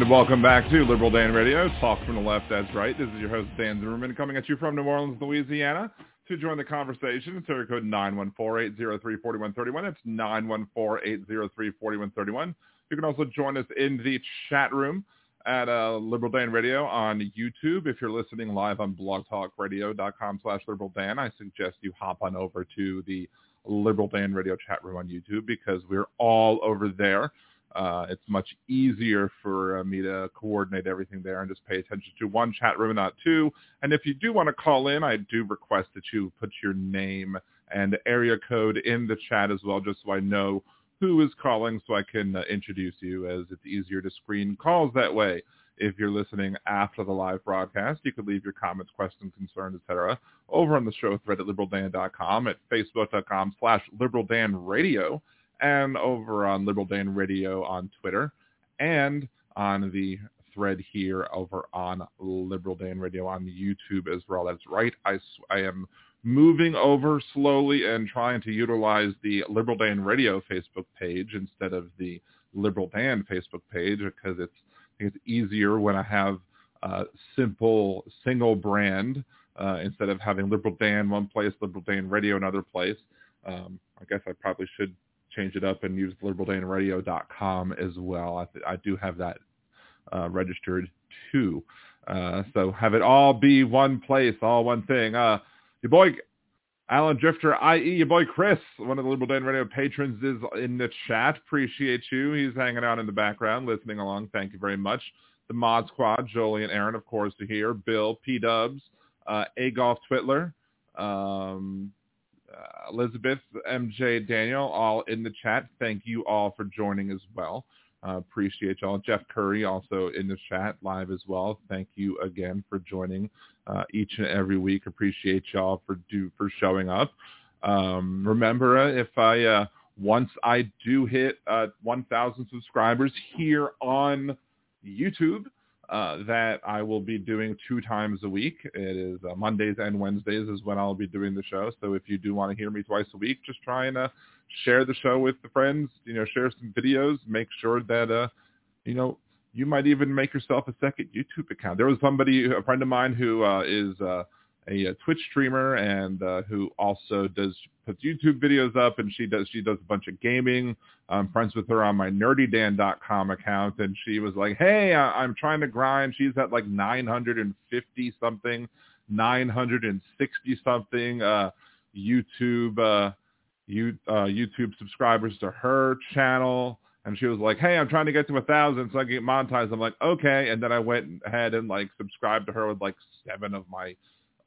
And welcome back to Liberal Dan Radio, talk from the left, that's right. This is your host, Dan Zimmerman, coming at you from New Orleans, Louisiana. To join the conversation, it's area code 914-803-4131. It's 914-803-4131. You can also join us in the chat room at uh, Liberal Dan Radio on YouTube. If you're listening live on blogtalkradio.com slash Liberal Dan, I suggest you hop on over to the Liberal Dan Radio chat room on YouTube because we're all over there. Uh, it's much easier for uh, me to coordinate everything there and just pay attention to one chat room, not two. And if you do want to call in, I do request that you put your name and area code in the chat as well, just so I know who is calling so I can uh, introduce you as it's easier to screen calls that way. If you're listening after the live broadcast, you could leave your comments, questions, concerns, etc. over on the show thread at liberaldan.com, at facebook.com slash liberaldanradio, and over on Liberal Dan Radio on Twitter, and on the thread here over on Liberal Dan Radio on YouTube as well. That's right. I, I am moving over slowly and trying to utilize the Liberal Dan Radio Facebook page instead of the Liberal Dan Facebook page because it's it's easier when I have a simple single brand uh, instead of having Liberal Dan one place, Liberal Dan Radio another place. Um, I guess I probably should change it up and use liberaldanradio.com as well. I, th- I do have that uh, registered too. Uh, so have it all be one place, all one thing. Uh, your boy Alan Drifter, i.e. your boy Chris, one of the Liberal Dan Radio patrons, is in the chat. Appreciate you. He's hanging out in the background, listening along. Thank you very much. The Mod Squad, Jolie and Aaron, of course, are here. Bill, P-Dubs, uh, A-Golf Twitler, um, uh, Elizabeth, MJ, Daniel, all in the chat. Thank you all for joining as well. Uh, appreciate y'all. Jeff Curry also in the chat live as well. Thank you again for joining uh, each and every week. Appreciate y'all for do for showing up. Um, remember, uh, if I uh, once I do hit uh, 1,000 subscribers here on YouTube, uh, that I will be doing two times a week. It is uh, Mondays and Wednesdays is when I'll be doing the show. So if you do want to hear me twice a week, just try and uh, share the show with the friends. You know, share some videos. Make sure that uh, you know you might even make yourself a second YouTube account. There was somebody, a friend of mine, who uh, is uh, a, a Twitch streamer and uh, who also does puts YouTube videos up, and she does she does a bunch of gaming. I'm friends with her on my nerdydan.com account, and she was like, "Hey, I, I'm trying to grind." She's at like 950 something, 960 something uh, YouTube uh, you, uh, YouTube subscribers to her channel. And she was like, "Hey, I'm trying to get to a thousand so I can get monetized." I'm like, "Okay." And then I went ahead and like subscribed to her with like seven of my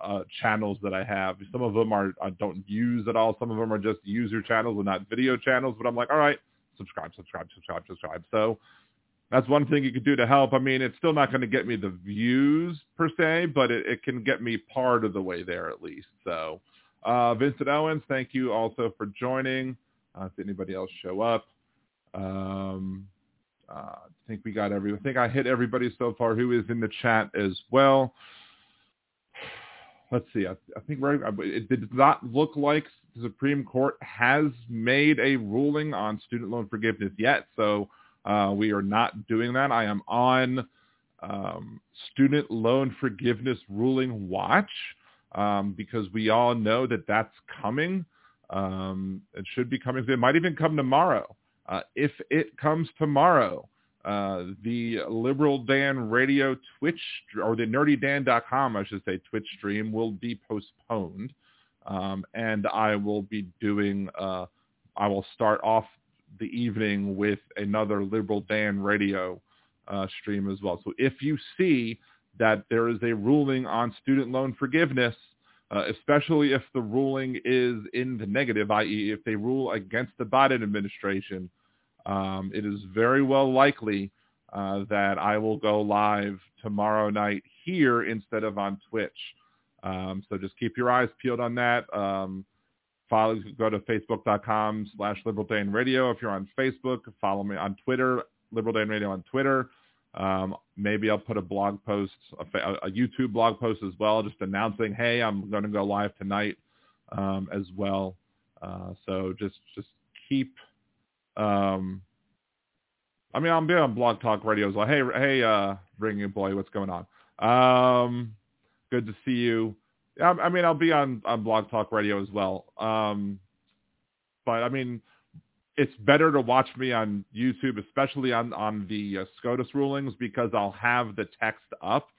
uh, channels that I have. Some of them are I don't use at all. Some of them are just user channels and not video channels. But I'm like, all right, subscribe, subscribe, subscribe, subscribe. So that's one thing you could do to help. I mean, it's still not going to get me the views per se, but it, it can get me part of the way there at least. So uh, Vincent Owens, thank you also for joining. Uh, if anybody else show up. Um, uh, I think we got every. I think I hit everybody so far who is in the chat as well let's see. I, I think it did not look like the Supreme Court has made a ruling on student loan forgiveness yet, so uh, we are not doing that. I am on um, student loan forgiveness ruling watch um, because we all know that that's coming. Um, it should be coming. It might even come tomorrow. Uh, if it comes tomorrow, uh, the Liberal Dan Radio Twitch, or the nerdydan.com, I should say, Twitch stream will be postponed. Um, and I will be doing, uh, I will start off the evening with another Liberal Dan Radio uh, stream as well. So if you see that there is a ruling on student loan forgiveness, uh, especially if the ruling is in the negative, i.e. if they rule against the Biden administration, um, it is very well likely uh, that I will go live tomorrow night here instead of on Twitch. Um, so just keep your eyes peeled on that. Um, follow, go to facebook.com slash Liberal Dan Radio. If you're on Facebook, follow me on Twitter, Liberal Dan Radio on Twitter. Um, maybe I'll put a blog post, a, a, YouTube blog post as well, just announcing, hey, I'm going to go live tonight um, as well. Uh, so just just keep um, I mean, be on Blog Talk Radio as well. Hey, hey, uh, Ringing Boy, what's going on? Um, good to see you. I, I mean, I'll be on, on Blog Talk Radio as well. Um, but I mean, it's better to watch me on YouTube, especially on, on the uh, SCOTUS rulings, because I'll have the text up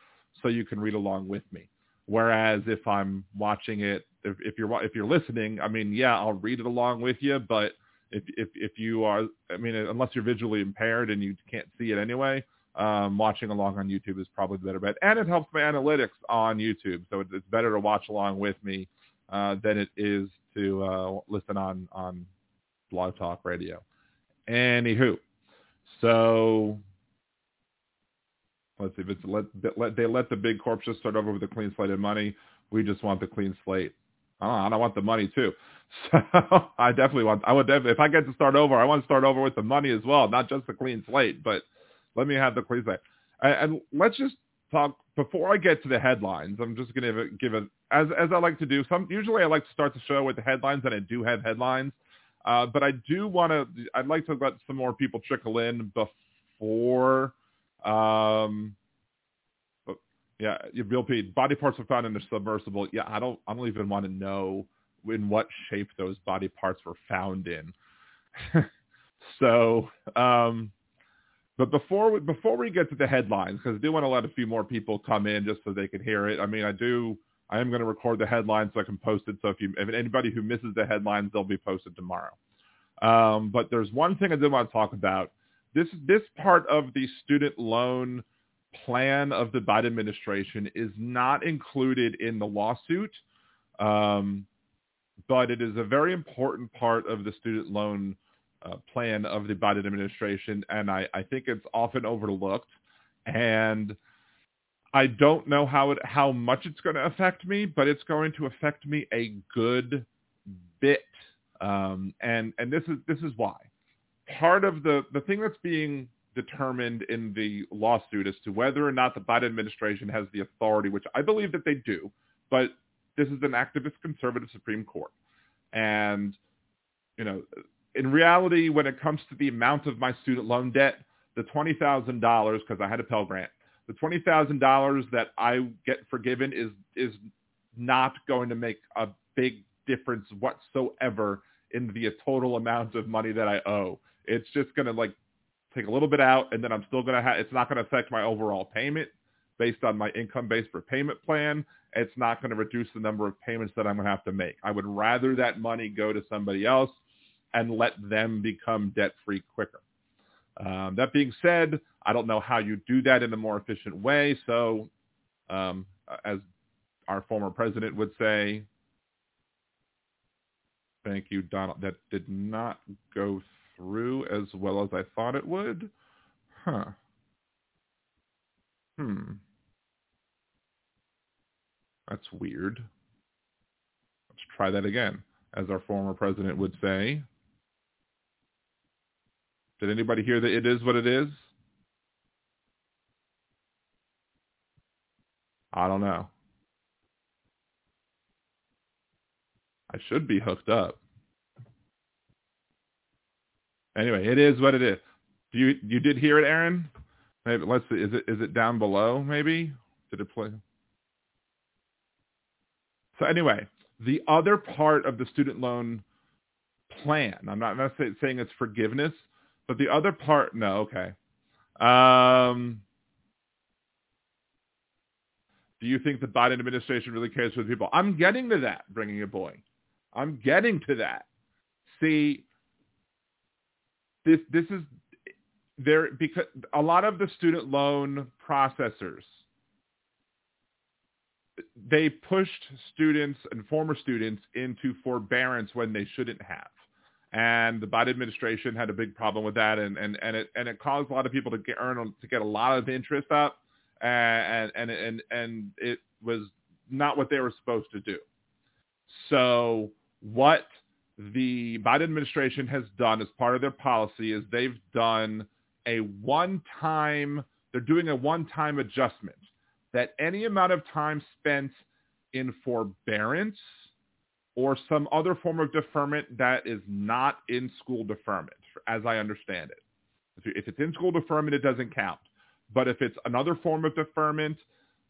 so you can read along with me. Whereas if I'm watching it, if, if you're if you're listening, I mean, yeah, I'll read it along with you. But if if if you are, I mean, unless you're visually impaired and you can't see it anyway, um, watching along on YouTube is probably the better bet. And it helps my analytics on YouTube, so it's better to watch along with me uh, than it is to uh, listen on on Blog Talk Radio. Anywho, so let's see if it's let, let they let the big corps just start over with a clean slate of money. We just want the clean slate. I don't want the money too. So I definitely want. I would if I get to start over, I want to start over with the money as well, not just the clean slate. But let me have the clean slate. And, and let's just talk before I get to the headlines. I'm just going to give it as as I like to do. Some usually I like to start the show with the headlines, and I do have headlines. Uh, but I do want to. I'd like to let some more people trickle in before um, yeah, Bill P. Body parts were found in the submersible. Yeah, I don't. I don't even want to know in what shape those body parts were found in. so, um, but before we, before we get to the headlines, because I do want to let a few more people come in just so they can hear it. I mean, I do. I am going to record the headlines so I can post it. So if you, if anybody who misses the headlines, they'll be posted tomorrow. Um, but there's one thing I did want to talk about this this part of the student loan plan of the Biden administration is not included in the lawsuit, um, but it is a very important part of the student loan uh, plan of the Biden administration, and I, I think it's often overlooked. And I don't know how it how much it's going to affect me, but it's going to affect me a good bit. Um, and and this is this is why part of the, the thing that's being determined in the lawsuit as to whether or not the Biden administration has the authority, which I believe that they do, but this is an activist conservative Supreme Court. And, you know, in reality, when it comes to the amount of my student loan debt, the $20,000, because I had a Pell Grant, the $20,000 that I get forgiven is, is not going to make a big difference whatsoever in the total amount of money that I owe. It's just going to like take a little bit out and then I'm still going to have, it's not going to affect my overall payment based on my income-based repayment plan. It's not going to reduce the number of payments that I'm going to have to make. I would rather that money go to somebody else and let them become debt-free quicker. Um, that being said, I don't know how you do that in a more efficient way. So um, as our former president would say, thank you, Donald, that did not go through as well as I thought it would. Huh. Hmm. That's weird. Let's try that again, as our former president would say. Did anybody hear that it is what it is? I don't know. I should be hooked up. Anyway, it is what it is. You you did hear it, Aaron? Maybe let's see. Is it is it down below? Maybe did it play? So anyway, the other part of the student loan plan. I'm not necessarily saying it's forgiveness, but the other part. No, okay. Um, do you think the Biden administration really cares for the people? I'm getting to that, bringing a boy. I'm getting to that. See, this this is there because a lot of the student loan processors they pushed students and former students into forbearance when they shouldn't have. And the Biden administration had a big problem with that, and, and, and it and it caused a lot of people to get earn to get a lot of interest up, and and and and it was not what they were supposed to do. So what the Biden administration has done as part of their policy is they've done a one-time, they're doing a one-time adjustment that any amount of time spent in forbearance or some other form of deferment that is not in school deferment, as I understand it. if it's in school deferment, it doesn't count. But if it's another form of deferment,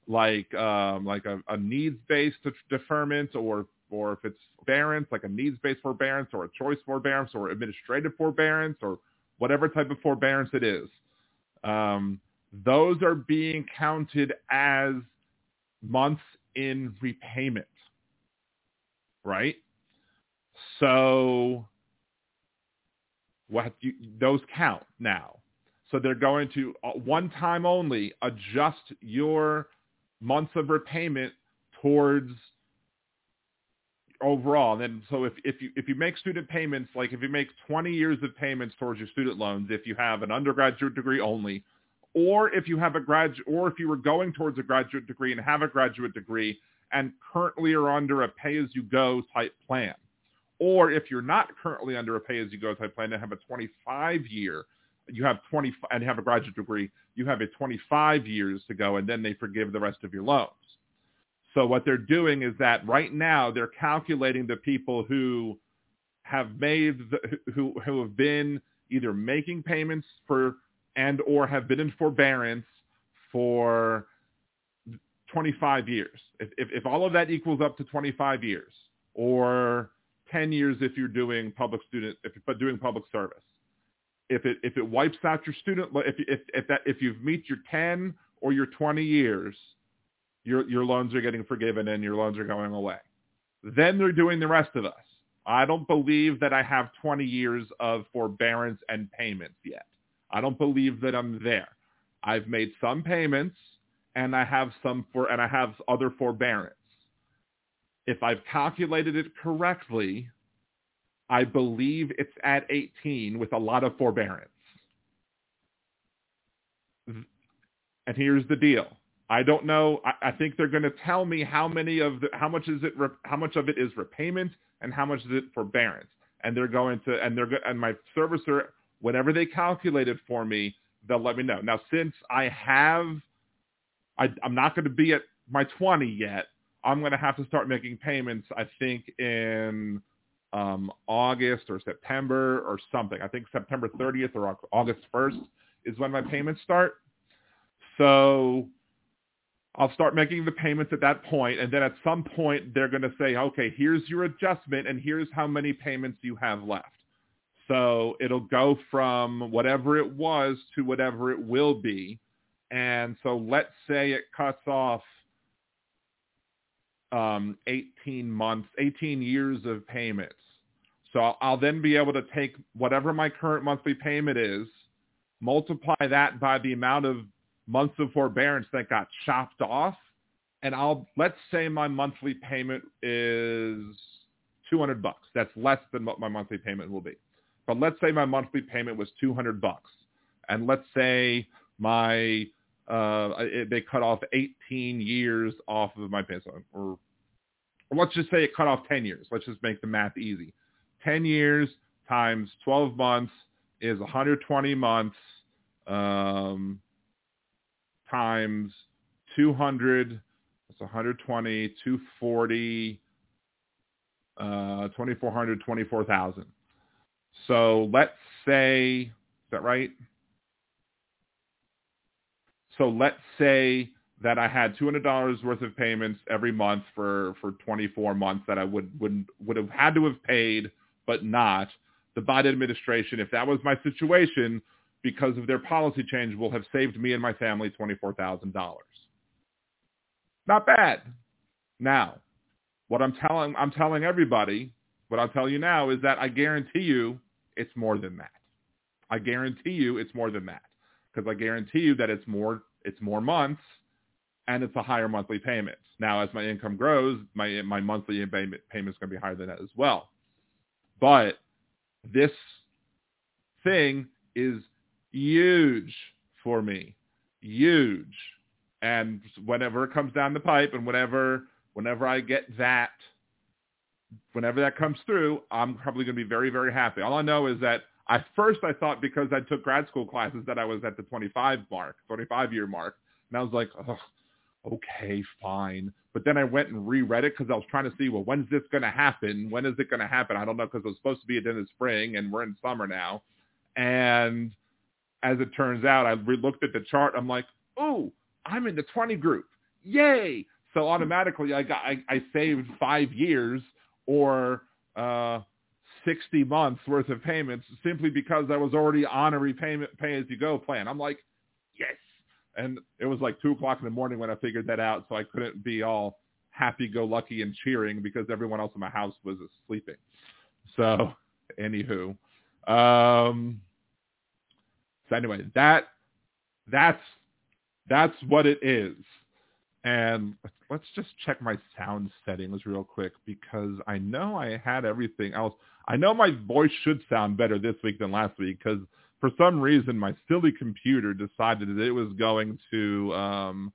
like um, like a, a needs-based deferment, or or if it's forbearance, like a needs-based forbearance, or a choice forbearance, or administrative forbearance, or whatever type of forbearance it is, um, those are being counted as months in repayment, right? So what you, those count now. So they're going to uh, one time only adjust your months of repayment towards overall. And then so if, if you if you make student payments, like if you make 20 years of payments towards your student loans, if you have an undergraduate degree only, or if you have a grad or if you were going towards a graduate degree and have a graduate degree and currently are under a pay-as-you-go type plan, or if you're not currently under a pay-as-you-go type plan and have a 25-year, you have 20 and have a graduate degree, you have a 25 years to go, and then they forgive the rest of your loans. So what they're doing is that right now they're calculating the people who have made the, who who have been either making payments for and or have been in forbearance for 25 years. If, if, if all of that equals up to 25 years, or 10 years if you're doing public student, if but doing public service. If it if it wipes out your student, if if if that if you've meet your 10 or your 20 years, your your loans are getting forgiven and your loans are going away. Then they're doing the rest of us. I don't believe that I have 20 years of forbearance and payments yet. I don't believe that I'm there. I've made some payments and I have some for and I have other forbearance. If I've calculated it correctly, I believe it's at 18 with a lot of forbearance. And here's the deal. I don't know. I, I think they're going to tell me how many of the, how much is it, how much of it is repayment and how much is it forbearance. And they're going to, and they're and my servicer, whenever they calculate it for me, they'll let me know. Now, since I have, I, I'm not going to be at my 20 yet. I'm going to have to start making payments, I think, in um, August or September or something. I think September 30th or August 1st is when my payments start. So I'll start making the payments at that point, and then at some point they're going to say, okay, here's your adjustment, and here's how many payments you have left. So it'll go from whatever it was to whatever it will be. And so let's say it cuts off um, 18 months, 18 years of payments. So I'll, I'll then be able to take whatever my current monthly payment is, multiply that by the amount of months of forbearance that got chopped off, and I'll let's say my monthly payment is 200 bucks. That's less than what my monthly payment will be. But let's say my monthly payment was 200 bucks, and let's say my uh, it, they cut off 18 years off of my payment, or, let's just say it cut off 10 years. Let's just make the math easy. 10 years times 12 months is 120 months um, times 200. That's 120, 240, uh, 2,400, 24,000. So let's say, is that right? So let's say that I had $200 worth of payments every month for, for 24 months that I would, would, would have had to have paid but not. The Biden administration, if that was my situation, because of their policy change, will have saved me and my family $24,000. Not bad. Now, what I'm telling, I'm telling everybody, what I'll tell you now is that I guarantee you it's more than that. I guarantee you it's more than that because I guarantee you that it's more, it's more months and it's a higher monthly payment. Now, as my income grows, my, my monthly payment is going to be higher than that as well. But this thing is huge for me, huge. And whenever it comes down the pipe and whenever whenever I get that, whenever that comes through, I'm probably going to be very, very happy. All I know is that at first I thought because I took grad school classes that I was at the 25 mark, 25 year mark. And I was like, okay, fine. But then I went and reread it because I was trying to see, well, when's this going to happen? When is it going to happen? I don't know because it was supposed to be in the spring and we're in summer now. And as it turns out, I looked at the chart. I'm like, ooh, I'm in the 20 group. Yay! So automatically, I got I, I saved five years or uh, 60 months worth of payments simply because I was already on a repayment pay as you go plan. I'm like, yes. And it was like two o'clock in the morning when I figured that out, so I couldn't be all happy-go-lucky and cheering because everyone else in my house was sleeping. So, anywho, um, so anyway, that that's that's what it is. And let's just check my sound settings real quick because I know I had everything else. I know my voice should sound better this week than last week because for some reason my silly computer decided that it was going to um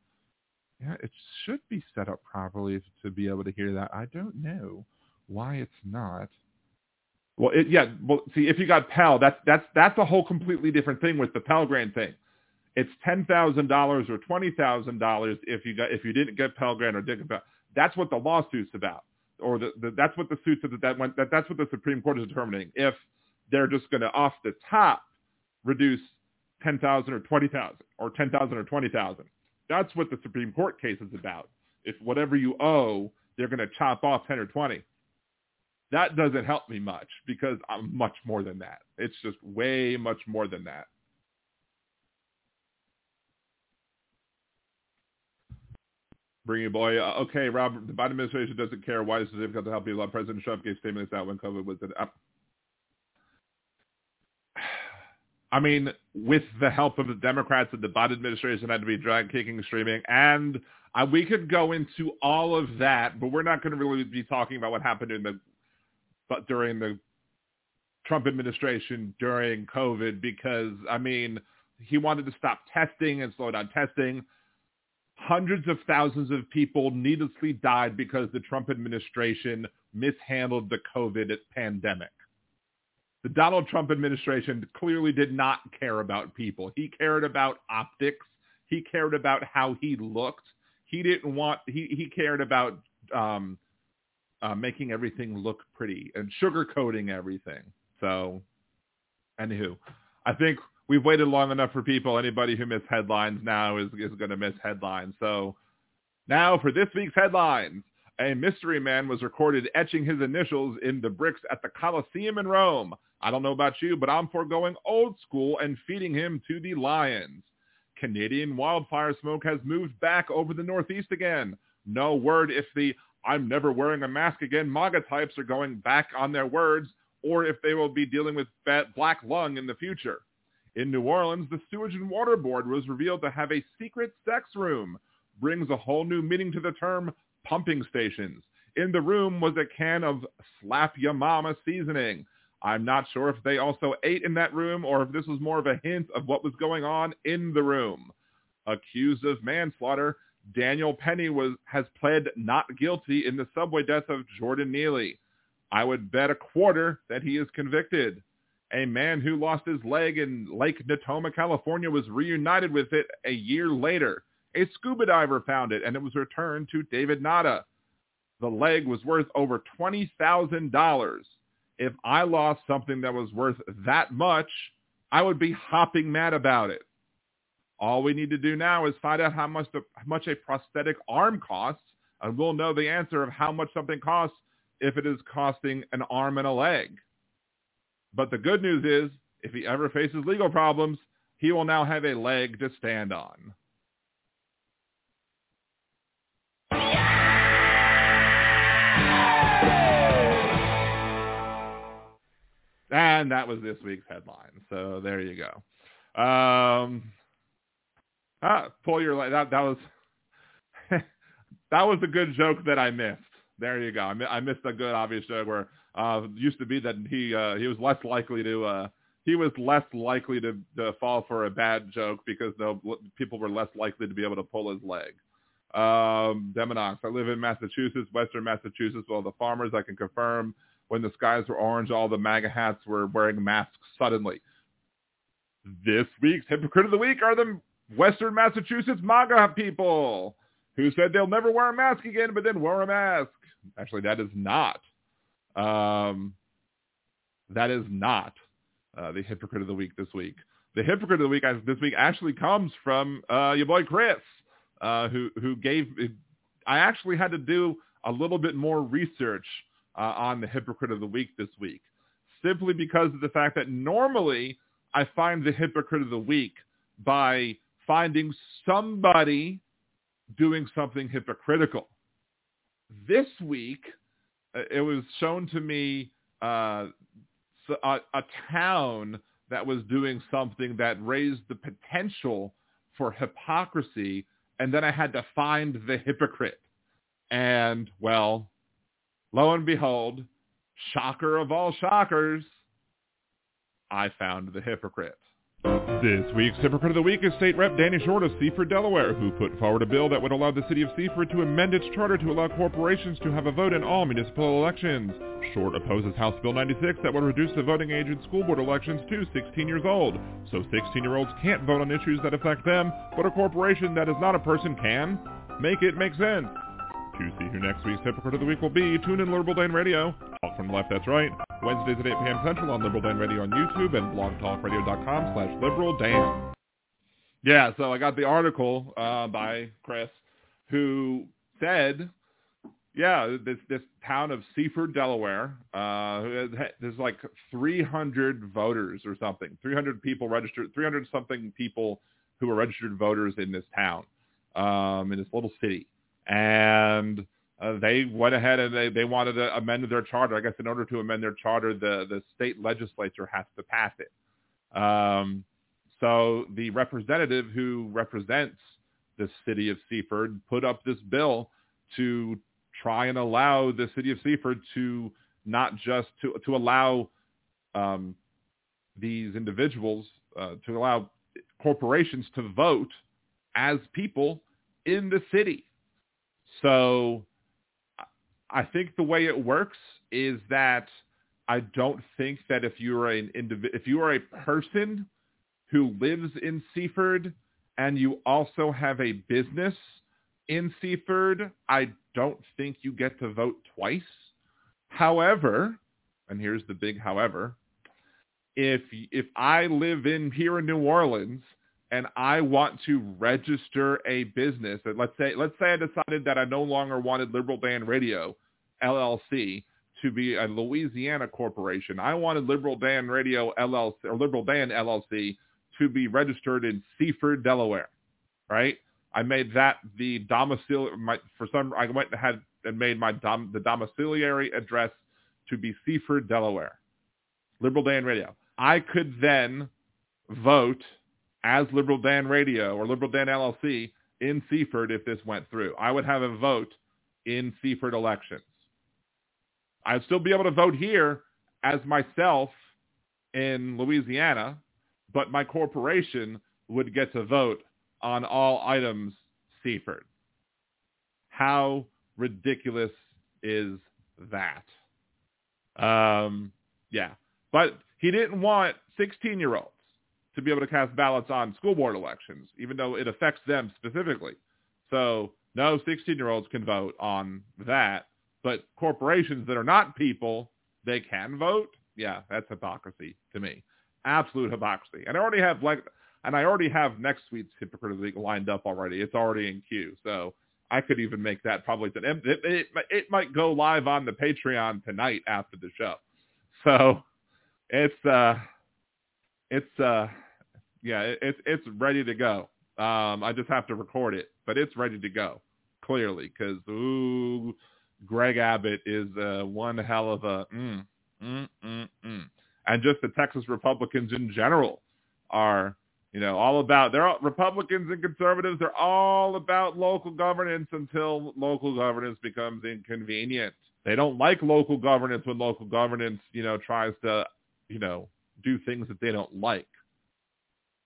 yeah, it should be set up properly to be able to hear that. I don't know why it's not. Well, it, yeah. Well, see, if you got Pell, that's that's that's a whole completely different thing with the Pell Grant thing. It's ten thousand dollars or twenty thousand dollars if you got if you didn't get Pell Grant or didn't get. That's what the lawsuit's about, or the, the that's what the suit that that went that that's what the Supreme Court is determining. If they're just going to off the top reduce ten thousand or twenty thousand or ten thousand or twenty thousand. That's what the Supreme Court case is about. If whatever you owe, they're going to chop off ten or twenty that doesn't help me much because I'm much more than that. It's just way much more than that. Bring your boy. Uh, okay, Rob, the Biden administration doesn't care. Why is it difficult to help people? President Trump gave statements out when COVID was... Up. I mean, with the help of the Democrats and the Biden administration had to be drag kicking, streaming, and uh, we could go into all of that, but we're not going to really be talking about what happened in the but during the Trump administration during COVID because, I mean, he wanted to stop testing and slow down testing. Hundreds of thousands of people needlessly died because the Trump administration mishandled the COVID pandemic. The Donald Trump administration clearly did not care about people. He cared about optics. He cared about how he looked. He didn't want, he, he cared about um, uh, making everything look pretty and sugarcoating everything. So, anywho, I think we've waited long enough for people. Anybody who missed headlines now is, is going to miss headlines. So now for this week's headlines. A mystery man was recorded etching his initials in the bricks at the Colosseum in Rome. I don't know about you, but I'm foregoing old school and feeding him to the lions. Canadian wildfire smoke has moved back over the Northeast again. No word if the I'm never wearing a mask again. MAGA types are going back on their words or if they will be dealing with black lung in the future. In New Orleans, the Sewage and Water Board was revealed to have a secret sex room. Brings a whole new meaning to the term pumping stations. In the room was a can of Slap Ya Mama seasoning. I'm not sure if they also ate in that room or if this was more of a hint of what was going on in the room. Accused of manslaughter, Daniel Penny was has pled not guilty in the subway death of Jordan Neely. I would bet a quarter that he is convicted. A man who lost his leg in Lake Natoma, California was reunited with it a year later. A scuba diver found it and it was returned to David Nada. The leg was worth over $20,000. If I lost something that was worth that much, I would be hopping mad about it. All we need to do now is find out how much, the, how much a prosthetic arm costs, and we'll know the answer of how much something costs if it is costing an arm and a leg. But the good news is, if he ever faces legal problems, he will now have a leg to stand on. And that was this week's headline. So there you go. Um, Ah, pull your leg. That that was that was a good joke that I missed. There you go. I, I missed a good obvious joke where uh used to be that he uh he was less likely to uh he was less likely to, to fall for a bad joke because people were less likely to be able to pull his leg. Um, Demonox, I live in Massachusetts, Western Massachusetts. Well, the farmers, I can confirm, when the skies were orange, all the MAGA hats were wearing masks suddenly. This week's Hypocrite of the Week are the Western Massachusetts MAGA people who said they'll never wear a mask again, but then wear a mask. Actually, that is not. Um, that is not uh, the hypocrite of the week this week. the hypocrite of the week this week actually comes from uh, your boy Chris, uh, who who gave. I actually had to do a little bit more research uh, on the hypocrite of the week this week, simply because of the fact that normally I find the hypocrite of the week by finding somebody doing something hypocritical. This week, uh, it was shown to me uh, a, a town that was doing something that raised the potential for hypocrisy, and then I had to find the hypocrite. And, well, lo and behold, shocker of all shockers, I found the hypocrite. This week's Hypocrite of the Week is State Rep Danny Short of Seaford, Delaware, who put forward a bill that would allow the city of Seaford to amend its charter to allow corporations to have a vote in all municipal elections. Short opposes House Bill 96 that would reduce the voting age in school board elections to 16 years old, so 16-year-olds can't vote on issues that affect them, but a corporation that is not a person can. Make it make sense. To see who next week's Hypocrite of the Week will be, tune in Liberal Dan Radio. Talk from the left, that's right. Wednesdays at 8 p.m. Central on Liberal Dan Radio on YouTube and blogtalkradio.com slash Liberal Dan. Yeah, so I got the article uh, by Chris who said, yeah, this this town of Seaford, Delaware, uh, there's like 300 voters or something, 300 people registered, 300 something people who are registered voters in this town, um, in this little city, and uh, they went ahead and they, they wanted to amend their charter. I guess in order to amend their charter, the, the state legislature has to pass it. Um, so the representative who represents the city of Seaford put up this bill to try and allow the city of Seaford to not just to to allow um, these individuals uh, to allow corporations to vote as people in the city. So I think the way it works is that I don't think that if you are an indiv- if you are a person who lives in Seaford and you also have a business in Seaford, I don't think you get to vote twice. However, and here's the big however, if if I live in here in New Orleans and I want to register a business, and let's say let's say I decided that I no longer wanted Liberal Dan Radio LLC to be a Louisiana corporation. I wanted Liberal Dan Radio LLC or Liberal Dan LLC to be registered in Seaford, Delaware, right? I made that the domicile. My, for some, I went and had and made my dom, the domiciliary address to be Seaford, Delaware. Liberal Dan Radio. I could then vote as Liberal Dan Radio or Liberal Dan LLC in Seaford if this went through. I would have a vote in Seaford elections. I'd still be able to vote here as myself in Louisiana, but my corporation would get to vote on all items Seaford. How ridiculous is that? Um, yeah. But he didn't want 16-year-olds to be able to cast ballots on school board elections, even though it affects them specifically. So no 16-year-olds can vote on that. But corporations that are not people, they can vote. Yeah, that's hypocrisy to me. Absolute hypocrisy. And I already have like and I already have next week's Hypocrite of the Week lined up already. It's already in queue. So I could even make that probably, it, it, it, it might go live on the Patreon tonight after the show. So it's, uh, it's, uh, yeah, it, it's, it's ready to go. Um, I just have to record it, but it's ready to go clearly because, ooh, Greg Abbott is uh, one hell of a, mm, mm, mm, mm. and just the Texas Republicans in general are you know, all about they're all, Republicans and conservatives. They're all about local governance until local governance becomes inconvenient. They don't like local governance when local governance, you know, tries to, you know, do things that they don't like.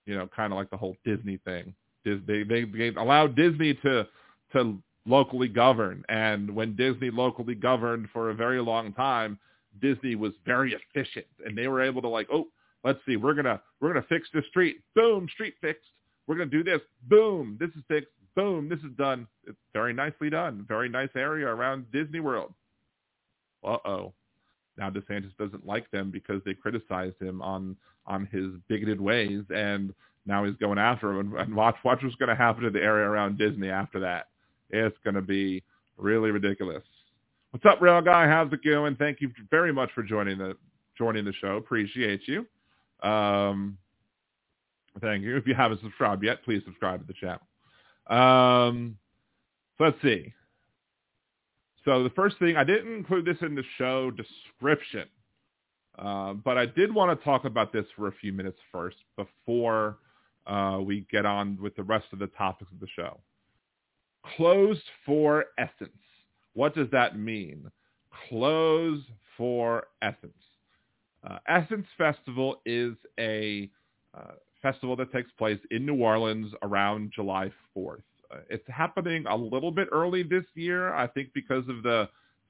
You know, kind of like the whole Disney thing. They they, they allow Disney to to locally govern, and when Disney locally governed for a very long time, Disney was very efficient, and they were able to like, oh, Let's see. We're gonna we're gonna fix the street. Boom, street fixed. We're gonna do this. Boom, this is fixed. Boom, this is done. It's very nicely done. Very nice area around Disney World. Uh oh. Now DeSantis doesn't like them because they criticized him on on his bigoted ways, and now he's going after him. And, and watch watch what's going to happen to the area around Disney after that. It's going to be really ridiculous. What's up, real guy? How's it going? Thank you very much for joining the joining the show. Appreciate you. Um, thank you. If you haven't subscribed yet, please subscribe to the channel. Um, let's see. So the first thing, I didn't include this in the show description, uh, but I did want to talk about this for a few minutes first before uh, we get on with the rest of the topics of the show. Closed for Essence. What does that mean? Close for Essence. Uh, Essence Festival is a uh, festival that takes place in New Orleans around July 4th. It's happening a little bit early this year, I think because of the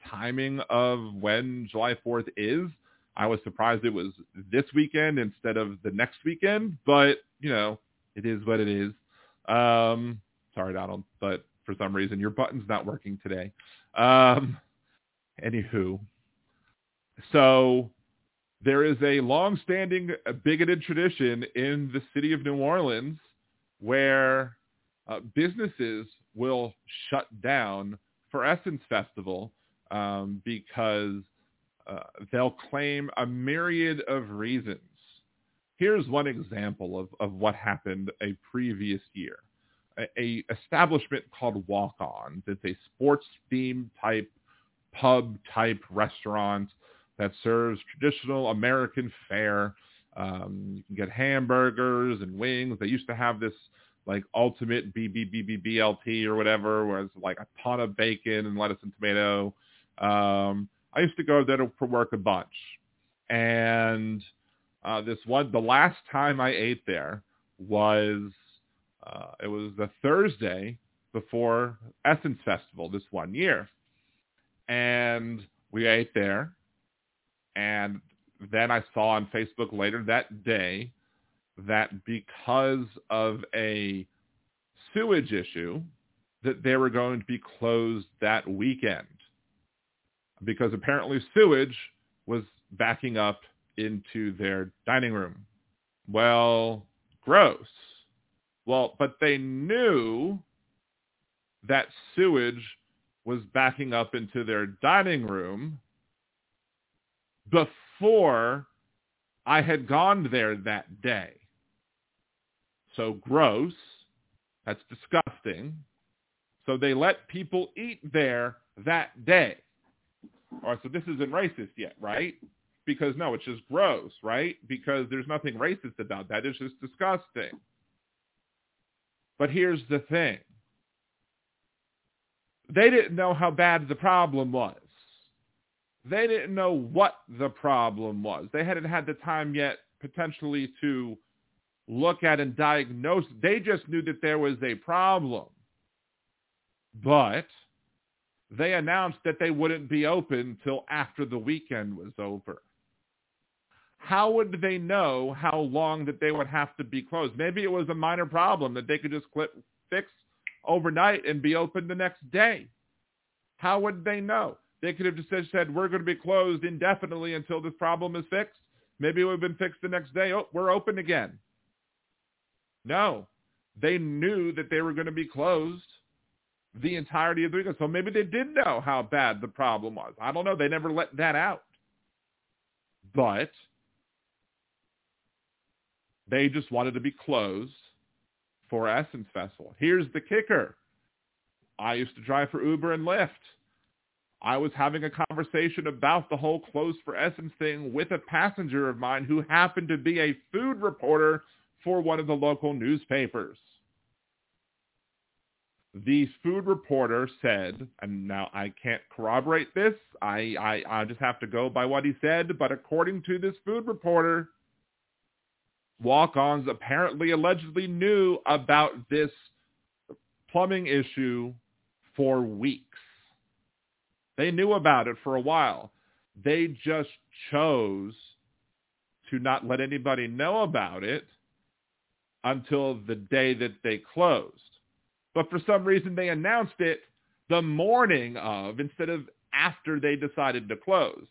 timing of when July 4th is. I was surprised it was this weekend instead of the next weekend, but, you know, it is what it is. Um, sorry, Donald, but for some reason your button's not working today. Um, anywho, so there is a long-standing uh, bigoted tradition in the city of New Orleans where uh, businesses will shut down for Essence Festival um, because uh, they'll claim a myriad of reasons. Here's one example of, of what happened a previous year. A, a establishment called Walk On. It's a sports theme type pub type restaurant that serves traditional American fare. Um, you can get hamburgers and wings. They used to have this like ultimate BBBBBLT or whatever, where it's like a ton of bacon and lettuce and tomato. Um, I used to go there for work a bunch, and uh, this one, the last time I ate there was uh, it was the Thursday before Essence Festival this one year, and we ate there, and then I saw on Facebook later that day that because of a sewage issue, that they were going to be closed that weekend because apparently sewage was backing up into their dining room. Well, gross. Well, but they knew that sewage was backing up into their dining room before I had gone there that day. So gross. That's disgusting. So they let people eat there that day. All right, so this isn't racist yet, right? Because no, it's just gross, right? Because there's nothing racist about that. It's just disgusting. But here's the thing. They didn't know how bad the problem was. They didn't know what the problem was. They hadn't had the time yet potentially to look at and diagnose. They just knew that there was a problem. But they announced that they wouldn't be open till after the weekend was over. How would they know how long that they would have to be closed? Maybe it was a minor problem that they could just clip, fix overnight and be open the next day. How would they know? They could have just said, we're going to be closed indefinitely until this problem is fixed. Maybe it would have been fixed the next day. Oh, we're open again. No. They knew that they were going to be closed the entirety of the weekend. So maybe they did know how bad the problem was. I don't know. They never let that out. But they just wanted to be closed for Essence Festival. Here's the kicker. I used to drive for Uber and Lyft. I was having a conversation about the whole close for Essence thing with a passenger of mine who happened to be a food reporter for one of the local newspapers. The food reporter said, and now I can't corroborate this, I, I, I just have to go by what he said, but according to this food reporter, Walk-On's apparently allegedly knew about this plumbing issue for weeks. They knew about it for a while. They just chose to not let anybody know about it until the day that they closed. But for some reason, they announced it the morning of instead of after they decided to close.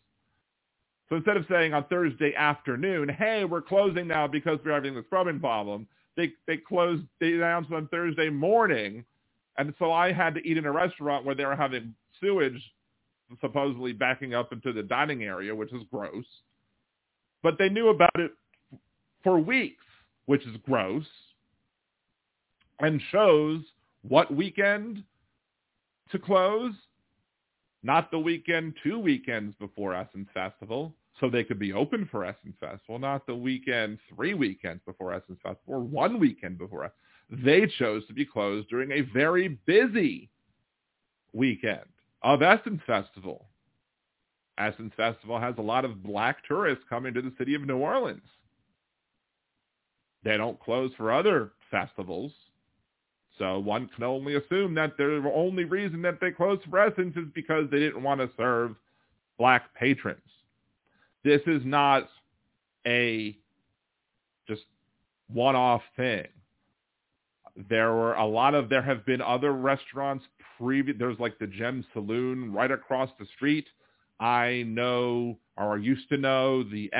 So instead of saying on Thursday afternoon, hey, we're closing now because we're having this scrubbing problem, they they closed. They announced on Thursday morning, and so I had to eat in a restaurant where they were having sewage supposedly backing up into the dining area, which is gross. But they knew about it for weeks, which is gross, and shows what weekend to close, not the weekend two weekends before Essence Festival, so they could be open for Essence Festival, not the weekend three weekends before Essence Festival or one weekend before. They chose to be closed during a very busy weekend of Essence Festival. Essence Festival has a lot of black tourists coming to the city of New Orleans. They don't close for other festivals. So one can only assume that the only reason that they closed for Essence is because they didn't want to serve black patrons. This is not a just one-off thing. There were a lot of, there have been other restaurants previous, there's like the Gem Saloon right across the street. I know, or used to know, the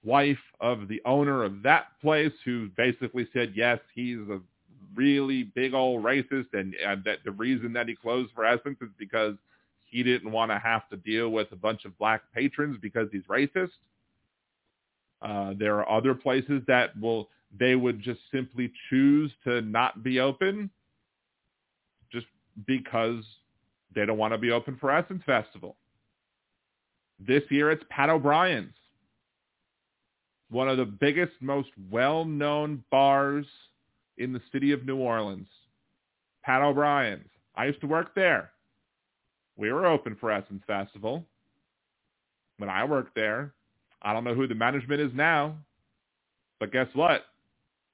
ex-wife of the owner of that place who basically said, yes, he's a really big old racist and, and that the reason that he closed for Essence is because he didn't want to have to deal with a bunch of black patrons because he's racist. Uh, there are other places that will they would just simply choose to not be open just because they don't want to be open for Essence Festival. This year it's Pat O'Brien's, one of the biggest, most well-known bars in the city of New Orleans. Pat O'Brien's. I used to work there. We were open for Essence Festival when I worked there. I don't know who the management is now, but guess what?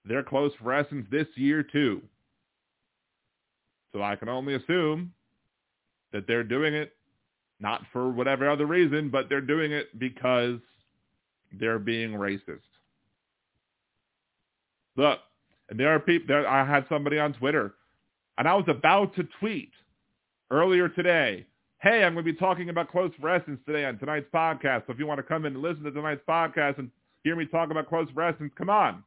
They're closed for Essence this year too. So I can only assume that they're doing it not for whatever other reason, but they're doing it because they're being racist. Look, and there are people. There, I had somebody on Twitter, and I was about to tweet earlier today. Hey, I'm going to be talking about close for essence today on tonight's podcast. So if you want to come in and listen to tonight's podcast and hear me talk about close for essence, come on.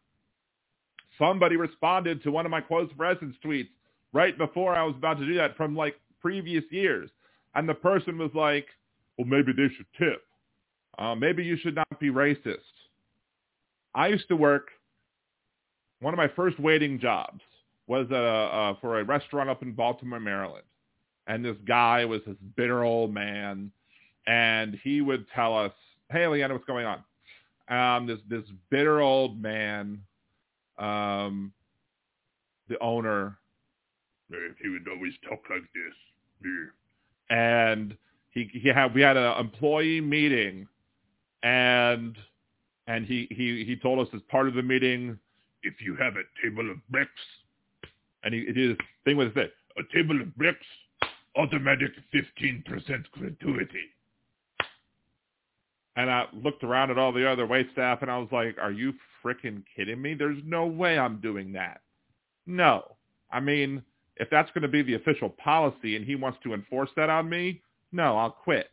Somebody responded to one of my close for essence tweets right before I was about to do that from like previous years. And the person was like, well, maybe they should tip. Uh, maybe you should not be racist. I used to work, one of my first waiting jobs was uh, uh, for a restaurant up in Baltimore, Maryland. And this guy was this bitter old man. And he would tell us, hey, Leanna, what's going on? Um, this, this bitter old man, um, the owner, he would always talk like this. And he, he had, we had an employee meeting and and he, he, he told us as part of the meeting, if you have a table of bricks, and he, he did thing with it, a table of bricks, automatic 15% gratuity. And I looked around at all the other wait staff and I was like, are you freaking kidding me? There's no way I'm doing that. No. I mean, if that's going to be the official policy and he wants to enforce that on me, no, I'll quit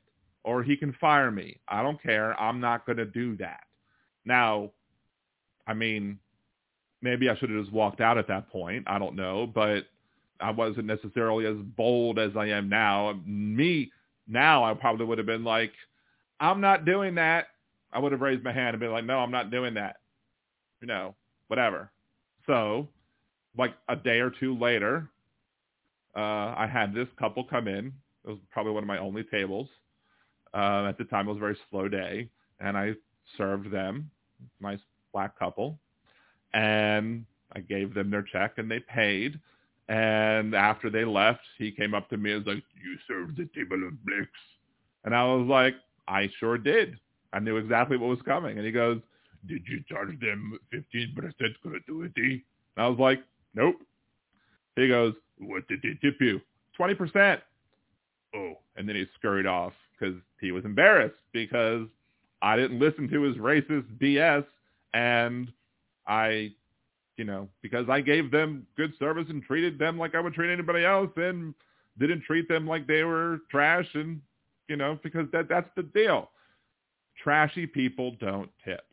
or he can fire me. I don't care. I'm not going to do that. Now, I mean, maybe I should have just walked out at that point. I don't know, but I wasn't necessarily as bold as I am now. Me now, I probably would have been like, I'm not doing that. I would have raised my hand and been like, no, I'm not doing that. You know, whatever. So, like a day or two later, uh, I had this couple come in. It was probably one of my only tables. Uh, at the time, it was a very slow day, and I served them, nice black couple, and I gave them their check, and they paid. And after they left, he came up to me and was like, "You served the table of bricks," and I was like, "I sure did. I knew exactly what was coming." And he goes, "Did you charge them fifteen percent gratuity?" And I was like, "Nope." He goes, "What did they tip you?" Twenty percent. Oh, and then he scurried off because he was embarrassed because I didn't listen to his racist BS and I, you know, because I gave them good service and treated them like I would treat anybody else and didn't treat them like they were trash and, you know, because that that's the deal. trashy people don't tip.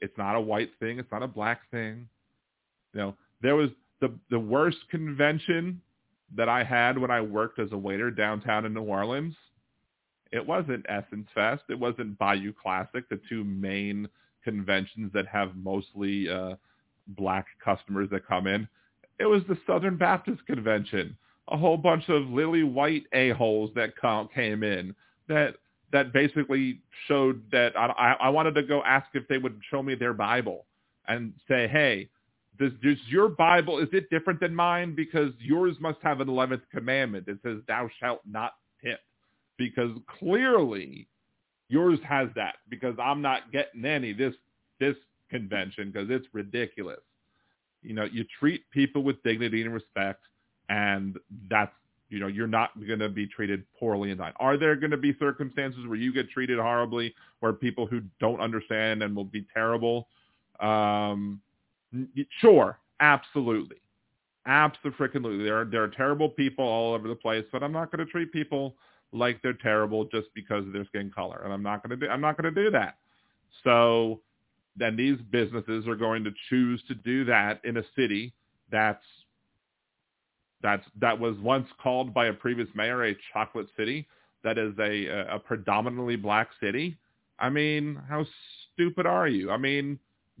It's not a white thing. It's not a black thing. You know, there was the the worst convention that I had when I worked as a waiter downtown in New Orleans. It wasn't Essence Fest. It wasn't Bayou Classic, the two main conventions that have mostly uh, black customers that come in. It was the Southern Baptist Convention. A whole bunch of lily white a-holes that came in that that basically showed that I, I wanted to go ask if they would show me their Bible and say, hey, does, does your Bible, is it different than mine? Because yours must have an 11th commandment that says, thou shalt not tip. Because clearly yours has that because I'm not getting any this, this convention because it's ridiculous. You know, you treat people with dignity and respect and that's you know, you're not going to be treated poorly in that. Are there going to be circumstances where you get treated horribly, where people who don't understand and will be terrible? Um, sure, absolutely, absolutely. There are there are terrible people all over the place, but I'm not going to treat people like they're terrible just because of their skin color, and I'm not going to do I'm not going to do that. So then these businesses are going to choose to do that in a city that's that's that was once called by a previous mayor a chocolate city. That is a a predominantly black city. I mean, how stupid are you? I mean,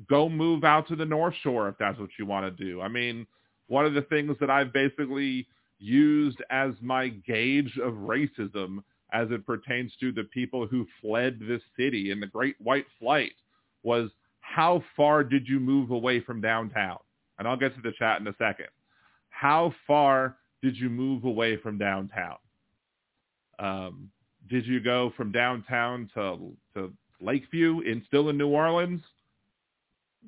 go move out to the North Shore if that's what you want to do. I mean, one of the things that I've basically used as my gauge of racism as it pertains to the people who fled this city in the Great White Flight was how far did you move away from downtown? And I'll get to the chat in a second how far did you move away from downtown? Um, did you go from downtown to to Lakeview in still in New Orleans?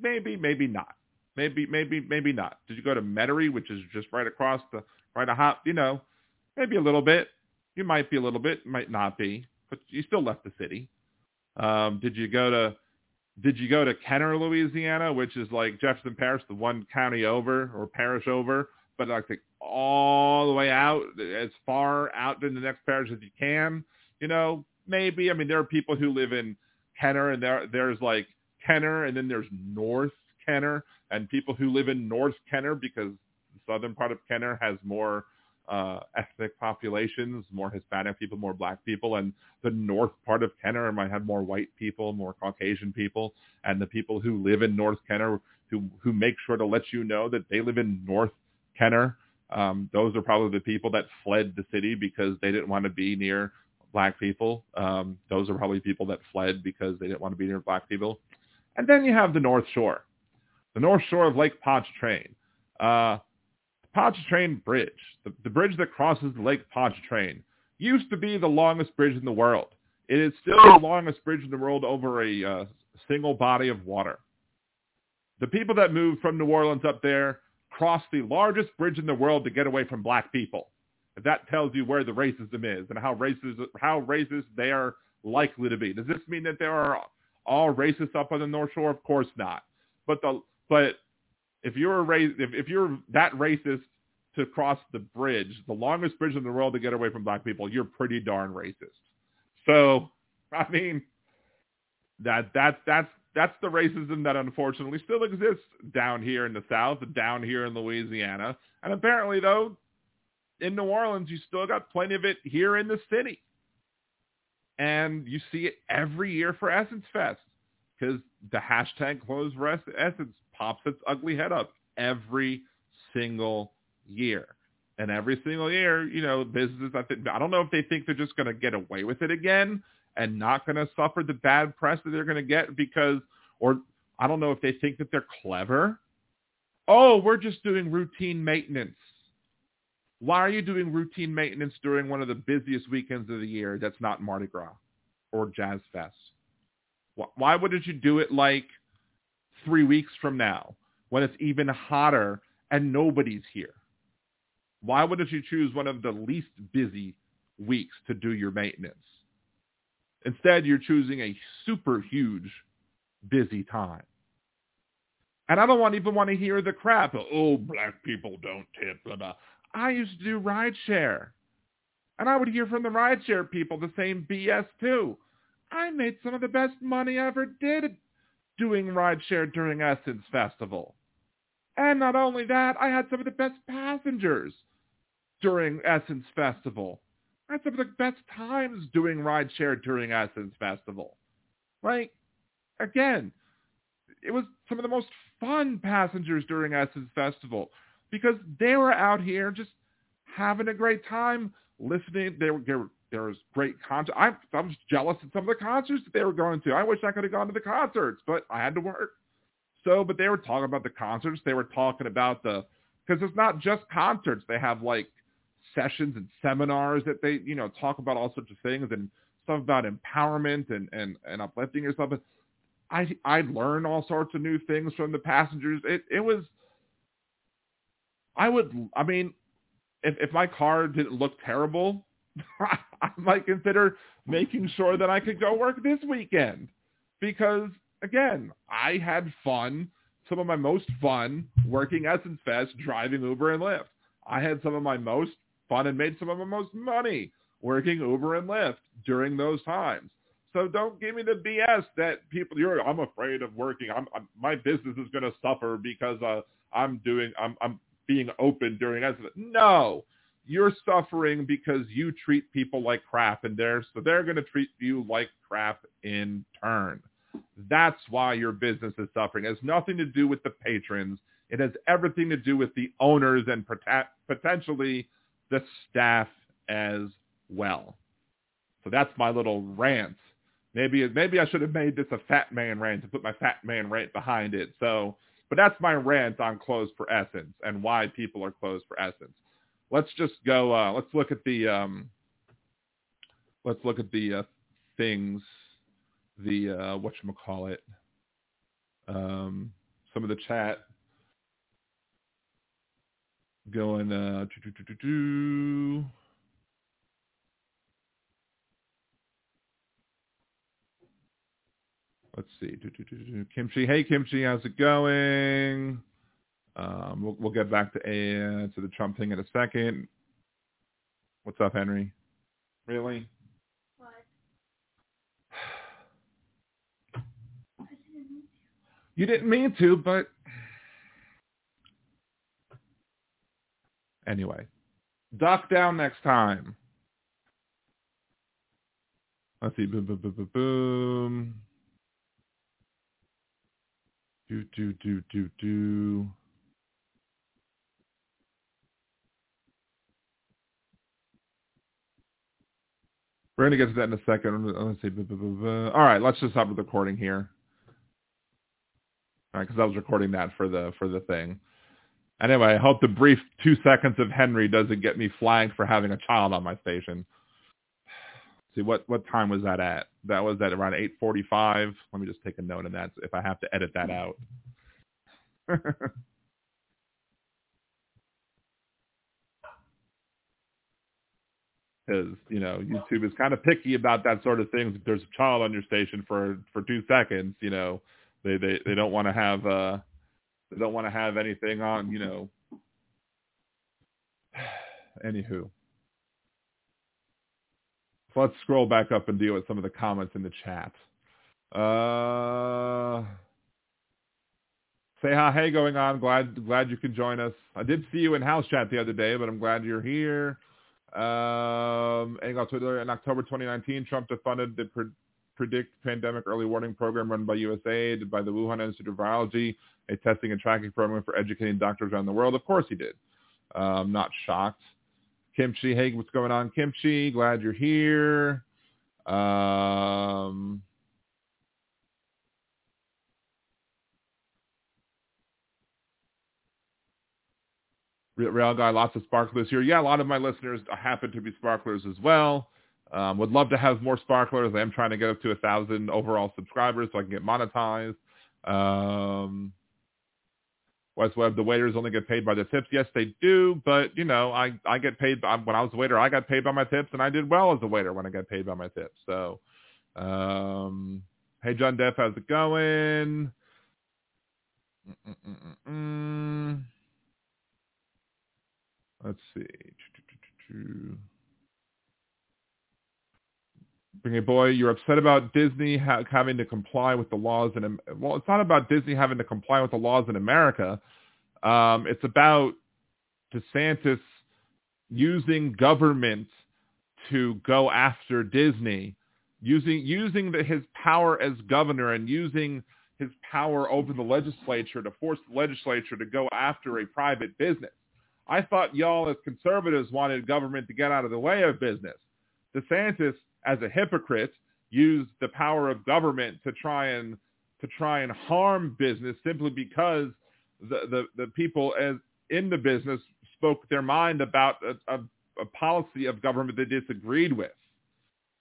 Maybe, maybe not. Maybe, maybe, maybe not. Did you go to Metairie, which is just right across the right a hop? You know, maybe a little bit. You might be a little bit, might not be, but you still left the city. Um, did you go to did you go to Kenner, Louisiana, which is like Jefferson Parish, the one county over or parish over but like the, all the way out, as far out in the next parish as you can. You know, maybe. I mean, there are people who live in Kenner, and there there's like Kenner, and then there's North Kenner, and people who live in North Kenner because southern part of Kenner has more uh, ethnic populations, more Hispanic people, more black people, and the north part of Kenner might have more white people, more Caucasian people, and the people who live in North Kenner who who make sure to let you know that they live in North Kenner. Um, those are probably the people that fled the city because they didn't want to be near black people. Um, those are probably people that fled because they didn't want to be near black people. And then you have the North Shore, the North Shore of Lake Pontchartrain. Uh, Pontchartrain Bridge, the, the bridge that crosses the Lake Pontchartrain, used to be the longest bridge in the world. It is still the longest bridge in the world over a uh, single body of water. The people that moved from New Orleans up there crossed the largest bridge in the world to get away from black people. If that tells you where the racism is and how racist how racist they are likely to be. Does this mean that there are all racists up on the North Shore? Of course not. But the but if you're a race if, if you're that racist to cross the bridge, the longest bridge in the world to get away from black people, you're pretty darn racist. So I mean that that's that's that's the racism that unfortunately still exists down here in the South, down here in Louisiana. And apparently, though, in New Orleans, you still got plenty of it here in the city. And you see it every year for Essence Fest because the hashtag close for Essence pops its ugly head up every single year. And every single year, you know, businesses, I, think, I don't know if they think they're just going to get away with it again and not going to suffer the bad press that they're going to get because, or I don't know if they think that they're clever. Oh, we're just doing routine maintenance. Why are you doing routine maintenance during one of the busiest weekends of the year that's not Mardi Gras or Jazz Fest? Why wouldn't you do it like three weeks from now when it's even hotter and nobody's here? Why wouldn't you choose one of the least busy weeks to do your maintenance? Instead, you're choosing a super huge busy time. And I don't want, even want to hear the crap. Oh, black people don't tip. Blah, blah. I used to do rideshare. And I would hear from the rideshare people the same BS too. I made some of the best money I ever did doing rideshare during Essence Festival. And not only that, I had some of the best passengers during Essence Festival. I had some of the best times doing rideshare during Essence Festival. Like, again, it was some of the most fun passengers during Essence Festival because they were out here just having a great time listening. They were, they were there was great concerts. I, I was jealous of some of the concerts that they were going to. I wish I could have gone to the concerts, but I had to work. So, but they were talking about the concerts. They were talking about the because it's not just concerts. They have like sessions and seminars that they you know talk about all sorts of things and stuff about empowerment and and and uplifting yourself. I I learned all sorts of new things from the passengers. It it was. I would. I mean, if if my car didn't look terrible, I might consider making sure that I could go work this weekend because again, I had fun, some of my most fun working Essence Fest, driving Uber and Lyft. I had some of my most fun and made some of my most money working Uber and Lyft during those times. So don't give me the BS that people you're I'm afraid of working. I'm, I'm my business is going to suffer because uh, I'm doing I'm I'm being open during Essence. No, you're suffering because you treat people like crap and they're so they're going to treat you like crap in turn. That's why your business is suffering. It has nothing to do with the patrons. It has everything to do with the owners and potentially the staff as well. So that's my little rant. Maybe maybe I should have made this a fat man rant to put my fat man rant behind it. So, but that's my rant on closed for essence and why people are closed for essence let's just go. Uh, let's look at the. Um, let's look at the uh, things. The uh, what you call it. Um, some of the chat going. Uh, Let's see. Kimchi, hey Kimchi, how's it going? Um, we'll, we'll get back to to the Trump thing in a second. What's up, Henry? Really? What? You didn't mean to, but anyway, duck down next time. Let's see. Boom, boom, boom, boom, boom. Do, do, do, do, do. We're going to get to that in a second. Let's see. All right, let's just stop the recording here. All right, because I was recording that for the for the thing. Anyway, I hope the brief two seconds of Henry doesn't get me flagged for having a child on my station. See what what time was that at? That was at around 8:45. Let me just take a note of that if I have to edit that out. because you know YouTube is kind of picky about that sort of thing. If there's a child on your station for for two seconds, you know, they they they don't want to have uh they don't want to have anything on, you know. Anywho, so let's scroll back up and deal with some of the comments in the chat. Uh, say hi, hey, going on. Glad glad you could join us. I did see you in house chat the other day, but I'm glad you're here. Um, in October 2019, Trump defunded the Pre- Predict Pandemic Early Warning Program run by USAID, by the Wuhan Institute of Virology, a testing and tracking program for educating doctors around the world. Of course he did. Um, not shocked. Kimchi, hey, what's going on, Kimchi? Glad you're here. Um, Real guy, lots of sparklers here. Yeah, a lot of my listeners happen to be sparklers as well. Um, would love to have more sparklers. I am trying to get up to a thousand overall subscribers so I can get monetized. Um, West Web, the waiters only get paid by the tips. Yes, they do, but you know, I I get paid by, when I was a waiter. I got paid by my tips, and I did well as a waiter when I got paid by my tips. So, um, hey, John Depp, how's it going? Mm-mm-mm-mm. Let's see. Bring a boy, you're upset about Disney ha- having to comply with the laws in well, it's not about Disney having to comply with the laws in America. Um, it's about DeSantis using government to go after Disney, using using the, his power as governor and using his power over the legislature to force the legislature to go after a private business. I thought y'all as conservatives wanted government to get out of the way of business. DeSantis, as a hypocrite, used the power of government to try and to try and harm business simply because the the, the people as in the business spoke their mind about a, a, a policy of government they disagreed with.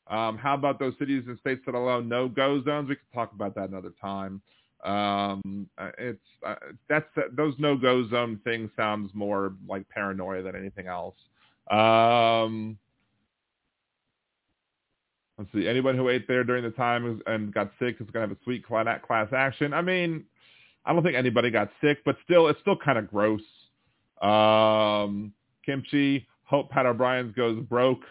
Um, how about those cities and states that allow no-go zones? We could talk about that another time. Um, uh, it's uh, that's those no-go zone things sounds more like paranoia than anything else. Um, let's see. Anyone who ate there during the time and got sick is going to have a sweet class action. I mean, I don't think anybody got sick, but still, it's still kind of gross. Um, kimchi. Hope Pat O'Brien's goes broke.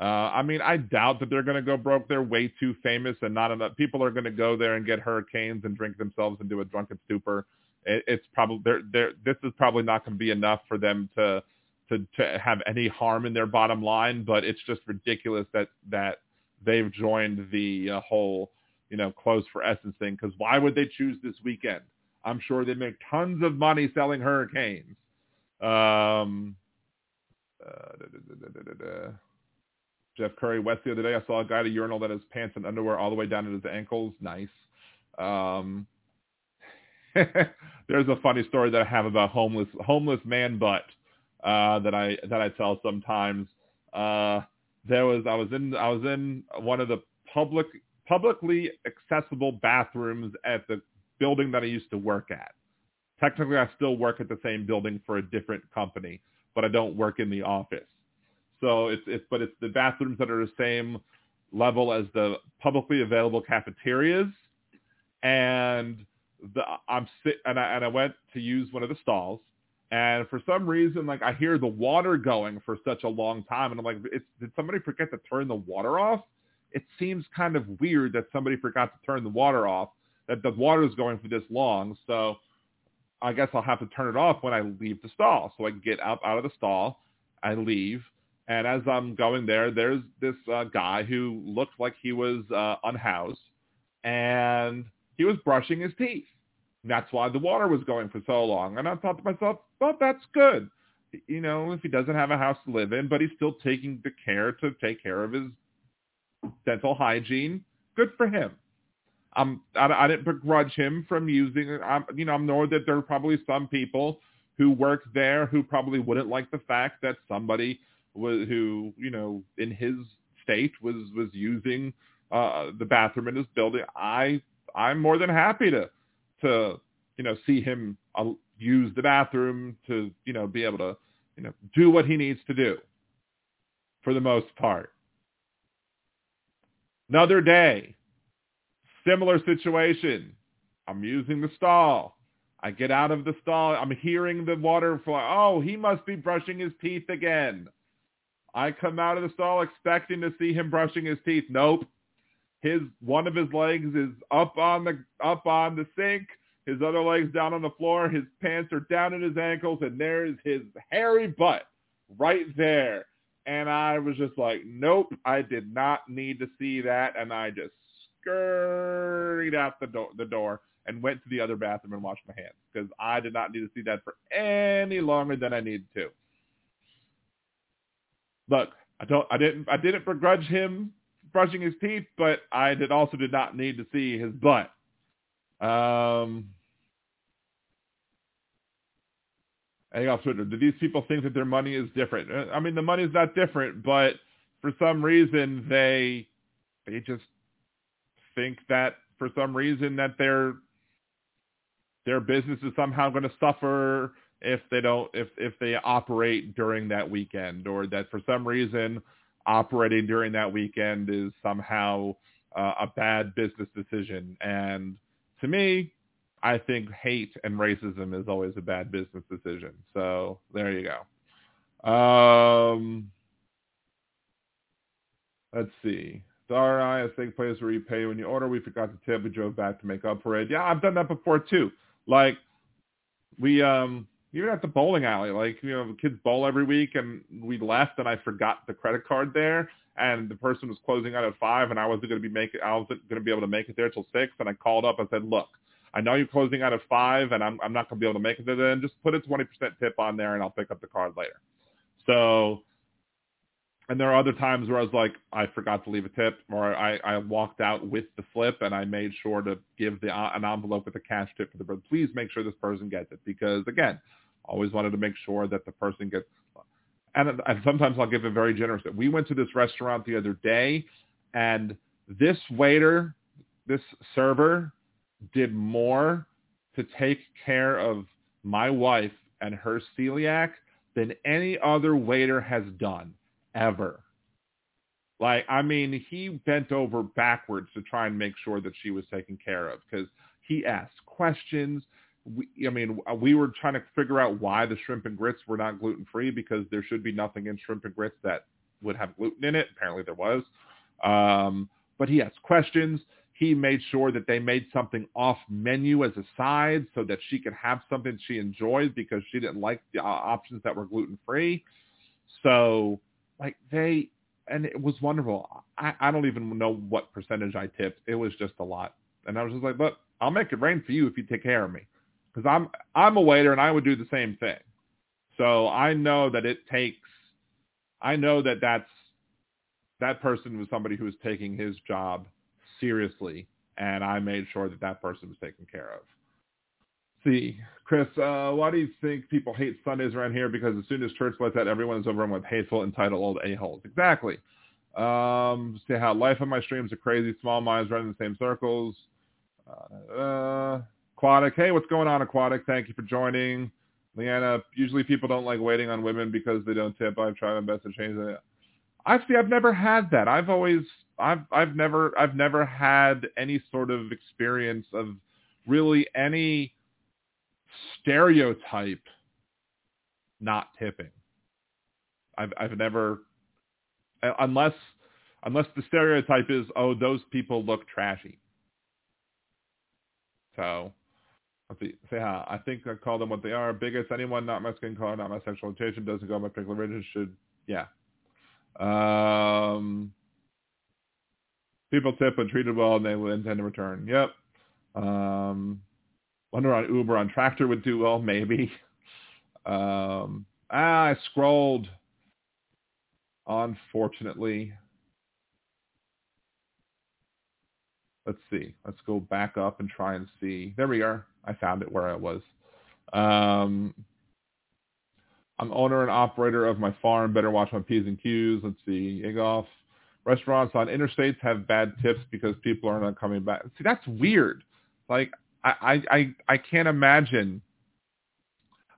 Uh, I mean, I doubt that they're going to go broke. They're way too famous, and not enough people are going to go there and get hurricanes and drink themselves into a drunken stupor. It, it's probably they're, they're, this is probably not going to be enough for them to to to have any harm in their bottom line. But it's just ridiculous that that they've joined the uh, whole you know close for essence thing. Because why would they choose this weekend? I'm sure they make tons of money selling hurricanes. Um, uh, Jeff Curry West the other day. I saw a guy at a urinal that has pants and underwear all the way down to his ankles. Nice. Um, there's a funny story that I have about homeless homeless man butt uh, that I that I tell sometimes. Uh, there was I was in I was in one of the public publicly accessible bathrooms at the building that I used to work at. Technically, I still work at the same building for a different company, but I don't work in the office. So it's it's but it's the bathrooms that are the same level as the publicly available cafeterias, and the I'm sit and I and I went to use one of the stalls, and for some reason like I hear the water going for such a long time, and I'm like, it's, did somebody forget to turn the water off? It seems kind of weird that somebody forgot to turn the water off, that the water is going for this long. So I guess I'll have to turn it off when I leave the stall. So I get up out of the stall, I leave, and as I'm going there, there's this uh, guy who looked like he was uh, unhoused, and he was brushing his teeth. And that's why the water was going for so long. And I thought to myself, well, that's good. You know, if he doesn't have a house to live in, but he's still taking the care to take care of his dental hygiene, good for him. Um, I, I didn't begrudge him from using. Um, you know, I know that there are probably some people who work there who probably wouldn't like the fact that somebody who you know in his state was was using uh, the bathroom in his building. I I'm more than happy to to you know see him uh, use the bathroom to you know be able to you know do what he needs to do for the most part. Another day, similar situation. I'm using the stall. I get out of the stall. I'm hearing the water flow. Oh, he must be brushing his teeth again. I come out of the stall expecting to see him brushing his teeth. Nope. His one of his legs is up on the up on the sink. His other leg's down on the floor. His pants are down at his ankles, and there's his hairy butt right there. And I was just like, nope, I did not need to see that, and I just scurried out the door, the door and went to the other bathroom and washed my hands because I did not need to see that for any longer than I needed to look, I don't, I didn't, I didn't begrudge him brushing his teeth, but I did also did not need to see his butt. Um, I hang off Twitter. Do these people think that their money is different? Uh, I mean, the money is not different, but for some reason they they just think that for some reason that their their business is somehow going to suffer if they don't if if they operate during that weekend or that for some reason operating during that weekend is somehow uh, a bad business decision and to me I think hate and racism is always a bad business decision. So there you go. Um, let's see. The RI, a steak place where you pay when you order. We forgot to tip. We drove back to make up for it. Yeah, I've done that before too. Like we um even at the bowling alley, like you know, the kids bowl every week, and we left, and I forgot the credit card there, and the person was closing out at five, and I wasn't going to be make it. I wasn't going to be able to make it there till six, and I called up and said, look, I know you're closing out at five, and I'm I'm not going to be able to make it there. Then just put a twenty percent tip on there, and I'll pick up the card later. So, and there are other times where I was like, I forgot to leave a tip, or I I walked out with the slip, and I made sure to give the uh, an envelope with a cash tip for the person. Please make sure this person gets it because again, always wanted to make sure that the person gets. And, and sometimes I'll give a very generous. We went to this restaurant the other day, and this waiter, this server, did more to take care of my wife and her celiac than any other waiter has done ever. Like, I mean, he bent over backwards to try and make sure that she was taken care of because he asked questions. We, I mean, we were trying to figure out why the shrimp and grits were not gluten free because there should be nothing in shrimp and grits that would have gluten in it. Apparently there was. Um, but he asked questions. He made sure that they made something off menu as a side so that she could have something she enjoyed because she didn't like the uh, options that were gluten free. So like they, and it was wonderful. I, I don't even know what percentage I tipped. It was just a lot. And I was just like, but I'll make it rain for you if you take care of me. Cause I'm, I'm a waiter and I would do the same thing. So I know that it takes, I know that that's, that person was somebody who was taking his job seriously, and I made sure that that person was taken care of. See, Chris, uh, why do you think people hate Sundays around here? Because as soon as church lets out, everyone is overrun with hateful, entitled old a-holes. Exactly. Um, see how life on my streams are crazy. Small minds running in the same circles. Uh, uh, Aquatic. Hey, what's going on, Aquatic? Thank you for joining. Leanna, usually people don't like waiting on women because they don't tip. I've tried my best to change that. I've see, I've never had that. I've always I've I've never I've never had any sort of experience of really any stereotype not tipping. I've I've never uh, unless unless the stereotype is oh those people look trashy. So how I think I call them what they are. Biggest anyone not my skin color, not my sexual orientation doesn't go my particular religion should yeah. Um people tip when treated well and they will intend to return. Yep. Um, wonder on Uber on Tractor would do well, maybe. Um, ah, I scrolled. Unfortunately. Let's see. Let's go back up and try and see. There we are. I found it where I was. Um, I'm owner and operator of my farm. Better watch my P's and Q's. Let's see. Egoff. Restaurants on interstates have bad tips because people are not coming back. See, that's weird. Like, I, I, I can't imagine.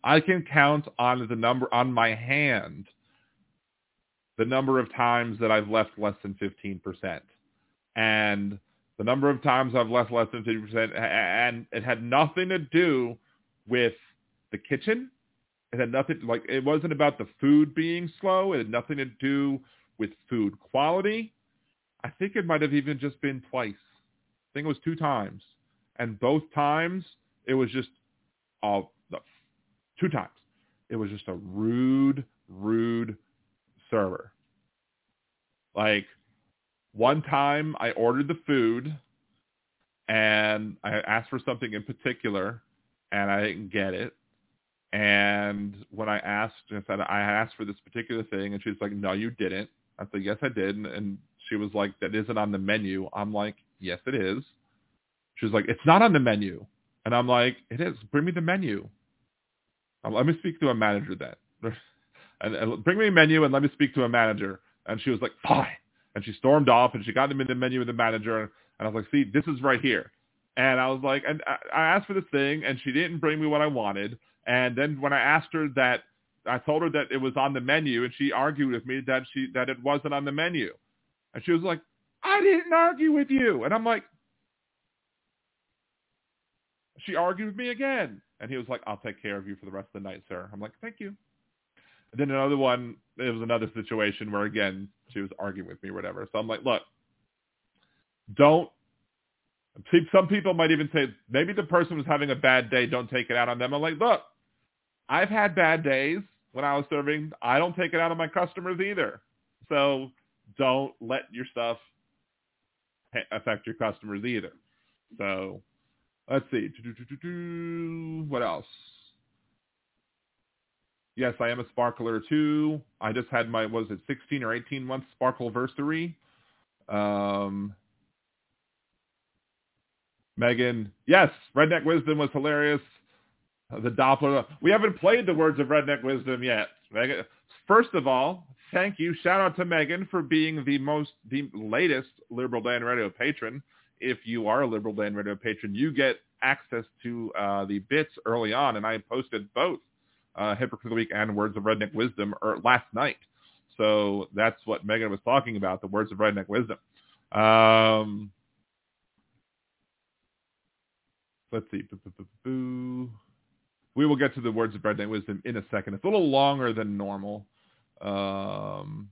I can count on the number on my hand the number of times that I've left less than 15%. And the number of times I've left less than 50%, and it had nothing to do with the kitchen. It had nothing, like, it wasn't about the food being slow. It had nothing to do with food quality. I think it might have even just been twice. I think it was two times. And both times it was just uh, no, two times. It was just a rude, rude server. Like one time I ordered the food and I asked for something in particular and I didn't get it. And when I asked, I said, I asked for this particular thing and she's like, no, you didn't. I said, yes, I did. And, and she was like, that isn't on the menu. I'm like, yes, it is. She was like, it's not on the menu. And I'm like, it is. Bring me the menu. Let me speak to a manager then. and, and bring me a menu and let me speak to a manager. And she was like, fine. And she stormed off and she got him in the menu with the manager. And I was like, see, this is right here. And I was like, and I asked for this thing and she didn't bring me what I wanted. And then when I asked her that I told her that it was on the menu, and she argued with me that she that it wasn't on the menu, and she was like, "I didn't argue with you," and I'm like, she argued with me again, and he was like, "I'll take care of you for the rest of the night, sir." I'm like, "Thank you." And then another one, it was another situation where again she was arguing with me or whatever. So I'm like, "Look, don't some people might even say maybe the person was having a bad day, don't take it out on them. I'm like, look, I've had bad days when I was serving. I don't take it out on my customers either. So don't let your stuff affect your customers either. So let's see. What else? Yes, I am a sparkler too. I just had my, was it 16 or 18 month sparkle versary. Um, Megan, yes, Redneck Wisdom was hilarious. The Doppler. We haven't played the words of Redneck Wisdom yet. Megan, first of all, thank you. Shout out to Megan for being the most, the latest Liberal Dan Radio patron. If you are a Liberal Dan Radio patron, you get access to uh, the bits early on, and I posted both uh, Hypocrite of the Week and Words of Redneck Wisdom er, last night. So that's what Megan was talking about, the Words of Redneck Wisdom. Um, let's see. We will get to the Words of Redneck Wisdom in a second. It's a little longer than normal. Um,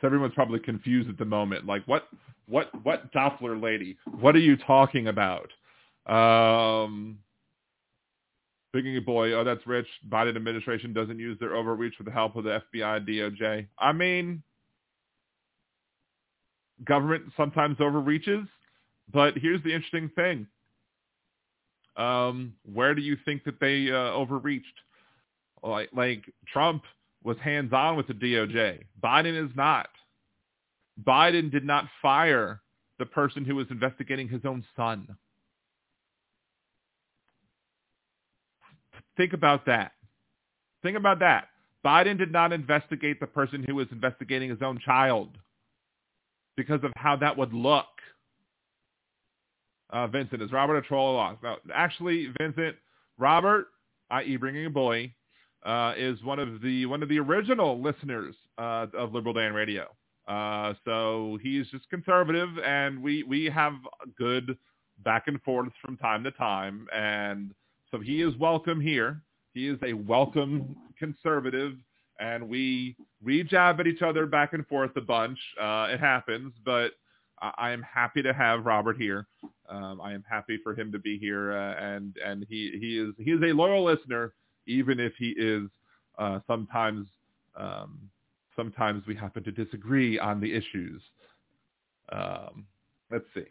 so everyone's probably confused at the moment. Like, what, what, what Doppler lady? What are you talking about? Um, Speaking of boy, oh, that's rich. Biden administration doesn't use their overreach with the help of the FBI, DOJ. I mean, government sometimes overreaches, but here's the interesting thing. Um, where do you think that they uh, overreached? Like, like Trump was hands-on with the DOJ. Biden is not. Biden did not fire the person who was investigating his own son. Think about that. Think about that. Biden did not investigate the person who was investigating his own child because of how that would look. Uh, Vincent, is Robert a troll or No, actually, Vincent, Robert, i.e. bringing a boy, uh, is one of the one of the original listeners uh, of Liberal Dan Radio. Uh, so he's just conservative, and we we have good back and forths from time to time, and so he is welcome here. He is a welcome conservative, and we we jab at each other back and forth a bunch. Uh, it happens, but I, am happy to have Robert here. Um, I am happy for him to be here, uh, and and he he is he is a loyal listener, even if he is uh, sometimes um, sometimes we happen to disagree on the issues. Um, let's see.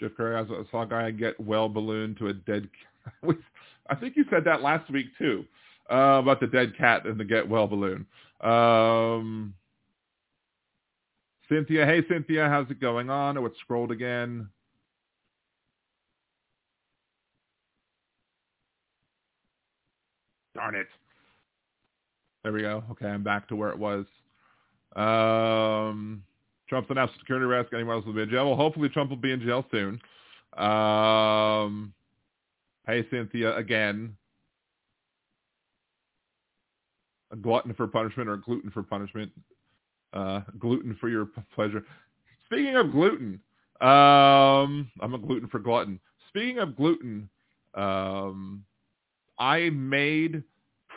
Jeff Curry, I saw a guy get well ballooned to a dead. I think you said that last week too uh, about the dead cat and the get well balloon. Um, Cynthia, hey Cynthia, how's it going on? Oh, it scrolled again. Darn it. There we go. Okay, I'm back to where it was. Um, Trump's announced security risk. Anyone else will be in jail. Well, hopefully Trump will be in jail soon. Um, hey, Cynthia, again. A glutton for punishment or a gluten for punishment. Uh, gluten for your pleasure. Speaking of gluten, um, I'm a gluten for glutton. Speaking of gluten, um, I made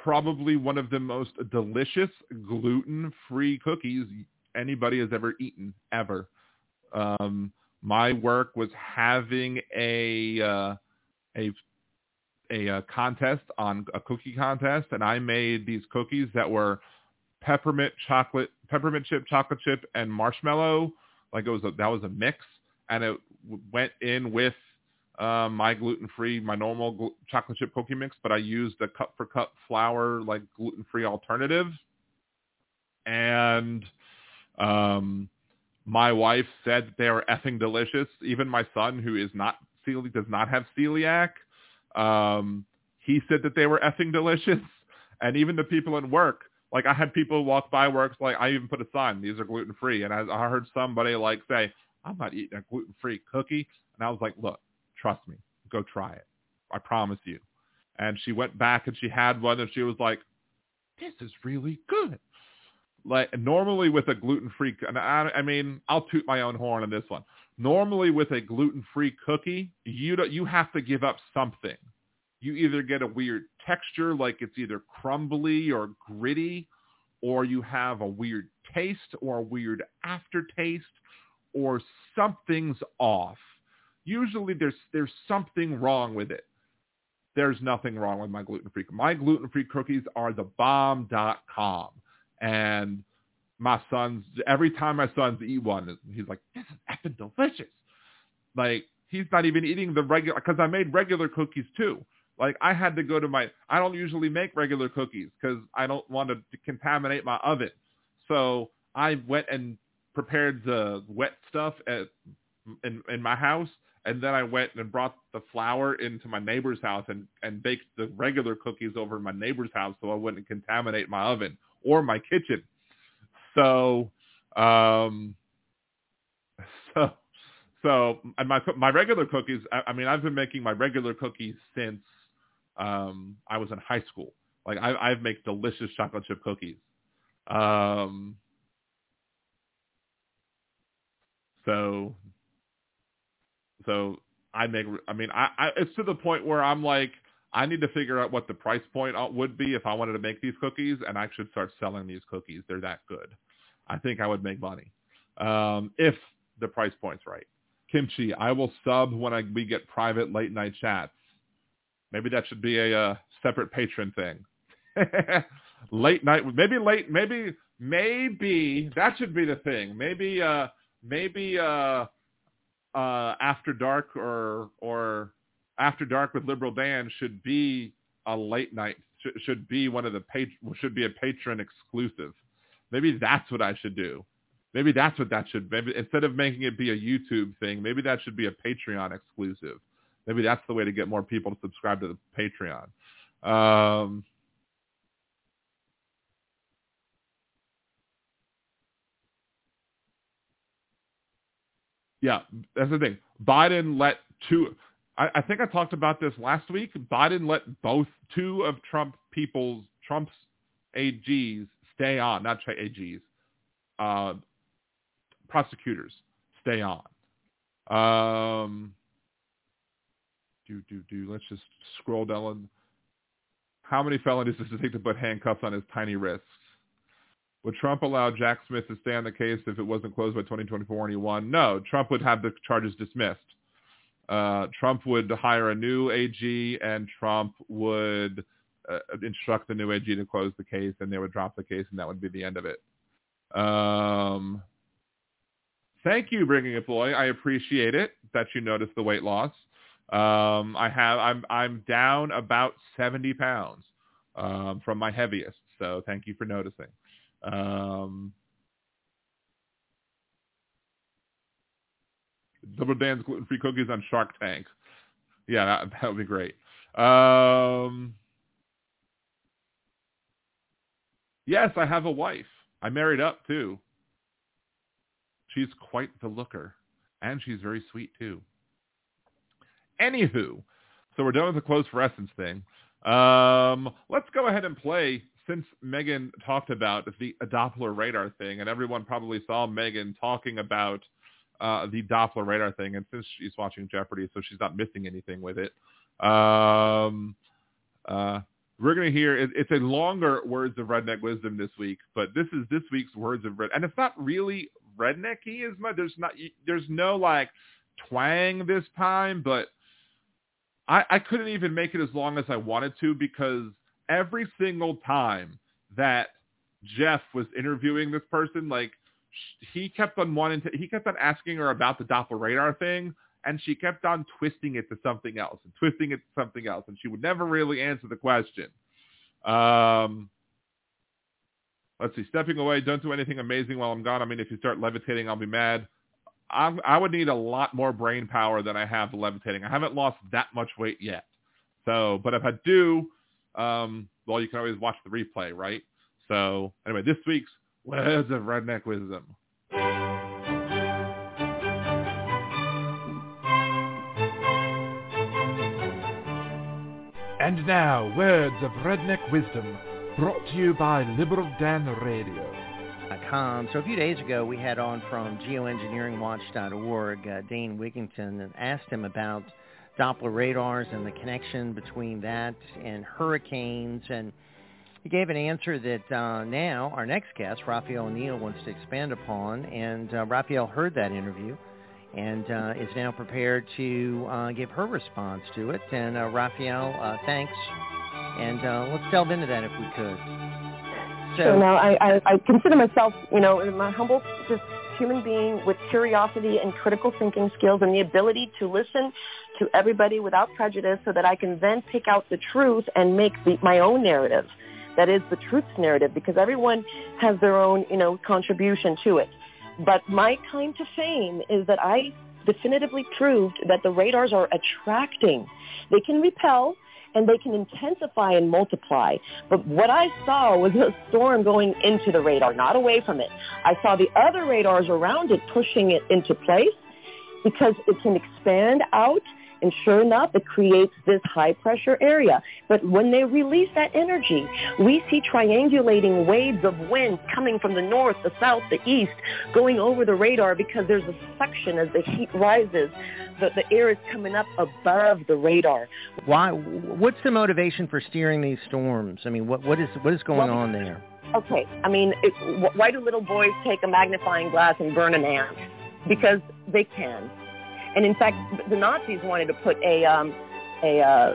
probably one of the most delicious gluten-free cookies anybody has ever eaten ever. Um, my work was having a uh, a a, uh, contest on a cookie contest, and I made these cookies that were peppermint chocolate, peppermint chip, chocolate chip, and marshmallow. Like it was a, that was a mix, and it went in with uh, my gluten-free, my normal gl- chocolate chip cookie mix, but I used a cup for cup flour, like gluten-free alternative. And um, my wife said they are effing delicious. Even my son, who is not celiac, does not have celiac, um, he said that they were effing delicious. And even the people in work, like I had people walk by works, like I even put a sign, these are gluten free. And I, I heard somebody like say, I'm not eating a gluten free cookie. And I was like, look, trust me, go try it. I promise you. And she went back and she had one and she was like, this is really good like normally with a gluten-free, and I, I mean, I'll toot my own horn on this one. Normally with a gluten-free cookie, you don't, you have to give up something. you either get a weird texture, like it's either crumbly or gritty, or you have a weird taste or a weird aftertaste, or something's off. Usually there's there's something wrong with it. There's nothing wrong with my gluten-free. My gluten-free cookies are the bomb.com. And my sons, every time my sons eat one, he's like, this is effing delicious. Like, he's not even eating the regular, because I made regular cookies too. Like, I had to go to my, I don't usually make regular cookies because I don't want to contaminate my oven. So I went and prepared the wet stuff at, in, in my house and then I went and brought the flour into my neighbor's house and, and baked the regular cookies over in my neighbor's house so I wouldn't contaminate my oven or my kitchen. So, um, so, so, and my my regular cookies. I, I mean, I've been making my regular cookies since um, I was in high school. Like I, I've made delicious chocolate chip cookies. Um, so, so I make. I mean, I, I it's to the point where I'm like, I need to figure out what the price point would be if I wanted to make these cookies, and I should start selling these cookies. They're that good. I think I would make money um, if the price point's right. Kimchi, I will sub when I, we get private late night chats. Maybe that should be a, uh, separate Patreon thing. late night, maybe late, maybe maybe that should be the thing. Maybe uh, maybe uh, uh, after dark or or after Dark with Liberal Dan should be a late night, should, be one of the pat- should be a Patreon exclusive. Maybe that's what I should do. Maybe that's what that should. Maybe instead of making it be a YouTube thing, maybe that should be a Patreon exclusive. Maybe that's the way to get more people to subscribe to the Patreon. Um, yeah, that's the thing. Biden let two. I, I think I talked about this last week. Biden let both two of Trump people's Trump's AGs stay on, not AGs, uh, prosecutors stay on. Um, do do do. Let's just scroll down. How many felonies does it take to put handcuffs on his tiny wrists? Would Trump allow Jack Smith to stay on the case if it wasn't closed by 2024 and he won? No, Trump would have the charges dismissed uh, Trump would hire a new AG and Trump would uh, instruct the new AG to close the case and they would drop the case and that would be the end of it. Um, thank you, Bringing It Boy. I appreciate it that you noticed the weight loss. Um, I have, I'm, I'm down about 70 pounds um, from my heaviest. So thank you for noticing. Um, Double Dan's gluten-free cookies on Shark Tank. Yeah, that, that would be great. Um, yes, I have a wife. I married up too. She's quite the looker, and she's very sweet too. Anywho, so we're done with the clothes for essence thing. Um, let's go ahead and play since Megan talked about the Doppler radar thing, and everyone probably saw Megan talking about uh, the Doppler radar thing, and since she's watching Jeopardy, so she's not missing anything with it. Um, uh, we're going to hear it, it's a longer words of redneck wisdom this week, but this is this week's words of red, and it's not really rednecky as much. There's not there's no like twang this time, but I, I couldn't even make it as long as I wanted to because every single time that Jeff was interviewing this person, like he kept on wanting to, he kept on asking her about the Doppler radar thing, and she kept on twisting it to something else and twisting it to something else, and she would never really answer the question. Um, let's see, stepping away, don't do anything amazing while I'm gone. I mean, if you start levitating, I'll be mad. I'm, I would need a lot more brain power than I have levitating. I haven't lost that much weight yet. So, but if I do, um, well, you can always watch the replay, right? So anyway, this week's Words of Redneck Wisdom. And now, Words of Redneck Wisdom, brought to you by Liberal Dan Radio. So a few days ago, we had on from geoengineeringwatch.org uh, Dane Wigington and asked him about Doppler radars and the connection between that and hurricanes. And he gave an answer that uh, now our next guest, Raphael O'Neill, wants to expand upon. And uh, Raphael heard that interview and uh, is now prepared to uh, give her response to it. And uh, Raphael, uh, thanks. And let's delve into that if we could. So, so now I, I, I consider myself, you know, my humble just human being with curiosity and critical thinking skills and the ability to listen to everybody without prejudice so that I can then pick out the truth and make the, my own narrative. That is the truth's narrative because everyone has their own, you know, contribution to it. But my claim to fame is that I definitively proved that the radars are attracting. They can repel and they can intensify and multiply. But what I saw was a storm going into the radar, not away from it. I saw the other radars around it pushing it into place because it can expand out and sure enough, it creates this high pressure area. But when they release that energy, we see triangulating waves of wind coming from the north, the south, the east, going over the radar because there's a suction as the heat rises. The, the air is coming up above the radar. Why? What's the motivation for steering these storms? I mean, what, what is what is going well, on there? Okay, I mean, it, why do little boys take a magnifying glass and burn an ant? Because they can. And in fact, the Nazis wanted to put a um, a uh,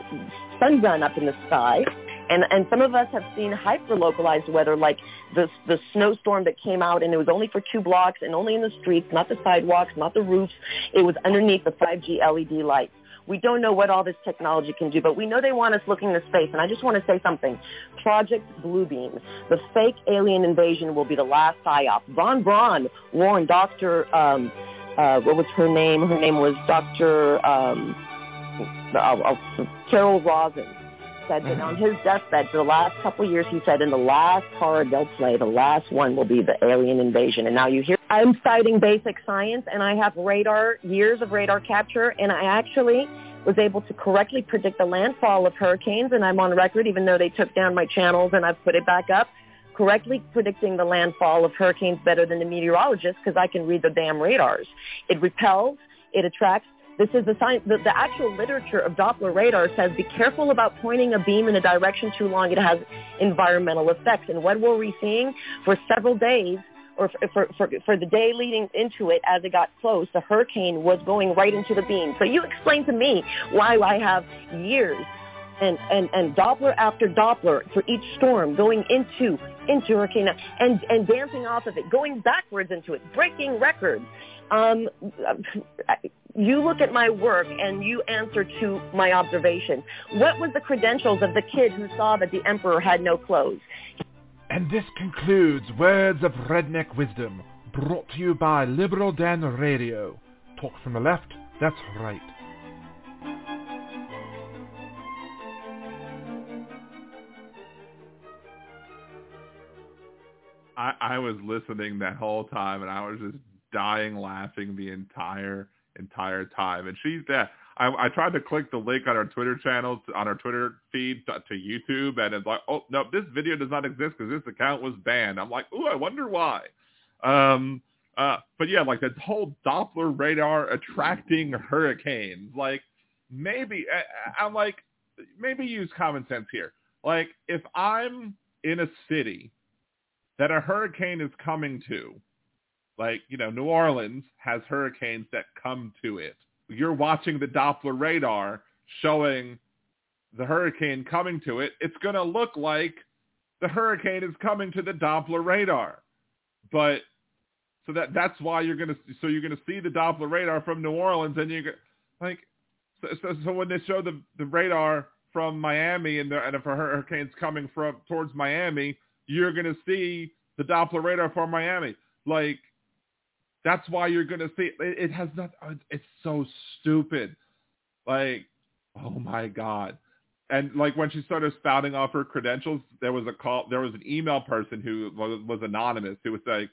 sun gun up in the sky. And, and some of us have seen hyper-localized weather, like the, the snowstorm that came out, and it was only for two blocks and only in the streets, not the sidewalks, not the roofs. It was underneath the 5G LED lights. We don't know what all this technology can do, but we know they want us looking to space. And I just want to say something. Project Bluebeam, the fake alien invasion will be the last psyop. Von Braun warned Dr. Um, uh, what was her name? Her name was Dr. Um, uh, uh, Carol Rosin. Said that on his deathbed for the last couple of years, he said, in the last card they'll play, the last one will be the alien invasion. And now you hear, I'm citing basic science, and I have radar, years of radar capture, and I actually was able to correctly predict the landfall of hurricanes, and I'm on record, even though they took down my channels and I've put it back up correctly predicting the landfall of hurricanes better than the meteorologists because I can read the damn radars. It repels, it attracts. This is the science, the, the actual literature of Doppler radar says be careful about pointing a beam in a direction too long. It has environmental effects. And what were we seeing for several days or for, for, for, for, the day leading into it as it got close, the hurricane was going right into the beam. So you explain to me why I have years and, and, and Doppler after Doppler for each storm going into, into Hurricane and, and dancing off of it, going backwards into it, breaking records. Um, you look at my work and you answer to my observation. What was the credentials of the kid who saw that the emperor had no clothes? And this concludes Words of Redneck Wisdom, brought to you by Liberal Dan Radio. Talk from the left, that's right. I, I was listening that whole time and I was just dying laughing the entire entire time. And she's dead. I, I tried to click the link on our Twitter channel on our Twitter feed to, to YouTube, and it's like, oh no, this video does not exist because this account was banned. I'm like, oh, I wonder why. Um, uh, but yeah, like that whole Doppler radar attracting hurricanes. Like maybe I'm like maybe use common sense here. Like if I'm in a city that a hurricane is coming to. Like, you know, New Orleans has hurricanes that come to it. You're watching the Doppler radar showing the hurricane coming to it. It's going to look like the hurricane is coming to the Doppler radar. But so that that's why you're going to so you're going to see the Doppler radar from New Orleans and you're like so, so, so when they show the the radar from Miami and the, and if a hurricane's coming from towards Miami, you're going to see the Doppler radar for Miami. Like, that's why you're going to see it, it has not, it's so stupid. Like, oh my God. And like when she started spouting off her credentials, there was a call, there was an email person who was, was anonymous who was like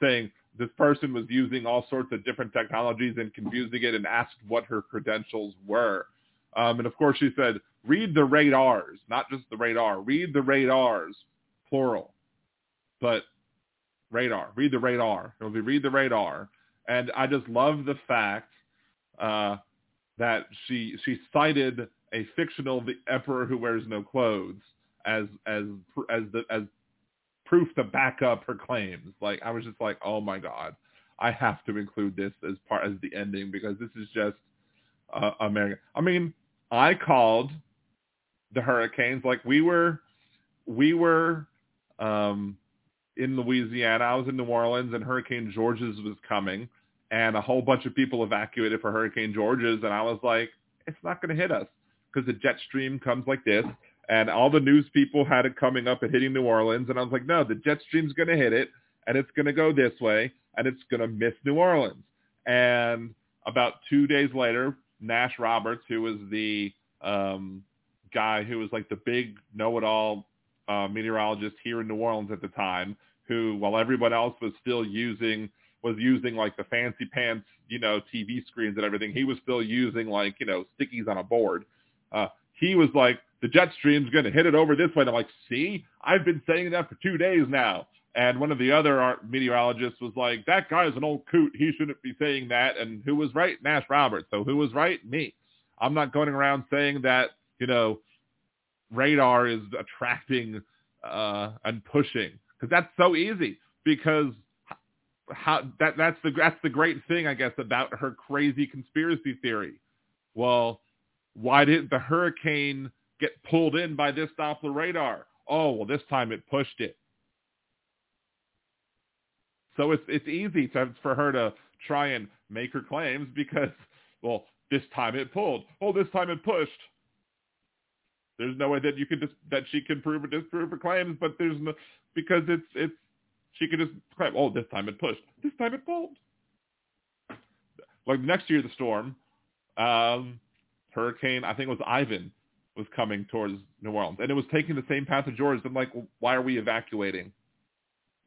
saying this person was using all sorts of different technologies and confusing it and asked what her credentials were. Um, and of course she said, read the radars, not just the radar, read the radars plural. But radar, read the radar. It'll be read the radar. And I just love the fact uh, that she she cited a fictional the emperor who wears no clothes as as as the as proof to back up her claims. Like I was just like, oh my god, I have to include this as part as the ending because this is just uh, American. I mean, I called the hurricanes like we were we were um in Louisiana. I was in New Orleans and Hurricane Georges was coming and a whole bunch of people evacuated for Hurricane Georges and I was like, it's not going to hit us because the jet stream comes like this and all the news people had it coming up and hitting New Orleans and I was like, no, the jet stream's going to hit it and it's going to go this way and it's going to miss New Orleans. And about two days later, Nash Roberts, who was the um, guy who was like the big know-it-all uh, meteorologist here in New Orleans at the time, who while everyone else was still using was using like the fancy pants, you know, TV screens and everything, he was still using like you know stickies on a board. Uh, he was like, the jet stream's going to hit it over this way. And I'm like, see, I've been saying that for two days now. And one of the other meteorologists was like, that guy is an old coot. He shouldn't be saying that. And who was right? Nash Roberts. So who was right? Me. I'm not going around saying that, you know, radar is attracting uh, and pushing because that's so easy because how that that's the that's the great thing I guess about her crazy conspiracy theory. Well, why didn't the hurricane get pulled in by this Doppler radar? Oh, well, this time it pushed it. So it's it's easy to, for her to try and make her claims because, well, this time it pulled. Oh, this time it pushed. There's no way that you could just that she can prove or disprove her claims, but there's no because it's it's she could just claim, oh, this time it pushed, this time it pulled. Like next year, the storm, um, hurricane, I think it was Ivan, was coming towards New Orleans, and it was taking the same path as George. I'm like, well, why are we evacuating?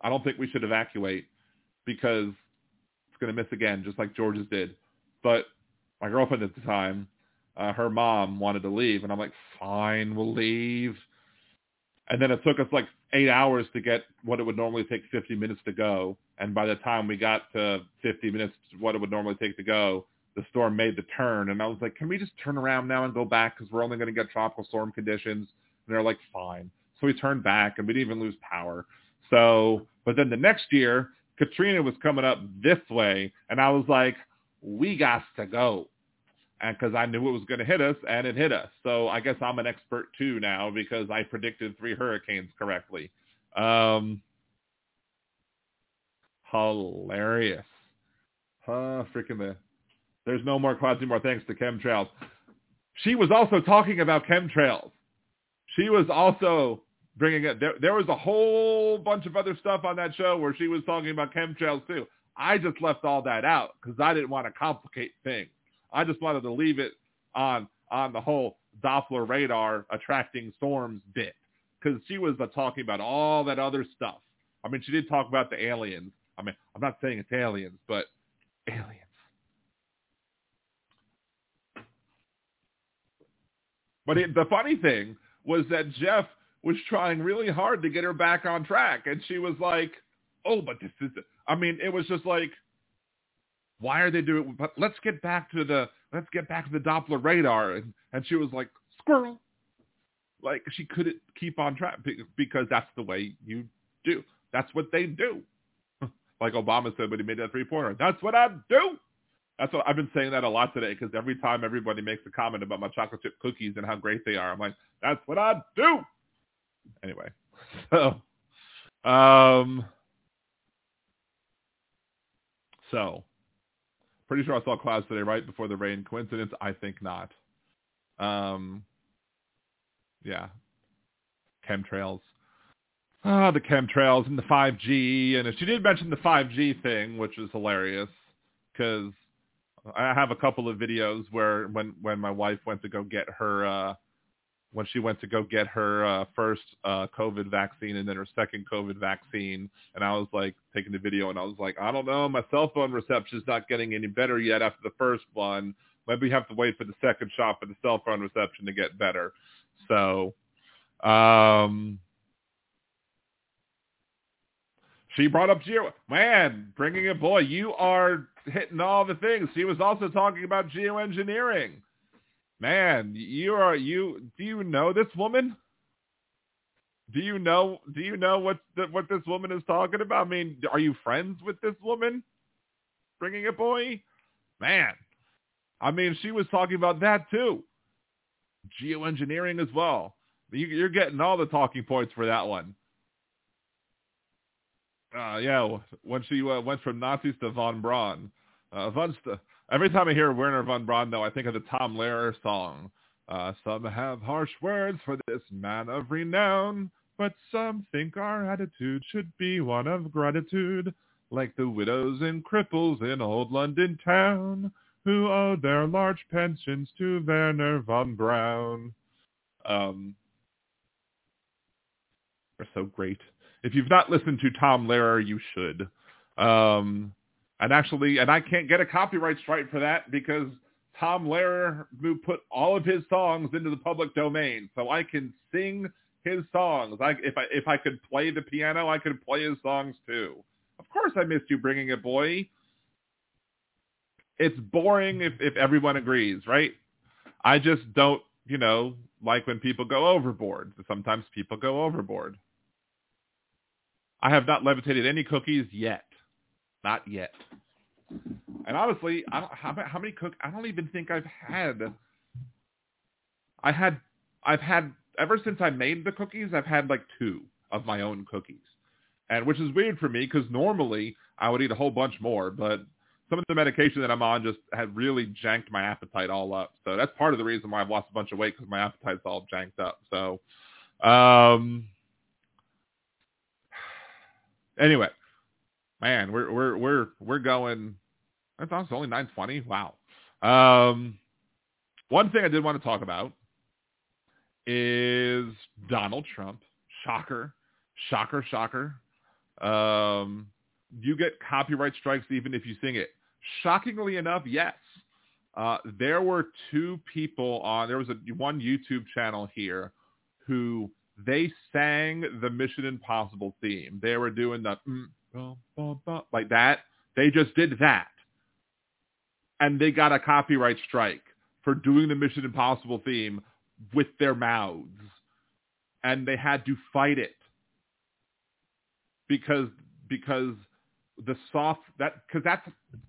I don't think we should evacuate because it's going to miss again, just like George's did. But my girlfriend at the time, uh, her mom wanted to leave, and I'm like, fine, we'll leave. And then it took us like eight hours to get what it would normally take 50 minutes to go. And by the time we got to 50 minutes, what it would normally take to go, the storm made the turn. And I was like, can we just turn around now and go back because we're only going to get tropical storm conditions? And they're like, fine. So we turned back and we didn't even lose power. So, but then the next year, Katrina was coming up this way, and I was like, we got to go. And because I knew it was going to hit us, and it hit us. So I guess I'm an expert too now because I predicted three hurricanes correctly. Um, hilarious. Huh, freaking the there's no more clouds anymore thanks to chemtrails. She was also talking about chemtrails. She was also bringing it. There, there was a whole bunch of other stuff on that show where she was talking about chemtrails too. I just left all that out because I didn't want to complicate things. I just wanted to leave it on on the whole Doppler radar attracting storms bit because she was uh, talking about all that other stuff. I mean, she did talk about the aliens. I mean, I'm not saying it's aliens, but aliens. But it, the funny thing was that Jeff was trying really hard to get her back on track, and she was like, "Oh, but this is." I mean, it was just like, "Why are they doing?" But let's get back to the let's get back to the Doppler radar, and and she was like, "Squirrel." Like she couldn't keep on track because that's the way you do. That's what they do. like Obama said when he made that three pointer. That's what I do. That's what I've been saying that a lot today because every time everybody makes a comment about my chocolate chip cookies and how great they are, I'm like, that's what I do. Anyway, so, um, so pretty sure I saw clouds today right before the rain. Coincidence? I think not. Um, yeah, chemtrails. Ah, the chemtrails and the 5G, and she did mention the 5G thing, which is hilarious because I have a couple of videos where when when my wife went to go get her uh when she went to go get her uh first uh COVID vaccine and then her second COVID vaccine and I was like taking the video and I was like, I don't know, my cell phone reception is not getting any better yet after the first one. Maybe we have to wait for the second shot for the cell phone reception to get better. So um she brought up Geo. Man, bringing it, boy, you are hitting all the things. She was also talking about geoengineering. Man, you are you. Do you know this woman? Do you know? Do you know what the, what this woman is talking about? I mean, are you friends with this woman? Bringing a boy, man. I mean, she was talking about that too. Geoengineering as well. You're getting all the talking points for that one. Uh, yeah, when she uh, went from Nazis to von Braun. Uh, von St- every time I hear Werner von Braun, though, I think of the Tom Lehrer song. Uh, some have harsh words for this man of renown, but some think our attitude should be one of gratitude, like the widows and cripples in old London town who owe their large pensions to Werner von Braun. Um, they're so great. If you've not listened to Tom Lehrer, you should. Um, and actually, and I can't get a copyright strike for that because Tom Lehrer put all of his songs into the public domain, so I can sing his songs. I, if I if I could play the piano, I could play his songs too. Of course, I missed you bringing it, boy. It's boring if if everyone agrees, right? I just don't, you know, like when people go overboard. Sometimes people go overboard. I have not levitated any cookies yet. Not yet. And honestly, I don't how, how many cook I don't even think I've had I had I've had ever since I made the cookies, I've had like two of my own cookies. And which is weird for me because normally I would eat a whole bunch more, but some of the medication that I'm on just had really janked my appetite all up. So that's part of the reason why I've lost a bunch of weight because my appetite's all janked up. So, um, Anyway, man, we're we're we're we're going. It was only nine twenty. Wow. Um, one thing I did want to talk about is Donald Trump. Shocker, shocker, shocker. Um, you get copyright strikes even if you sing it. Shockingly enough, yes. Uh, there were two people on. There was a one YouTube channel here who they sang the Mission Impossible theme. They were doing the mm, like that. They just did that. And they got a copyright strike for doing the Mission Impossible theme with their mouths. And they had to fight it. Because because the soft that because that's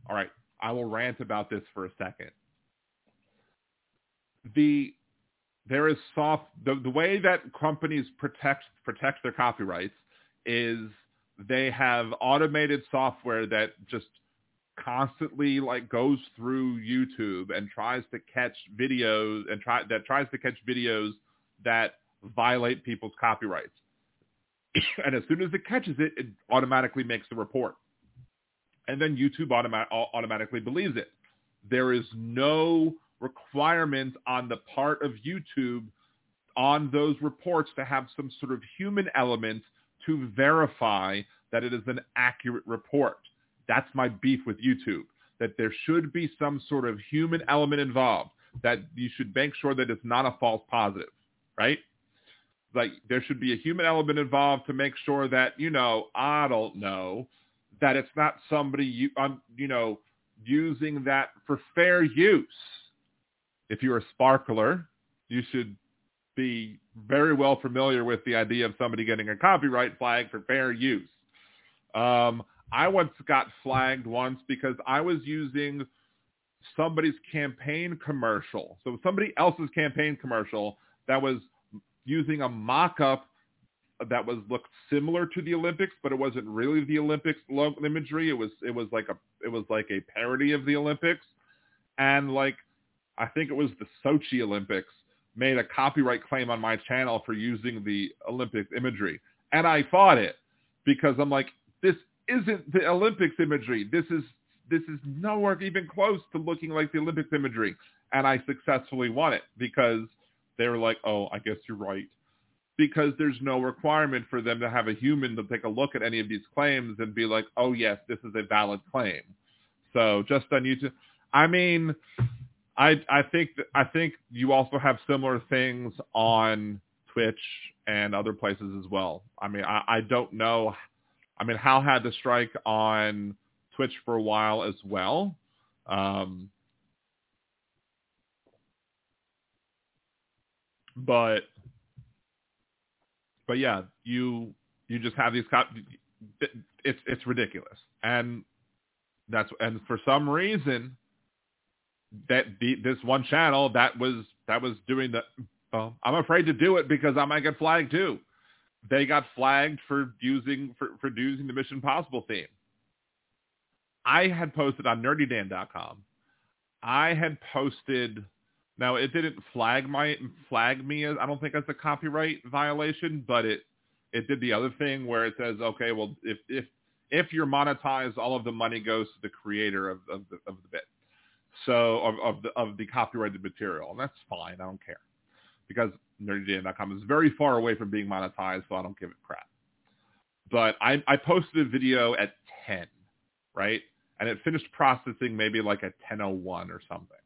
all right. I will rant about this for a second. The there is soft the, the way that companies protect protect their copyrights is they have automated software that just constantly like goes through YouTube and tries to catch videos and try that tries to catch videos that violate people's copyrights. and as soon as it catches it, it automatically makes the report. And then YouTube automa- automatically believes it. There is no requirement on the part of YouTube on those reports to have some sort of human element to verify that it is an accurate report. That's my beef with YouTube, that there should be some sort of human element involved, that you should make sure that it's not a false positive, right? Like there should be a human element involved to make sure that, you know, I don't know, that it's not somebody, you, um, you know, using that for fair use if you're a sparkler, you should be very well familiar with the idea of somebody getting a copyright flag for fair use. Um, I once got flagged once because I was using somebody's campaign commercial. So somebody else's campaign commercial that was using a mock-up that was looked similar to the Olympics, but it wasn't really the Olympics imagery. It was it was like a it was like a parody of the Olympics, and like I think it was the Sochi Olympics, made a copyright claim on my channel for using the Olympics imagery. And I fought it because I'm like, this isn't the Olympics imagery. This is this is nowhere even close to looking like the Olympics imagery. And I successfully won it because they were like, oh, I guess you're right. Because there's no requirement for them to have a human to take a look at any of these claims and be like, oh, yes, this is a valid claim. So just on YouTube. I mean, I I think I think you also have similar things on Twitch and other places as well. I mean, I, I don't know. I mean, Hal had the strike on Twitch for a while as well. Um, but but yeah, you you just have these cop- it's it's ridiculous, and that's and for some reason that the, this one channel that was that was doing the. Well, I'm afraid to do it because I might get flagged too. They got flagged for using for, for using the Mission Possible theme. I had posted on nerdydan.com. I had posted now it didn't flag my flag me as I don't think as a copyright violation, but it it did the other thing where it says, okay, well if if if you're monetized, all of the money goes to the creator of, of the of the bit. So of, of the of the copyrighted material. And that's fine. I don't care. Because nerdydan.com is very far away from being monetized, so I don't give it crap. But I, I posted a video at 10, right? And it finished processing maybe like at 10.01 or something.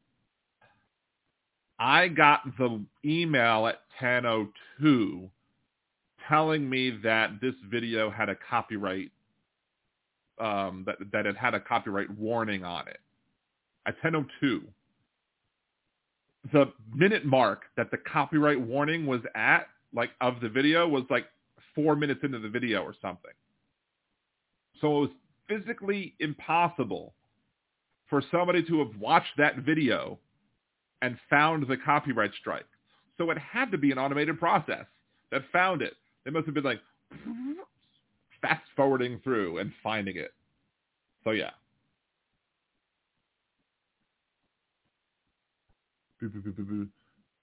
I got the email at 10.02 telling me that this video had a copyright, um, that, that it had a copyright warning on it at 10.02. The minute mark that the copyright warning was at, like, of the video was like four minutes into the video or something. So it was physically impossible for somebody to have watched that video and found the copyright strike. So it had to be an automated process that found it. They must have been like fast forwarding through and finding it. So yeah.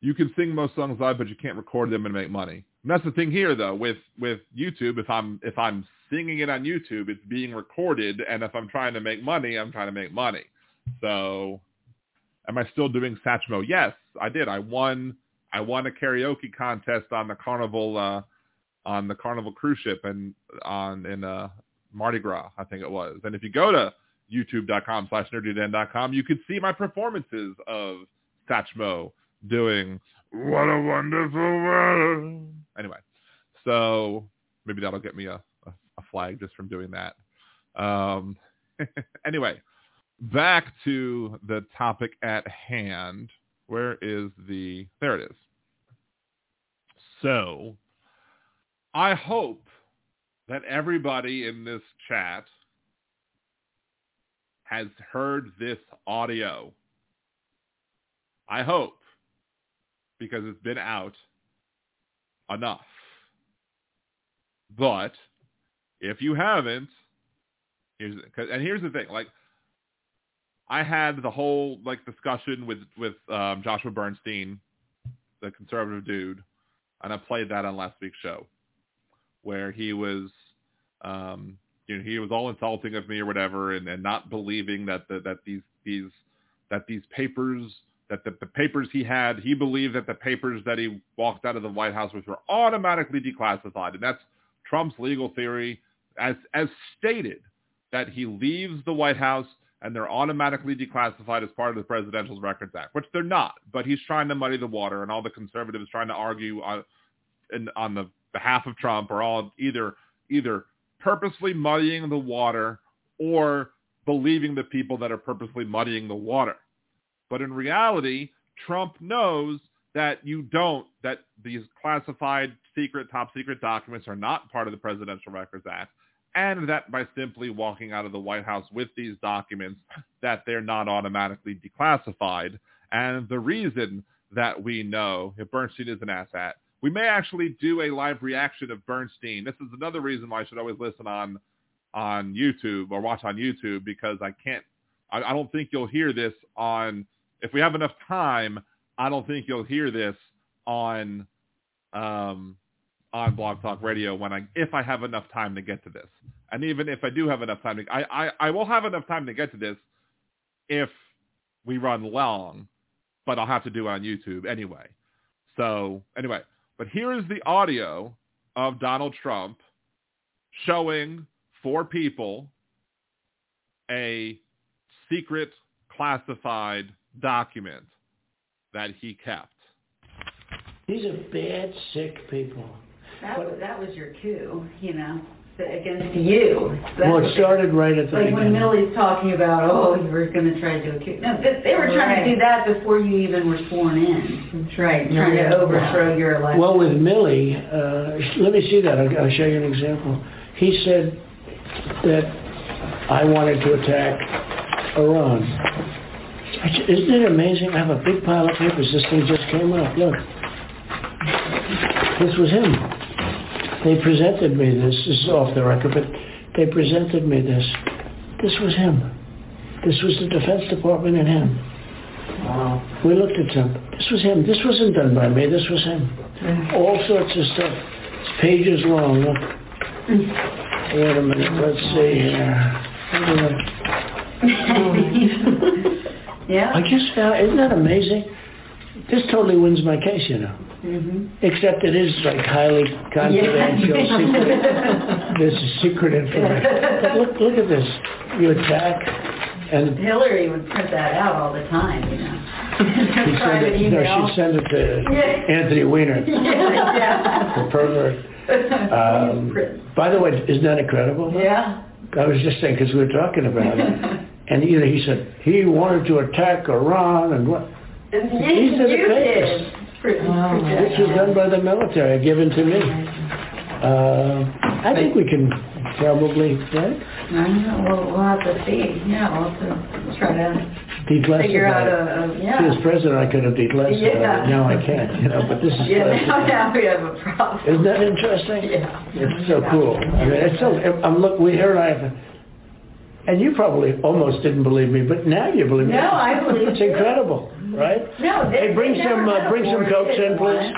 You can sing most songs live, but you can't record them and make money. And that's the thing here, though, with with YouTube. If I'm if I'm singing it on YouTube, it's being recorded, and if I'm trying to make money, I'm trying to make money. So Am I still doing Satchmo? Yes, I did. I won. I won a karaoke contest on the Carnival uh, on the Carnival cruise ship and on in uh, Mardi Gras, I think it was. And if you go to youtube.com slash nerdydan.com, you can see my performances of Satchmo doing What a Wonderful World. Anyway, so maybe that'll get me a, a, a flag just from doing that. Um, anyway, back to the topic at hand. Where is the, there it is. So I hope that everybody in this chat has heard this audio. I hope because it's been out enough. But if you haven't, here's and here's the thing, like I had the whole like discussion with with um, Joshua Bernstein, the conservative dude, and I played that on last week's show, where he was, um, you know, he was all insulting of me or whatever, and, and not believing that the, that these these that these papers that the, the papers he had, he believed that the papers that he walked out of the White House with were automatically declassified, and that's Trump's legal theory, as as stated, that he leaves the White House and they're automatically declassified as part of the Presidential Records Act, which they're not. But he's trying to muddy the water, and all the conservatives trying to argue on, in, on the behalf of Trump are all either either purposely muddying the water or believing the people that are purposely muddying the water. But in reality, Trump knows that you don't, that these classified secret, top secret documents are not part of the Presidential Records Act and that by simply walking out of the White House with these documents that they're not automatically declassified. And the reason that we know if Bernstein is an asshat, we may actually do a live reaction of Bernstein. This is another reason why I should always listen on on YouTube or watch on YouTube because I can't I, I don't think you'll hear this on if we have enough time, I don't think you'll hear this on um on Blog Talk Radio when I if I have enough time to get to this. And even if I do have enough time to I, I, I will have enough time to get to this if we run long, but I'll have to do it on YouTube anyway. So anyway, but here is the audio of Donald Trump showing four people a secret classified document that he kept. These are bad, sick people. That was, that was your coup, you know. against you. Well, it started right at the like when beginning. Milley's talking about, oh, you were going to try to accuse. No, they, they were trying to do that before you even were sworn in. That's right. Trying to overthrow your election. Well, with Millie, uh, let me see that. I'll, I'll show you an example. He said that I wanted to attack Iran. Isn't it amazing? I have a big pile of papers. This thing just came up. Look. This was him. They presented me this. This is off the record, but they presented me this. This was him. This was the Defense Department and him. Wow. We looked at him. This was him. This wasn't done by me. This was him. Mm. All sorts of stuff. It's pages long. Look. Wait a minute. Let's see here. yeah. I just found, isn't that amazing? This totally wins my case, you know. hmm Except it is like highly confidential, secret. This is secret information. But look, look at this. You attack, and Hillary would print that out all the time, you know. she'd send it, no, she'd send it to Yeah. Anthony Weiner, yeah. the pervert. Um, by the way, isn't that incredible? yeah. I was just saying because we were talking about it, and you know, he said he wanted to attack Iran and what, You, These are the papers. did. Pre- Oh, my which was done by the military, given to me. Uh, I think we can probably right? I don't know. We'll, we'll have to see. Yeah, we'll have to try to declassify. figure out it. a, a See, as president, I could have declassified Yeah. it. Now I can't, you know. But this is Yeah, now, classified. now we have a problem. Isn't that interesting? Yeah. It's so cool. I mean, it's so. I'm look. We heard I have. And you probably almost didn't believe me, but now you believe me. No, I believe It's incredible, right? No, they, Hey, bring they some, uh, bring some board cokes in, please.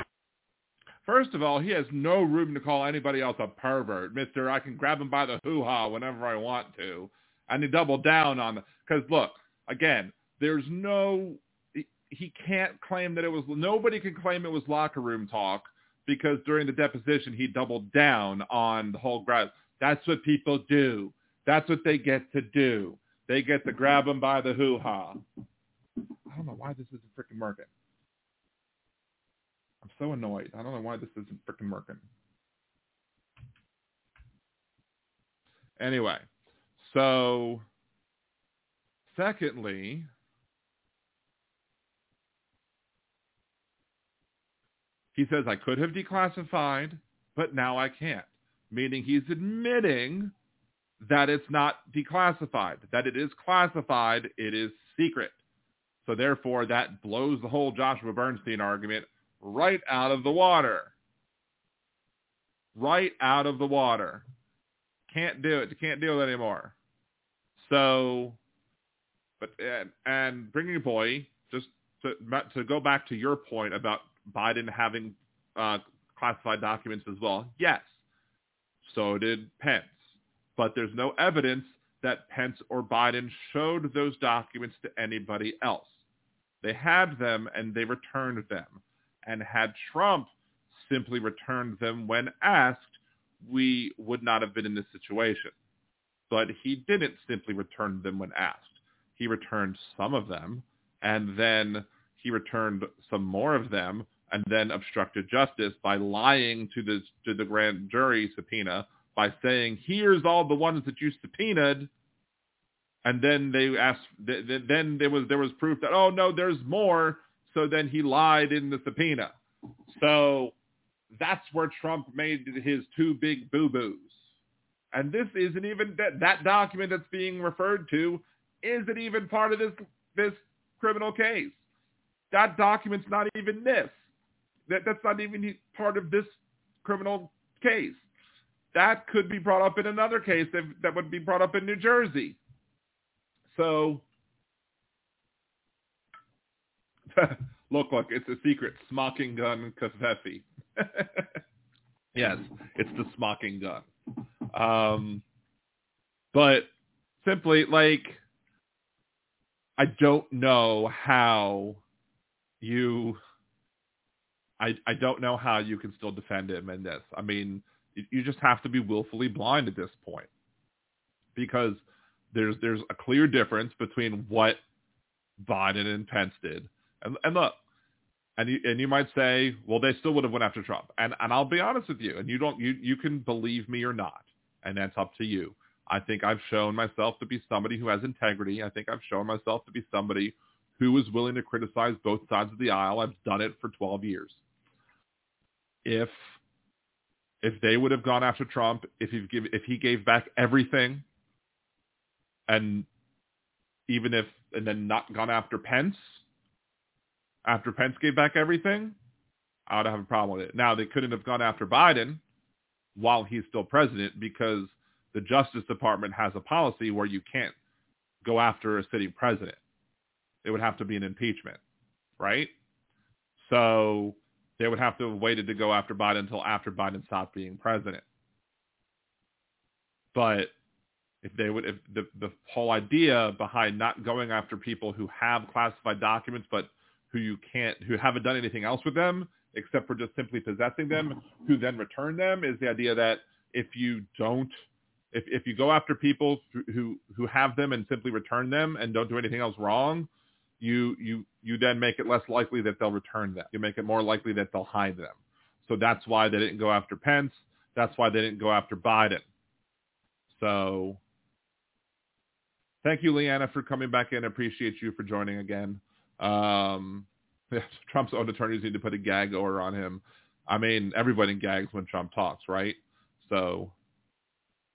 First of all, he has no room to call anybody else a pervert. Mister, I can grab him by the hoo-ha whenever I want to. And he doubled down on the, because look, again, there's no, he, he can't claim that it was, nobody can claim it was locker room talk because during the deposition he doubled down on the whole grab. That's what people do. That's what they get to do. They get to grab him by the hoo-ha. I don't know why this isn't freaking working. I'm so annoyed. I don't know why this isn't freaking working. Anyway, so secondly, he says I could have declassified, but now I can't. Meaning he's admitting that it's not declassified, that it is classified, it is secret. So therefore that blows the whole Joshua Bernstein argument right out of the water. Right out of the water. Can't do it. Can't deal with it anymore. So, but and, and bringing boy just to to go back to your point about Biden having uh, classified documents as well. Yes, so did Pence, but there's no evidence that Pence or Biden showed those documents to anybody else. They had them and they returned them. And had Trump simply returned them when asked, we would not have been in this situation. But he didn't simply return them when asked. He returned some of them, and then he returned some more of them, and then obstructed justice by lying to the to the grand jury subpoena by saying, "Here's all the ones that you subpoenaed." And then they asked. th- th- Then there was there was proof that oh no, there's more. So then he lied in the subpoena. So that's where Trump made his two big boo-boos. And this isn't even that, that document that's being referred to isn't even part of this this criminal case. That document's not even this. That that's not even part of this criminal case. That could be brought up in another case that, that would be brought up in New Jersey. So look, look, it's a secret smocking gun Covfefe. yes, it's the smocking gun. Um, but simply, like, I don't know how you, I, I don't know how you can still defend him in this. I mean, you, just have to be willfully blind at this point because there's there's a clear difference between what Biden and Pence did. And, and look, and you and you might say, well, they still would have went after Trump. And and I'll be honest with you, and you don't you you can believe me or not. and that's up to you. I think I've shown myself to be somebody who has integrity. I think I've shown myself to be somebody who is willing to criticize both sides of the aisle. I've done it for 12 years. If if they would have gone after Trump, if he give, if he gave back everything, and even if and then not gone after Pence, after Pence gave back everything, I would have a problem with it. Now they couldn't have gone after Biden while he's still president because the Justice Department has a policy where you can't go after a sitting president. It would have to be an impeachment, right? So they would have to have waited to go after Biden until after Biden stopped being president. But if they would, if the the whole idea behind not going after people who have classified documents but who you can't, who haven't done anything else with them except for just simply possessing them, who then return them, is the idea that if you don't if if you go after people who who have them and simply return them and don't do anything else wrong, you you you then make it less likely that they'll return them. You make it more likely that they'll hide them. So that's why they didn't go after Pence. That's why they didn't go after Biden. So thank you, Leanna, for coming back in. I appreciate you for joining again. Um, Trump's own attorneys need to put a gag order on him. I mean, everybody gags when Trump talks, right? So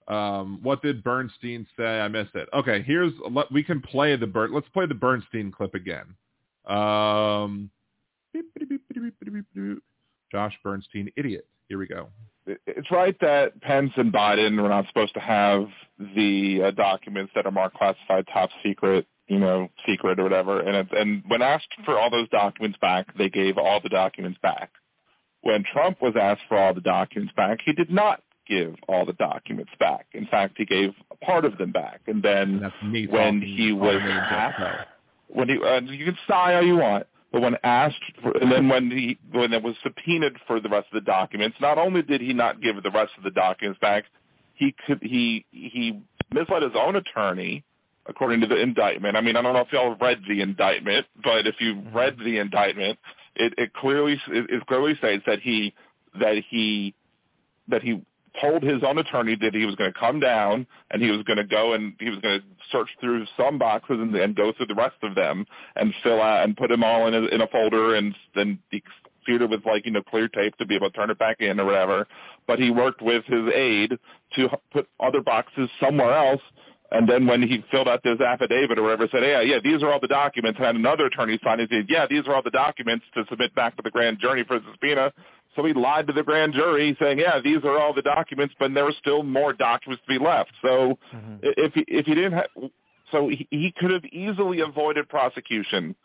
um, what did Bernstein say? I missed it. Okay, here's we can play the Bern. Let's play the Bernstein clip again. Um, Josh Bernstein, idiot. Here we go. It's right that Pence and Biden were not supposed to have the uh, documents that are marked classified top secret, you know, secret or whatever. And it, and when asked for all those documents back, they gave all the documents back. When Trump was asked for all the documents back, he did not give all the documents back. In fact, he gave part of them back. And then when he was asked, when he, uh, you can sigh all you want, but when asked, for, and then when he when it was subpoenaed for the rest of the documents, not only did he not give the rest of the documents back, he could he he misled his own attorney, according to the indictment. I mean, I don't know if y'all read the indictment, but if you read the indictment, it, it clearly it, it clearly states that he that he that he told his own attorney that he was going to come down and he was going to go and he was going to search through some boxes and, and go through the rest of them and fill out and put them all in a, in a folder and then he sealed it with like you know clear tape to be able to turn it back in or whatever. But he worked with his aide to put other boxes somewhere else and then when he filled out this affidavit or whatever, said, yeah, yeah, these are all the documents. And had another attorney sign it. Said, yeah, these are all the documents to submit back to the grand jury for subpoena. So he lied to the grand jury saying, yeah, these are all the documents, but there were still more documents to be left. So mm-hmm. if he, if he didn't have, so he, he could have easily avoided prosecution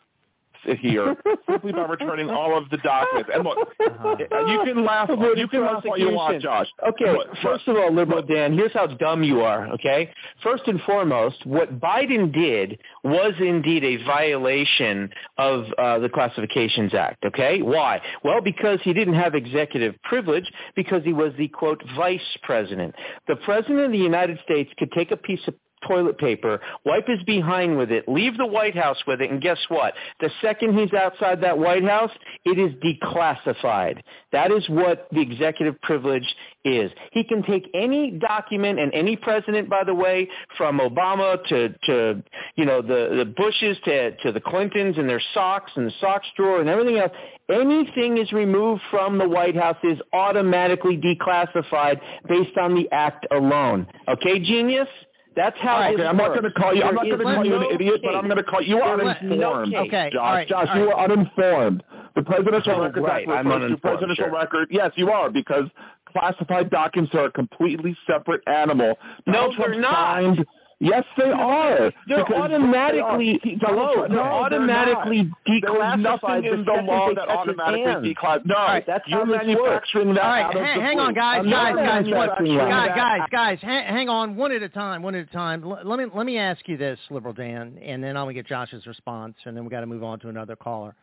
here simply by returning all of the documents. And look, uh-huh. you can laugh. You can laugh all you want, Josh. Okay, but, first of all, liberal Dan, here's how dumb you are. Okay, first and foremost, what Biden did was indeed a violation of uh, the Classifications Act. Okay, why? Well, because he didn't have executive privilege because he was the quote vice president. The president of the United States could take a piece of toilet paper, wipe his behind with it, leave the White House with it, and guess what? The second he's outside that White House, it is declassified. That is what the executive privilege is. He can take any document and any president, by the way, from Obama to, to you know, the, the Bushes to, to the Clintons and their socks and the socks drawer and everything else. Anything is removed from the White House is automatically declassified based on the act alone. Okay, genius? That's how right, okay, I'm not going to call you. I'm not going to call you an idiot, but I'm going to call you are uninformed. No okay, Josh, right, Josh, right. you are uninformed. The presidential oh, record right. I'm uninformed, presidential sure. record. Yes, you are because classified documents are a completely separate animal. No, Donald they're Trump not. Signed, Yes, they are. They're automatically they are. hello. They're automatically declassified. There's nothing in the law that automatically declassifies. No, right, that's you're manufacturing works. that All right, out hang, hang on, guys, guys, guys, guys, guys, guys, hang, hang on, one at a time, one at a time. Let me let me ask you this, Liberal Dan, and then I'm gonna get Josh's response, and then we got to move on to another caller.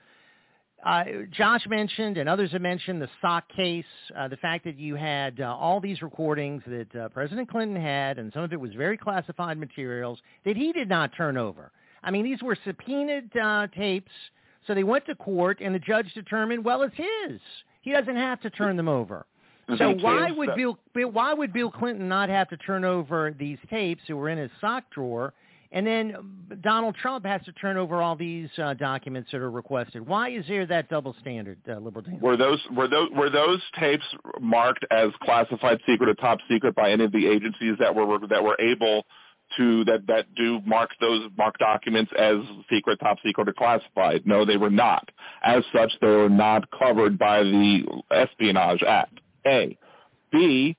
Uh, Josh mentioned, and others have mentioned, the sock case, uh, the fact that you had uh, all these recordings that uh, President Clinton had, and some of it was very classified materials that he did not turn over. I mean, these were subpoenaed uh, tapes, so they went to court, and the judge determined, well, it's his. He doesn't have to turn them over. So why would Bill why would Bill Clinton not have to turn over these tapes that were in his sock drawer, and then Donald Trump has to turn over all these uh, documents that are requested? Why is there that double standard, uh, liberal? Dan? Were those were those were those tapes marked as classified secret or top secret by any of the agencies that were that were able to that that do mark those mark documents as secret, top secret, or classified? No, they were not. As such, they were not covered by the Espionage Act. A. B.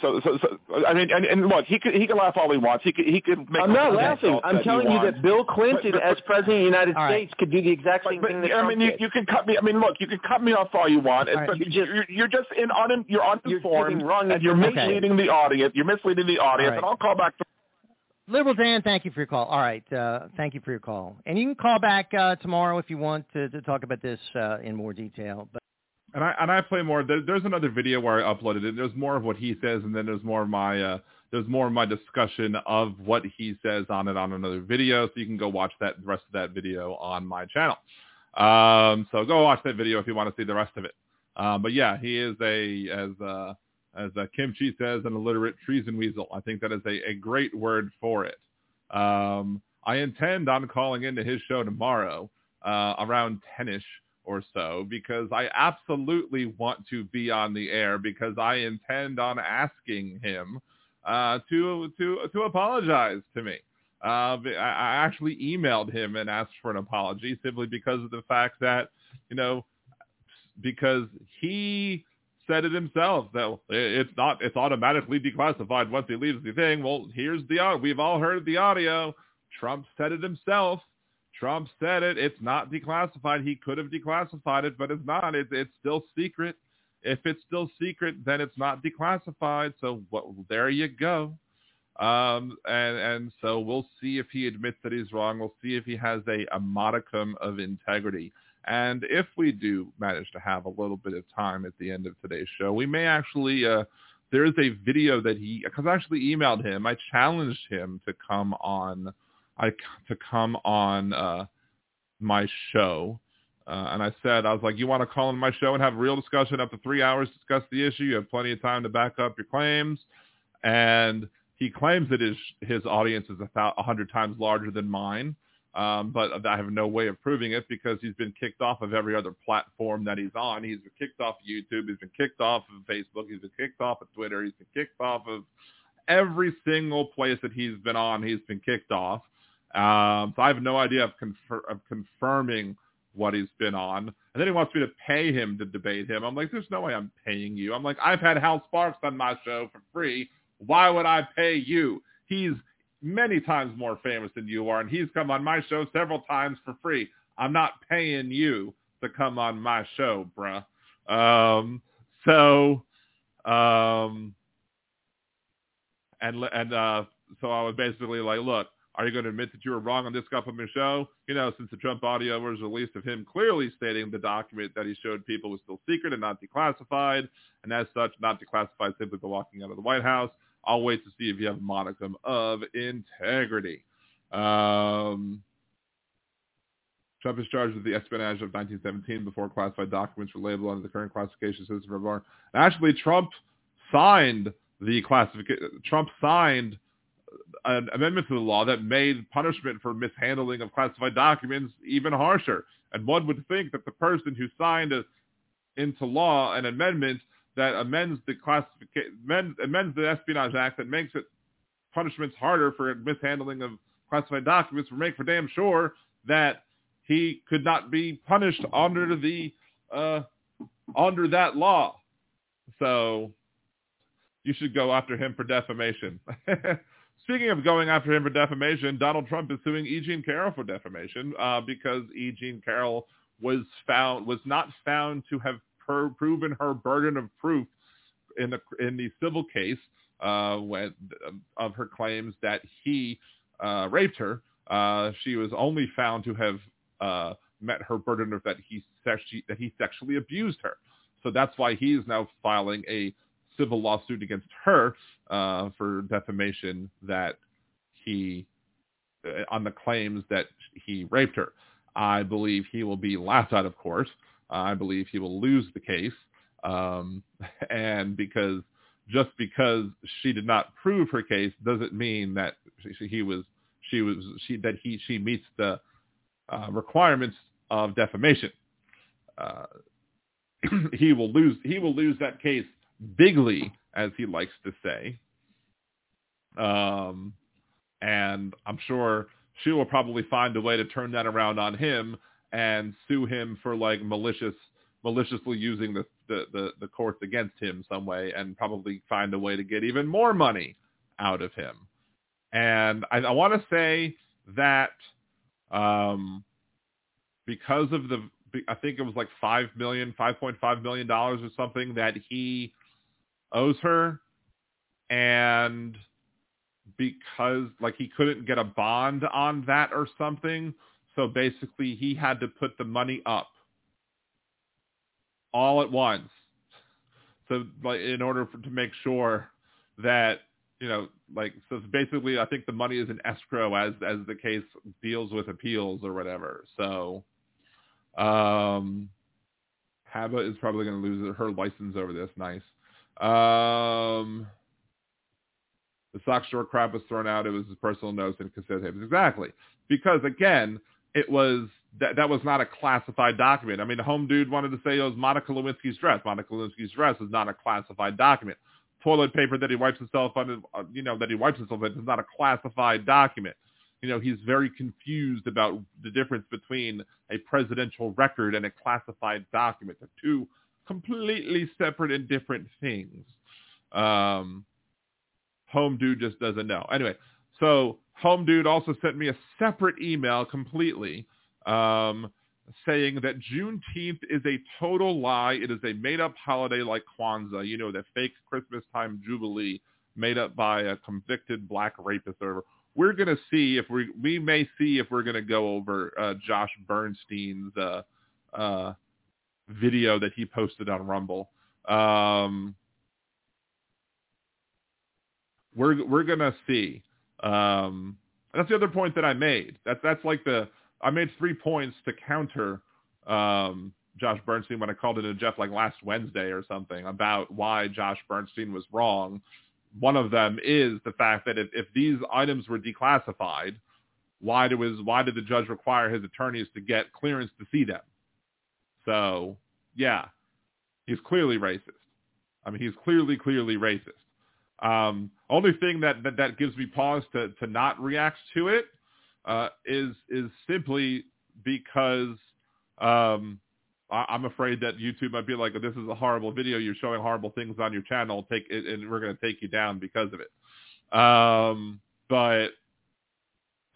So, so, so I mean, and, and look, he could he can laugh all he wants. He could he could make. I'm not laughing. I'm telling you that Bill Clinton, but, but, as president of the United all States, could do the exact same but, thing that I Trump mean, you, did. you can cut me. I mean, look, you can cut me off all you want, All right, but you just- you're, you're just in un, you're You're uninformed, wrong and you're information. misleading the audience. You're misleading the audience, All right. and I'll call back. To, Liberal Dan, thank you for your call. All right, uh, thank you for your call, and you can call back uh, tomorrow if you want to, to talk about this uh, in more detail. But And I and I play more. There, there's another video where I uploaded it. There's more of what he says, and then there's more of my uh, there's more of my discussion of what he says on it on another video. So you can go watch that the rest of that video on my channel. Um, so go watch that video if you want to see the rest of it. Um, but yeah, he is a as uh, as uh, Kim Chi says, an illiterate treason weasel. I think that is a, a great word for it. Um, I intend on calling into his show tomorrow uh, around 10ish or so because I absolutely want to be on the air because I intend on asking him uh, to to to apologize to me. Uh, I, actually emailed him and asked for an apology simply because of the fact that you know because he said it himself that it's not it's automatically declassified once he leaves the thing. Well, here's the we've all heard the audio. Trump said it himself. Trump said it. It's not declassified. He could have declassified it, but it's not. It's it's still secret. If it's still secret, then it's not declassified. So there you go. Um, and and so we'll see if he admits that he's wrong. We'll see if he has a, a modicum of integrity. And if we do manage to have a little bit of time at the end of today's show, we may actually. Uh, there is a video that he because I actually emailed him. I challenged him to come on. I to come on uh, my show. Uh, and I said, I was like, you want to call on my show and have a real discussion up to three hours, discuss the issue. You have plenty of time to back up your claims. And he claims that his his audience is a, hundred times larger than mine. Um, but I have no way of proving it because he's been kicked off of every other platform that he's on. He's been kicked off of YouTube. He's been kicked off of Facebook. He's been kicked off of Twitter. He's been kicked off of every single place that he's been on. He's been kicked off. Um, so I have no idea of, confer- of confirming what he's been on. And then he wants me to pay him to debate him. I'm like, there's no way I'm paying you. I'm like, I've had Hal Sparks on my show for free. Why would I pay you? He's many times more famous than you are, and he's come on my show several times for free. I'm not paying you to come on my show, bruh. Um, so, um, and and uh, so I was basically like, look, are you going to admit that you were wrong on this government show? You know, since the Trump audio was released of him clearly stating the document that he showed people was still secret and not declassified, and as such, not declassified simply by walking out of the White House. I'll wait to see if you have a modicum of integrity. Um, Trump is charged with the espionage of 1917 before classified documents were labeled under the current classification system. Actually, Trump signed the classification. Trump signed an amendment to the law that made punishment for mishandling of classified documents even harsher. And one would think that the person who signed a, into law an amendment that amends the classification amends, the Espionage Act that makes it punishments harder for mishandling of classified documents would make for damn sure that he could not be punished under the uh, under that law. So you should go after him for defamation. Speaking of going after him for defamation, Donald Trump is suing E. Jean Carroll for defamation uh, because E. Jean Carroll was found was not found to have per- proven her burden of proof in the in the civil case uh, when, of her claims that he uh, raped her. Uh, she was only found to have uh, met her burden of that he sexually that he sexually abused her. So that's why he is now filing a civil lawsuit against her uh, for defamation that he uh, on the claims that he raped her. I believe he will be laughed out of court. I believe he will lose the case. Um, and because just because she did not prove her case doesn't mean that he was she was she that he she meets the uh, requirements of defamation. Uh, he will lose he will lose that case bigly, as he likes to say. Um, and I'm sure she will probably find a way to turn that around on him and sue him for like malicious maliciously using the, the, the, the courts against him some way and probably find a way to get even more money out of him. And I, I want to say that um, because of the, I think it was like five million, five point five million dollars or something that he owes her, and because like he couldn't get a bond on that or something, so basically he had to put the money up all at once. So like in order for, to make sure that you know like so basically I think the money is in escrow as as the case deals with appeals or whatever. So um Habba is probably going to lose her license over this. Nice. Um the sock store crap was thrown out. It was his personal notes and cassette tapes. Exactly. Because again, it was that that was not a classified document. I mean, the home dude wanted to say it was Monica Lewinsky's dress. Monica Lewinsky's dress is not a classified document. Toilet paper that he wipes himself on, uh, you know, that he wipes himself with is not a classified document. You know, he's very confused about the difference between a presidential record and a classified document. They're two completely separate and different things. Um, home dude just doesn't know. Anyway, so home dude also sent me a separate email completely um, saying that Juneteenth is a total lie. It is a made-up holiday like Kwanzaa, you know, that fake Christmas time jubilee made up by a convicted black rapist. Or we're going to see if we we may see if we're going to go over uh, Josh Bernstein's uh, uh, video that he posted on Rumble. Um, we're we're gonna see. Um, that's the other point that I made. That's that's like the I made three points to counter um, Josh Bernstein when I called it a Jeff like last Wednesday or something about why Josh Bernstein was wrong. One of them is the fact that if, if these items were declassified, why was why did the judge require his attorneys to get clearance to see them? So yeah, he's clearly racist. I mean, he's clearly clearly racist. Um, only thing that, that that gives me pause to to not react to it uh, is is simply because um, I, I'm afraid that YouTube might be like, this is a horrible video. You're showing horrible things on your channel. Take it, and we're going to take you down because of it. Um, but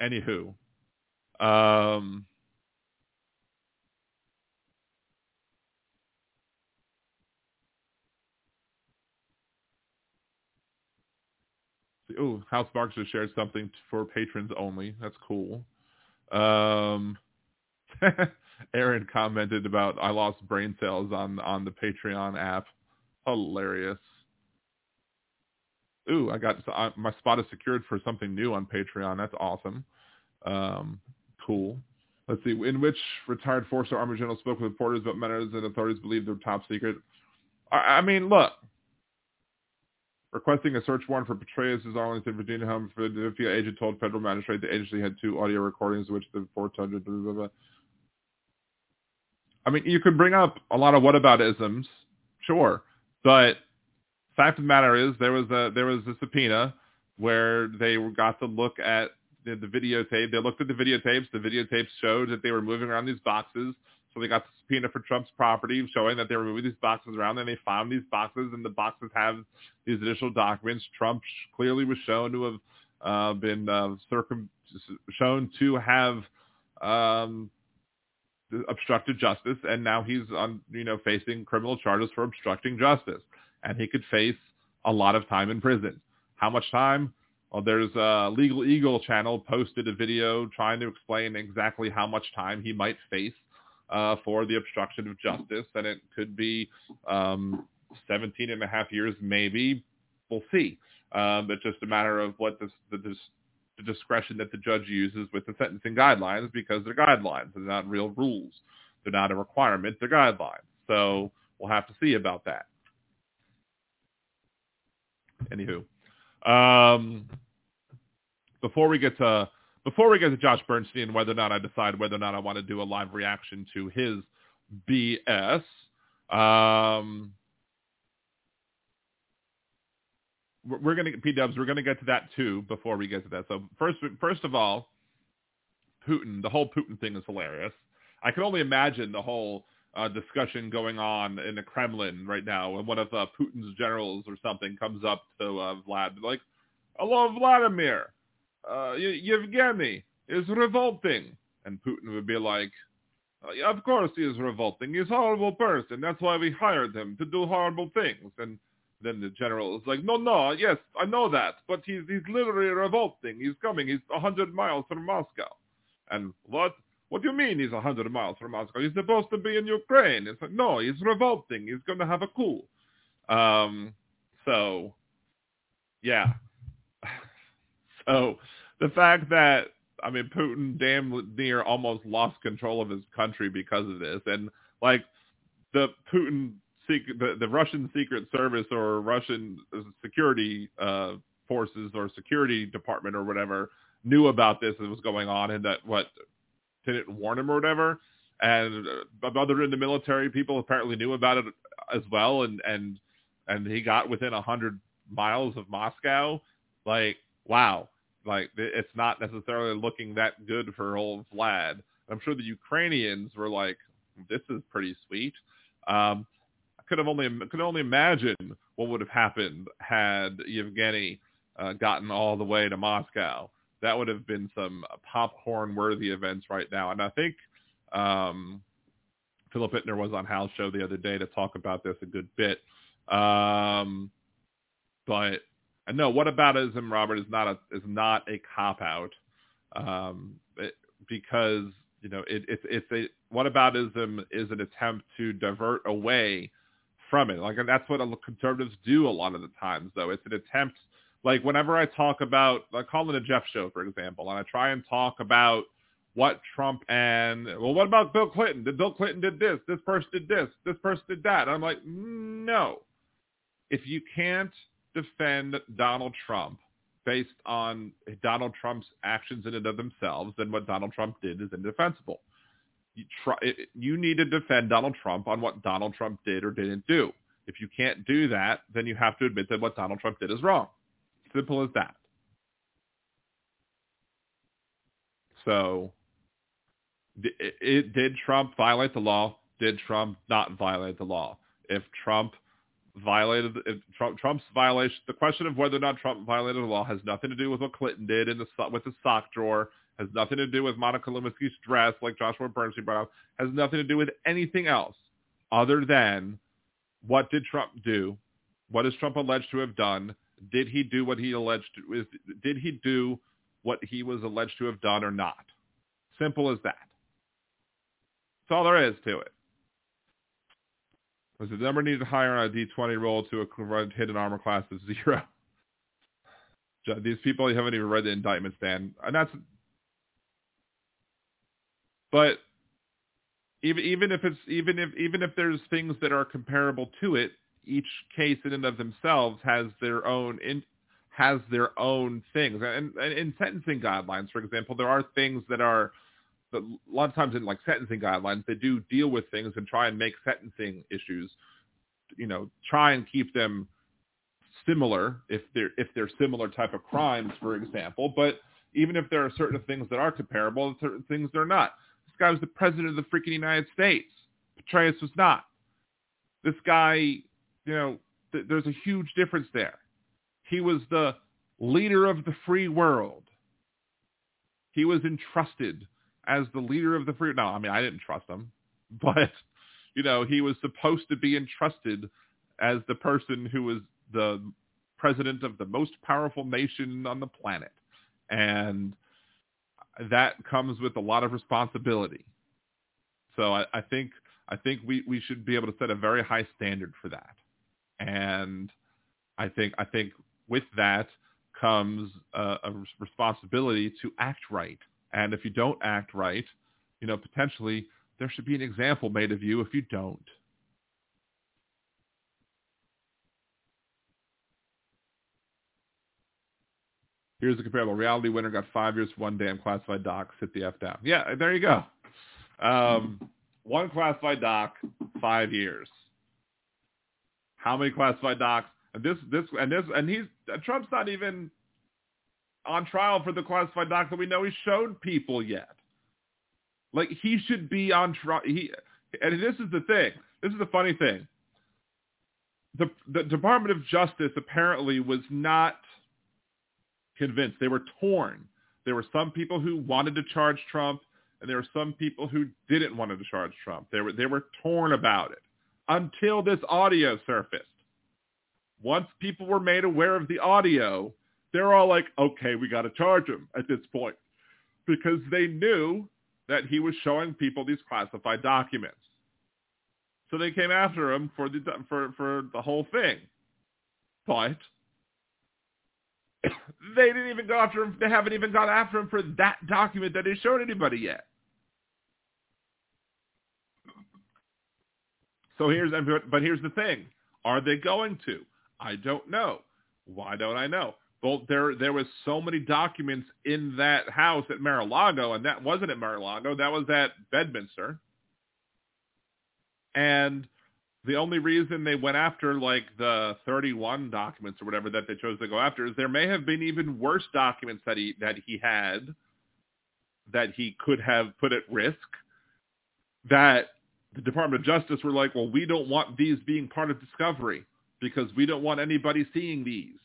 anywho, um, Oh, Hal Sparks shared something for patrons only. That's cool. Um, Aaron commented about I lost brain cells on on the Patreon app. Hilarious. Ooh, I got my spot is secured for something new on Patreon. That's awesome. Um, cool. Let's see. In which retired four-star army general spoke with reporters about matters that authorities believe they're top secret. I, I mean, look, requesting a search warrant for Petraeus' Arlington, Virginia home. the Philadelphia agent told federal magistrate the agency had two audio recordings, which the 400. Blah, blah, blah. I mean, you could bring up a lot of whataboutisms, sure, but fact of the matter is there was a there was a subpoena where they got to look at the, the videotape. They looked at the videotapes. The videotapes showed that they were moving around these boxes. So they got the subpoena for Trump's property showing that they were moving these boxes around and they found these boxes and the boxes have these additional documents. Trump clearly was shown to have uh, been uh, circum- shown to have um, obstructed justice and now he's on, you know, facing criminal charges for obstructing justice and he could face a lot of time in prison. How much time? Well, there's a Legal Eagle channel posted a video trying to explain exactly how much time he might face uh, for the obstruction of justice, and it could be um, 17 and a half years, maybe. We'll see. Um, it's just a matter of what this, the, this, the discretion that the judge uses with the sentencing guidelines because they're guidelines. They're not real rules. They're not a requirement. They're guidelines. So we'll have to see about that. Anywho, um, before we get to before we get to Josh Bernstein, whether or not I decide whether or not I want to do a live reaction to his BS, um, we're going to P Dubs. We're going to get to that too before we get to that. So first, first of all, Putin. The whole Putin thing is hilarious. I can only imagine the whole uh, discussion going on in the Kremlin right now when one of uh, Putin's generals or something comes up to uh, Vlad like, "Hello, Vladimir. Uh, Yevgeny is revolting," and Putin would be like, uh, "Of course he is revolting. He's a horrible person. That's why we hired him to do horrible things." And then the general is like, "No, no, yes, I know that, but he's he's literally revolting. He's coming. He's a hundred miles from Moscow." And what? What do you mean he's a hundred miles from Moscow? He's supposed to be in Ukraine. It's like, no, he's revolting. He's going to have a coup. Um, so, yeah. So the fact that I mean Putin damn near almost lost control of his country because of this, and like the Putin secret, the, the Russian Secret Service or Russian security uh, forces or security department or whatever knew about this and was going on, and that what didn't warn him or whatever. And uh, other in the military, people apparently knew about it as well, and and and he got within a hundred miles of Moscow. Like, wow, like it's not necessarily looking that good for old Vlad. I'm sure the Ukrainians were like, this is pretty sweet. Um, I could have only could only imagine what would have happened had Yevgeny uh, gotten all the way to Moscow that would have been some popcorn worthy events right now. And I think um, Philip Ittner was on Hal's show the other day to talk about this a good bit. Um, but I know what aboutism, Robert, is not a is not a cop out um, it, because you know it, it's it's a what aboutism is an attempt to divert away from it. Like and that's what conservatives do a lot of the times, though. It's an attempt like whenever I talk about, like calling a Jeff show, for example, and I try and talk about what Trump and, well, what about Bill Clinton? Did Bill Clinton did this? This person did this. This person did that. And I'm like, no. If you can't defend Donald Trump based on Donald Trump's actions in and of themselves, then what Donald Trump did is indefensible. You, try, you need to defend Donald Trump on what Donald Trump did or didn't do. If you can't do that, then you have to admit that what Donald Trump did is wrong. Simple as that. So it, it, did Trump violate the law? Did Trump not violate the law? If Trump violated Trump, Trump's violation, the question of whether or not Trump violated the law has nothing to do with what Clinton did in the with the sock drawer, has nothing to do with Monica Lewinsky's dress, like Joshua Bernstein brought up, has nothing to do with anything else other than what did Trump do? What is Trump alleged to have done? Did he do what he alleged? To, did he do what he was alleged to have done or not? Simple as that. That's all there is to it. Was the number needed higher on a D20 roll to a hidden armor class of zero? These people you haven't even read the indictment, Stan, and that's. But even even if it's even if even if there's things that are comparable to it, each case in and of themselves has their own in, has their own things. And, and in sentencing guidelines, for example, there are things that are a lot of times in like sentencing guidelines, they do deal with things and try and make sentencing issues, you know, try and keep them similar if they're if they're similar type of crimes, for example. But even if there are certain things that are comparable, certain things they're not. This guy was the president of the freaking United States. Petraeus was not. This guy you know, th- there's a huge difference there. He was the leader of the free world. He was entrusted as the leader of the free. No, I mean I didn't trust him, but you know he was supposed to be entrusted as the person who was the president of the most powerful nation on the planet, and that comes with a lot of responsibility. So I, I think I think we, we should be able to set a very high standard for that. And I think I think with that comes a, a responsibility to act right. And if you don't act right, you know, potentially there should be an example made of you if you don't. Here's a comparable. Reality winner got five years, one damn classified doc. Sit the F down. Yeah, there you go. Um, one classified doc, five years. How many classified docs? And this, this, and this, and he's, Trump's not even, on trial for the classified doc that we know he showed people yet. Like he should be on trial. He, and this is the thing. This is the funny thing. The the Department of Justice apparently was not convinced. They were torn. There were some people who wanted to charge Trump, and there were some people who didn't want to charge Trump. They were they were torn about it until this audio surfaced. Once people were made aware of the audio, they're all like, "Okay, we got to charge him at this point," because they knew that he was showing people these classified documents. So they came after him for the for for the whole thing. But they didn't even go after him. They haven't even gone after him for that document that he showed anybody yet. So here's, but here's the thing: Are they going to? I don't know. Why don't I know? Well, there there was so many documents in that house at Mar-a-Lago, and that wasn't at Mar-a-Lago. That was at Bedminster. And the only reason they went after like the 31 documents or whatever that they chose to go after is there may have been even worse documents that he that he had that he could have put at risk that the Department of Justice were like, well, we don't want these being part of discovery because we don't want anybody seeing these.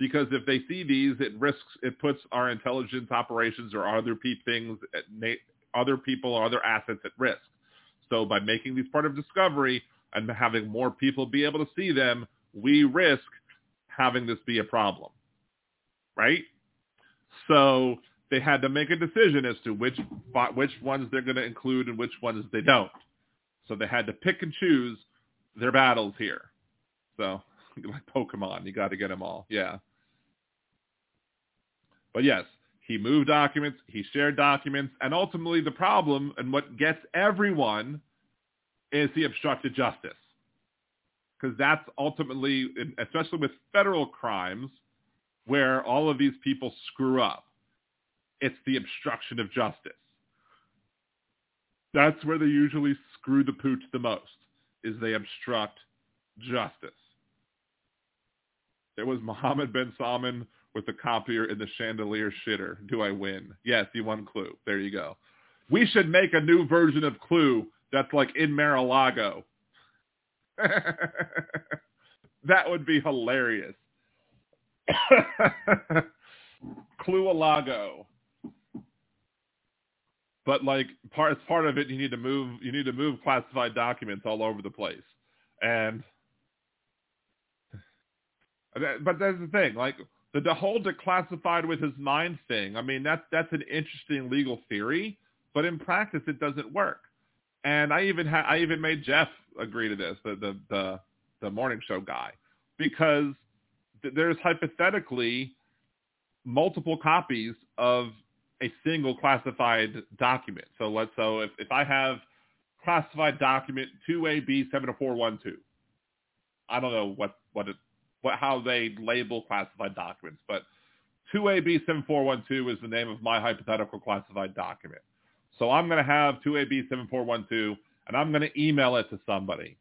Because if they see these, it risks, it puts our intelligence operations or other pe- things, eh, other people or other assets at risk. So by making these part of discovery, and having more people be able to see them, we risk having this be a problem. Right? So they had to make a decision as to which which ones they're going to include and which ones they don't. So they had to pick and choose their battles here. So like Pokemon, you got to get them all. Yeah. But yes, he moved documents, he shared documents, and ultimately the problem and what gets everyone is the obstructed justice. Because that's ultimately, especially with federal crimes, where all of these people screw up. It's the obstruction of justice. That's where they usually screw the pooch the most, is they obstruct justice. There was Mohammed bin Salman with the copier in the chandelier shitter. Do I win? Yes, you won Clue. There you go. We should make a new version of Clue that's like in Mar-a-Lago. that would be hilarious. Clue-a-lago. But like part as part of it, you need to move you need to move classified documents all over the place, and but that's the thing. Like the, whole declassified with his mind thing. I mean, that's that's an interesting legal theory, but in practice, it doesn't work. And I even ha- I even made Jeff agree to this, the the the, the morning show guy, because th- there's hypothetically multiple copies of a single classified document. So let's so if, if I have classified document 2AB70412, I don't know what what it what how they label classified documents, but 2AB7412 is the name of my hypothetical classified document. So I'm going to have 2AB7412, and I'm going to email it to somebody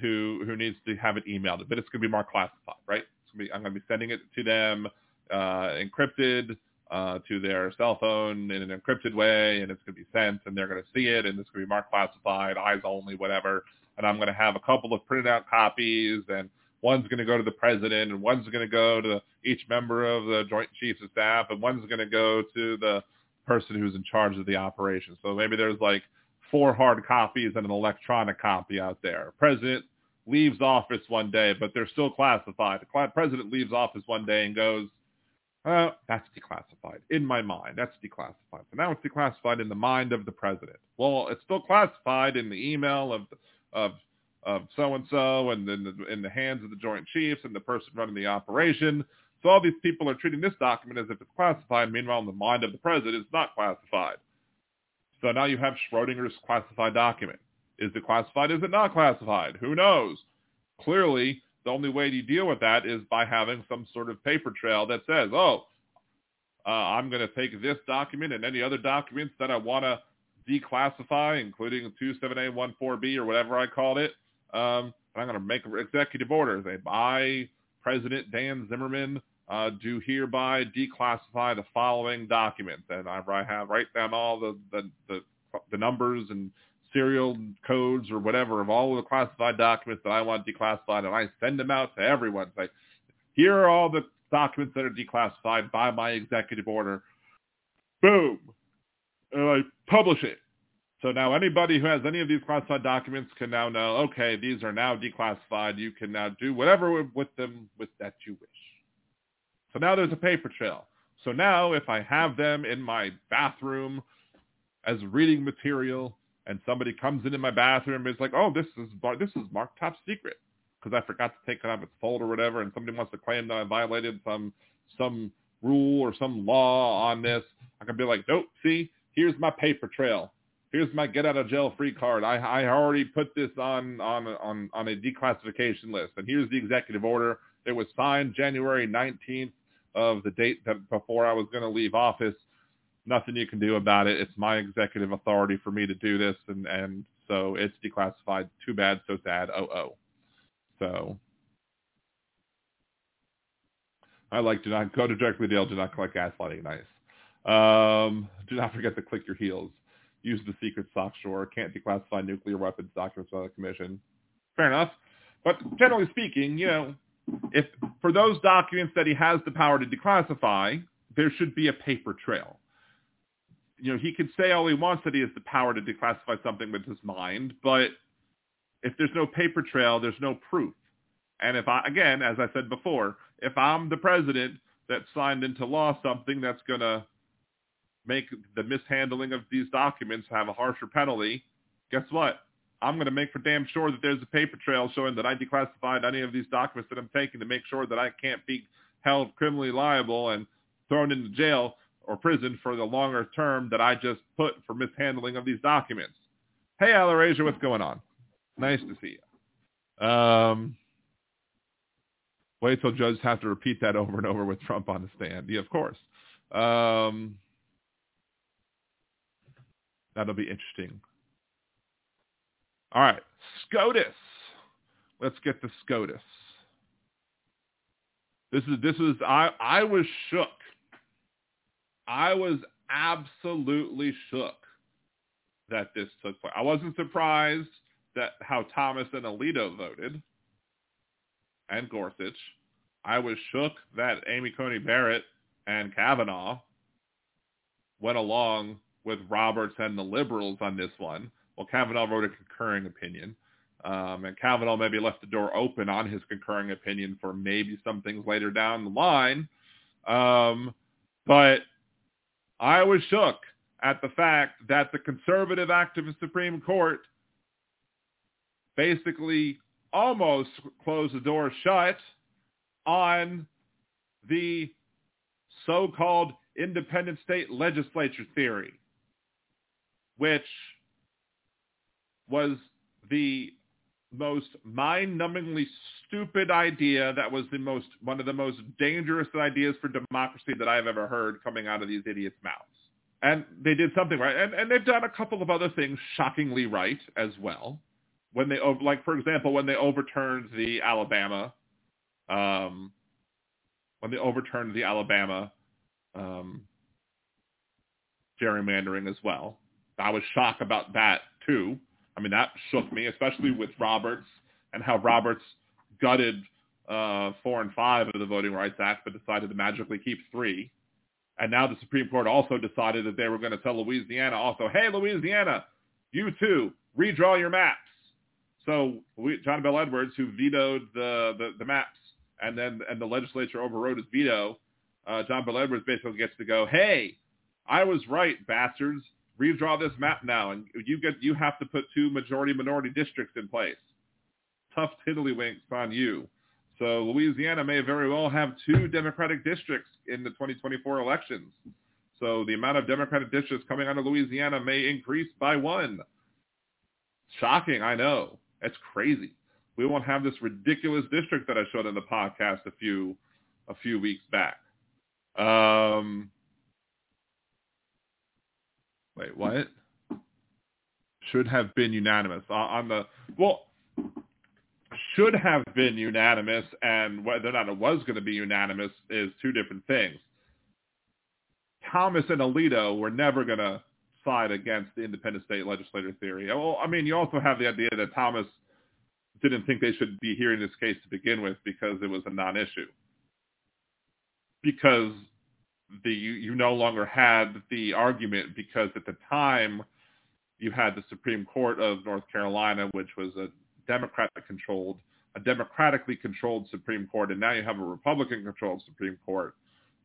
who who needs to have it emailed, but it's going to be more classified, right? Be, I'm going to be sending it to them uh, encrypted uh, to their cell phone in an encrypted way, and it's going to be sent, and they're going to see it, and it's going to be marked classified, eyes only, whatever. And I'm going to have a couple of printed out copies, and one's going to go to the president, and one's going to go to each member of the Joint Chiefs of Staff, and one's going to go to the person who's in charge of the operation. So maybe there's like four hard copies and an electronic copy out there. President leaves office one day, but they're still classified. The president leaves office one day and goes, uh, that's declassified. In my mind, that's declassified. So now it's declassified in the mind of the president. Well, it's still classified in the email of of of so and so, and in the in the hands of the Joint Chiefs and the person running the operation. So all these people are treating this document as if it's classified. Meanwhile, in the mind of the president, it's not classified. So now you have Schrodinger's classified document. Is it classified? Is it not classified? Who knows? Clearly, the only way to deal with that is by having some sort of paper trail that says, oh, uh, I'm going to take this document and any other documents that I want to declassify, including 27A14B or whatever I called it. Um, I'm going to make an executive order. They, I, President Dan Zimmerman, uh, do hereby declassify the following documents. And I, have write down all the, the, the, the numbers and serial codes or whatever of all the classified documents that I want declassified, and I send them out to everyone. Say, here are all the documents that are declassified by my executive order. Boom. And I publish it. So now anybody who has any of these classified documents can now know, okay, these are now declassified. You can now do whatever with them with that you wish. So now there's a paper trail. So now if I have them in my bathroom as reading material and somebody comes into my bathroom and is like, oh, this is this is marked top secret because I forgot to take it out of its fold or whatever, and somebody wants to claim that I violated some some rule or some law on this, I can be like, nope, see, here's my paper trail here's my get out of jail free card. I, I already put this on, on, on, on a declassification list. And here's the executive order. It was signed January 19th of the date that before I was going to leave office. Nothing you can do about it. It's my executive authority for me to do this. And, and so it's declassified. Too bad, so sad. Oh, oh. So I like do not go to directly Dale. Do not collect gaslighting. Nice. Um, do not forget to click your heels use the secret drawer, can't declassify nuclear weapons documents by the commission. Fair enough. But generally speaking, you know, if for those documents that he has the power to declassify, there should be a paper trail. You know, he can say all he wants that he has the power to declassify something with his mind, but if there's no paper trail, there's no proof. And if I, again, as I said before, if I'm the president that signed into law something that's going to make the mishandling of these documents have a harsher penalty, guess what? I'm going to make for damn sure that there's a paper trail showing that I declassified any of these documents that I'm taking to make sure that I can't be held criminally liable and thrown into jail or prison for the longer term that I just put for mishandling of these documents. Hey, Alarasia, what's going on? Nice to see you. Um, wait till judges have to repeat that over and over with Trump on the stand. Yeah, of course. Um, That'll be interesting. All right, SCOTUS. Let's get to SCOTUS. This is this is I I was shook. I was absolutely shook that this took place. I wasn't surprised that how Thomas and Alito voted and Gorsuch. I was shook that Amy Coney Barrett and Kavanaugh went along with Roberts and the liberals on this one. Well, Kavanaugh wrote a concurring opinion. Um, and Kavanaugh maybe left the door open on his concurring opinion for maybe some things later down the line. Um, but I was shook at the fact that the conservative activist Supreme Court basically almost closed the door shut on the so-called independent state legislature theory which was the most mind-numbingly stupid idea that was the most one of the most dangerous ideas for democracy that I've ever heard coming out of these idiots' mouths. And they did something right, and, and they've done a couple of other things shockingly right as well. When they, like for example, when they overturned the Alabama, um, when they overturned the Alabama um, gerrymandering as well, I was shocked about that too. I mean, that shook me, especially with Roberts and how Roberts gutted uh, four and five of the Voting Rights Act, but decided to magically keep three. And now the Supreme Court also decided that they were going to tell Louisiana also, hey, Louisiana, you too, redraw your maps. So John Bel Edwards, who vetoed the, the, the maps, and then and the legislature overrode his veto, uh, John Bel Edwards basically gets to go, hey, I was right, bastards redraw this map now, and you get you have to put two majority minority districts in place. Tough tiddlywinks on you. So Louisiana may very well have two Democratic districts in the 2024 elections. So the amount of Democratic districts coming out of Louisiana may increase by one. Shocking, I know. It's crazy. We won't have this ridiculous district that I showed in the podcast a few a few weeks back. Um, Wait, what? Should have been unanimous on the well. Should have been unanimous, and whether or not it was going to be unanimous is two different things. Thomas and Alito were never going to side against the independent state legislator theory. Well, I mean, you also have the idea that Thomas didn't think they should be hearing this case to begin with because it was a non-issue. Because the you, you no longer had the argument because at the time you had the Supreme Court of North Carolina, which was a Democratic controlled, a democratically controlled Supreme Court, and now you have a Republican controlled Supreme Court.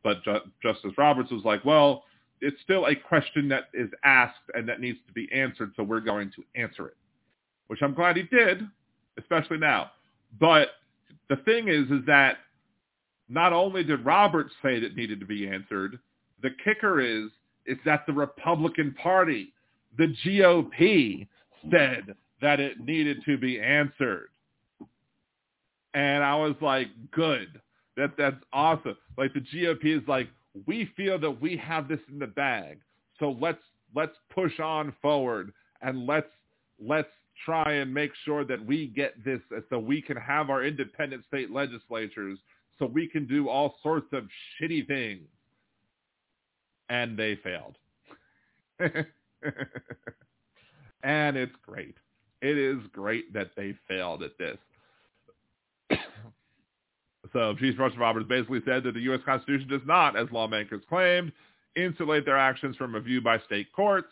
But Ju- Justice Roberts was like, well, it's still a question that is asked and that needs to be answered, so we're going to answer it, which I'm glad he did, especially now. But the thing is, is that not only did Roberts say it needed to be answered, the kicker is, is that the Republican Party, the GOP, said that it needed to be answered. And I was like, good. That that's awesome. Like the GOP is like, we feel that we have this in the bag. So let's let's push on forward and let's let's try and make sure that we get this so we can have our independent state legislatures so we can do all sorts of shitty things. And they failed. and it's great. It is great that they failed at this. so Chief Justice Roberts basically said that the U.S. Constitution does not, as lawmakers claimed, insulate their actions from review by state courts.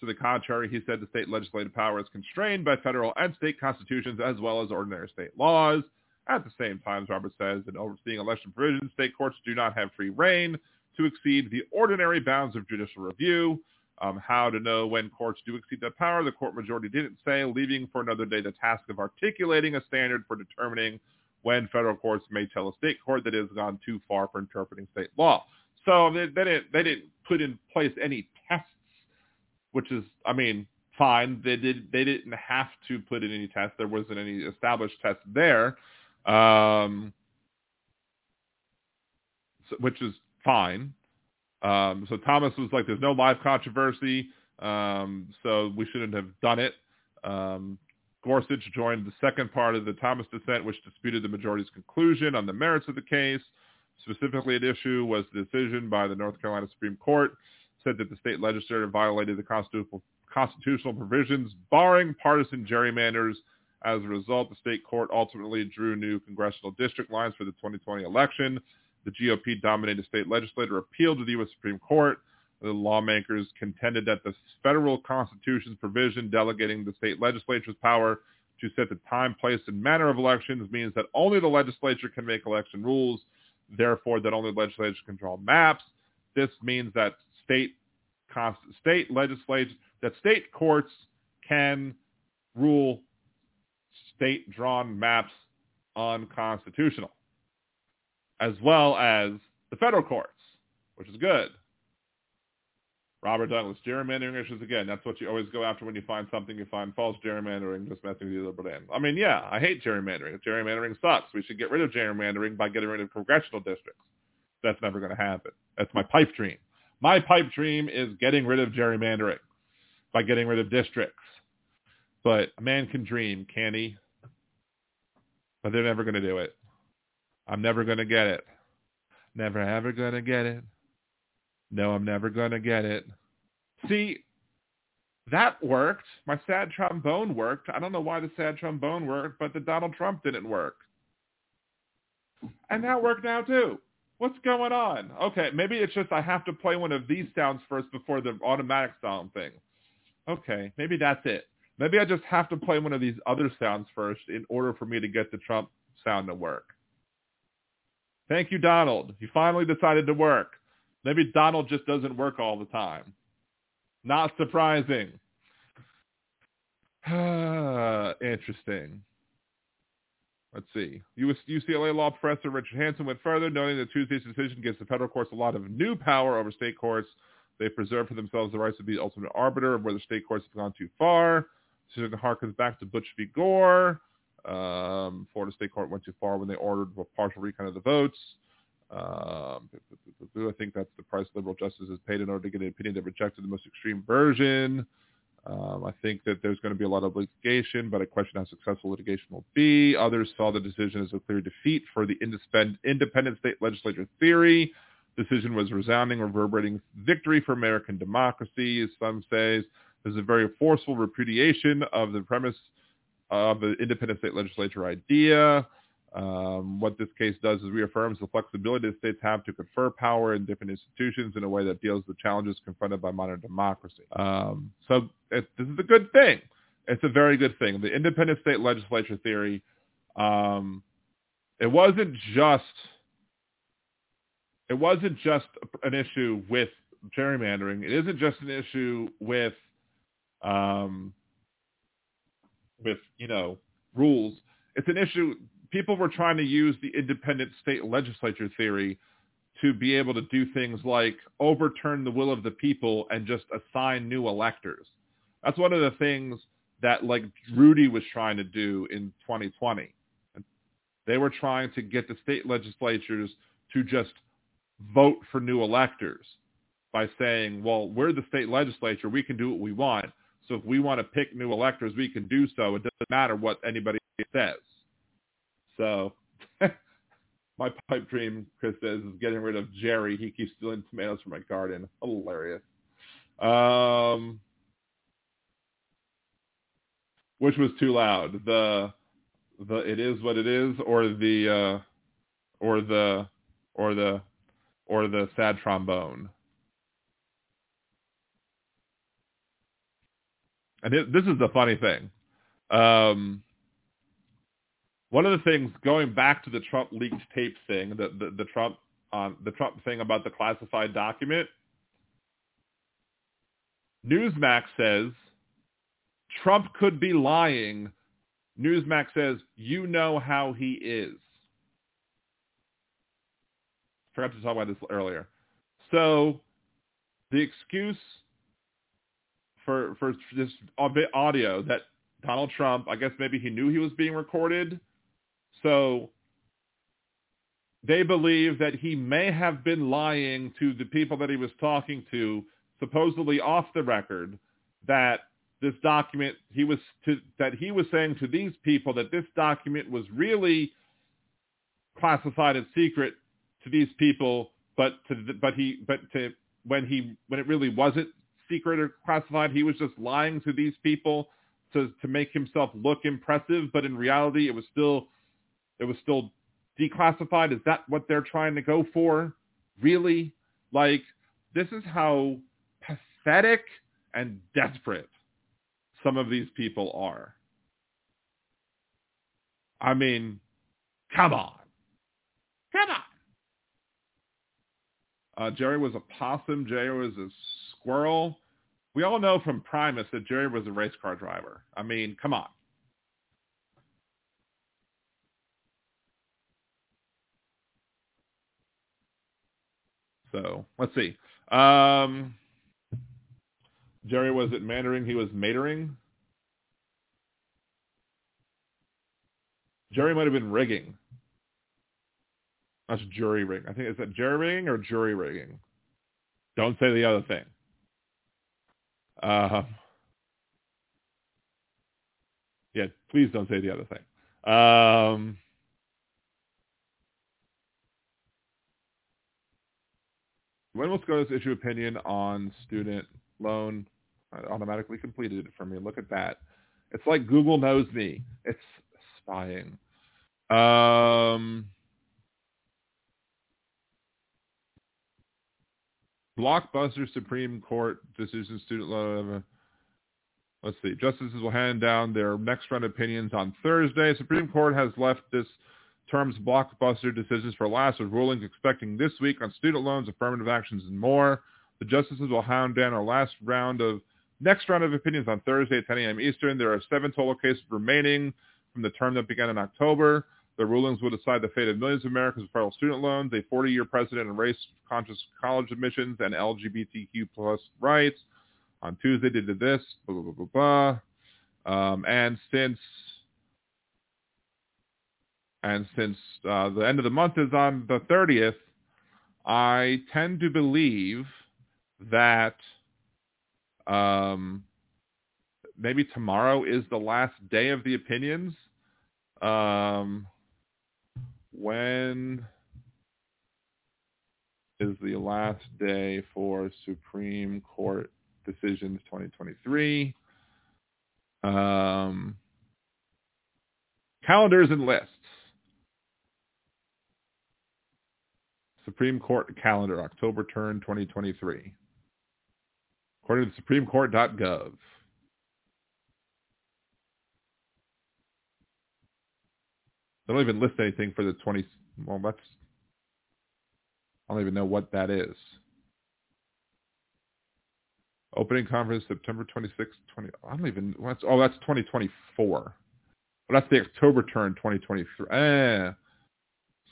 To the contrary, he said the state legislative power is constrained by federal and state constitutions as well as ordinary state laws. At the same time, Robert says that overseeing election provisions, state courts do not have free reign to exceed the ordinary bounds of judicial review. Um, how to know when courts do exceed that power, the court majority didn't say, leaving for another day the task of articulating a standard for determining when federal courts may tell a state court that it has gone too far for interpreting state law. So they, they, didn't, they didn't put in place any tests, which is, I mean, fine. They did. They didn't have to put in any tests. There wasn't any established test there, um, so, which is fine. Um, so Thomas was like, "There's no live controversy, um, so we shouldn't have done it." Um, Gorsuch joined the second part of the Thomas dissent, which disputed the majority's conclusion on the merits of the case. Specifically at issue was the decision by the North Carolina Supreme Court said that the state legislature violated the constitutional constitutional provisions barring partisan gerrymanders. As a result, the state court ultimately drew new congressional district lines for the 2020 election. The GOP-dominated state legislature appealed to the U.S. Supreme Court. The lawmakers contended that the federal constitution's provision delegating the state legislature's power to set the time, place, and manner of elections means that only the legislature can make election rules, therefore that only the legislature can draw maps. This means that state state legislature that state courts can rule state drawn maps unconstitutional as well as the federal courts, which is good. Robert Douglas, gerrymandering issues again. That's what you always go after when you find something. You find false gerrymandering, just messing with the liberal end. I mean, yeah, I hate gerrymandering. Gerrymandering sucks. We should get rid of gerrymandering by getting rid of congressional districts. That's never going to happen. That's my pipe dream. My pipe dream is getting rid of gerrymandering by getting rid of districts. But a man can dream, can he? But they're never going to do it. I'm never going to get it. Never ever going to get it. No, I'm never going to get it. See, that worked. My sad trombone worked. I don't know why the sad trombone worked, but the Donald Trump didn't work. And that worked now too. What's going on? Okay, maybe it's just I have to play one of these sounds first before the automatic sound thing. Okay, maybe that's it. Maybe I just have to play one of these other sounds first in order for me to get the Trump sound to work. Thank you, Donald. You finally decided to work. Maybe Donald just doesn't work all the time. Not surprising. Interesting. Let's see. UCLA law professor Richard Hanson went further, noting that Tuesday's decision gives the federal courts a lot of new power over state courts. They preserve for themselves the rights to be the ultimate arbiter of whether state courts have gone too far. Decision harkens back to Bush v. Gore. Um, Florida State Court went too far when they ordered a partial recount of the votes. Um, I think that's the price liberal justice has paid in order to get an opinion that rejected the most extreme version. Um, I think that there's going to be a lot of litigation, but I question how successful litigation will be. Others saw the decision as a clear defeat for the independent state legislature theory. Decision was resounding, reverberating victory for American democracy, as some say. There's a very forceful repudiation of the premise of the independent state legislature idea. Um, what this case does is reaffirms the flexibility that states have to confer power in different institutions in a way that deals with the challenges confronted by modern democracy. Um, so it, this is a good thing. It's a very good thing. The independent state legislature theory, um, it wasn't just it wasn't just an issue with gerrymandering. It isn't just an issue with um, with you know rules. It's an issue people were trying to use the independent state legislature theory to be able to do things like overturn the will of the people and just assign new electors. That's one of the things that like Rudy was trying to do in 2020. They were trying to get the state legislatures to just vote for new electors by saying, well, we're the state legislature. We can do what we want. So if we want to pick new electors, we can do so. It doesn't matter what anybody says. So my pipe dream, Chris says, is getting rid of Jerry. He keeps stealing tomatoes from my garden. Hilarious. Um, which was too loud? The the it is what it is, or the uh, or the or the or the sad trombone. And it, this is the funny thing. Um, one of the things going back to the Trump leaked tape thing, the the, the Trump um, the Trump thing about the classified document, Newsmax says Trump could be lying. Newsmax says you know how he is. Forgot to talk about this earlier. So the excuse for for this audio that Donald Trump, I guess maybe he knew he was being recorded. So they believe that he may have been lying to the people that he was talking to, supposedly off the record, that this document he was to, that he was saying to these people that this document was really classified as secret to these people, but to but he but to when he when it really wasn't secret or classified, he was just lying to these people to to make himself look impressive, but in reality it was still it was still declassified. Is that what they're trying to go for? Really? Like, this is how pathetic and desperate some of these people are. I mean, come on. Come on. Uh, Jerry was a possum. Jerry was a squirrel. We all know from Primus that Jerry was a race car driver. I mean, come on. So let's see. Um, Jerry was it Mandering? He was matering. Jerry might have been rigging. That's jury rigging. I think is that jury rigging or jury rigging. Don't say the other thing. Uh, yeah, please don't say the other thing. Um, When will SCOTUS issue opinion on student loan? I automatically completed it for me. Look at that. It's like Google knows me. It's spying. Um, blockbuster Supreme Court decision student uh, loan. Let's see. Justices will hand down their next round of opinions on Thursday. Supreme Court has left this terms blockbuster decisions for last with rulings expecting this week on student loans, affirmative actions, and more. The justices will hound down our last round of next round of opinions on Thursday at 10 a.m. Eastern. There are seven total cases remaining from the term that began in October. The rulings will decide the fate of millions of Americans with federal student loans, a 40-year precedent in race-conscious college admissions, and LGBTQ plus rights. On Tuesday, they did this, blah, blah, blah, blah, blah. Um, and since and since uh, the end of the month is on the 30th, I tend to believe that um, maybe tomorrow is the last day of the opinions. Um, when is the last day for Supreme Court decisions 2023? Um, calendars and lists. Supreme Court calendar, October turn 2023. According to supremecourt.gov. They don't even list anything for the 20, well, that's, I don't even know what that is. Opening conference September 26th, 20, I don't even, oh, that's 2024. Well, that's the October turn 2023. Eh.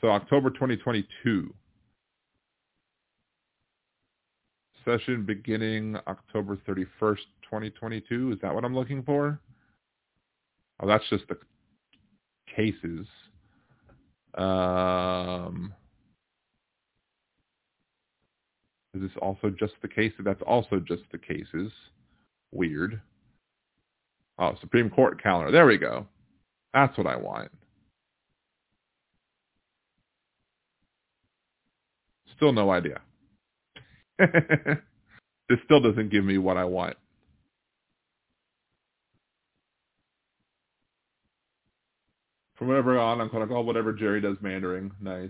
So October 2022. Session beginning October 31st, 2022. Is that what I'm looking for? Oh, that's just the cases. Um, is this also just the case? That's also just the cases. Weird. Oh, Supreme Court calendar. There we go. That's what I want. Still no idea. this still doesn't give me what I want. From whatever on, I'm to call whatever Jerry does Mandarin. Nice.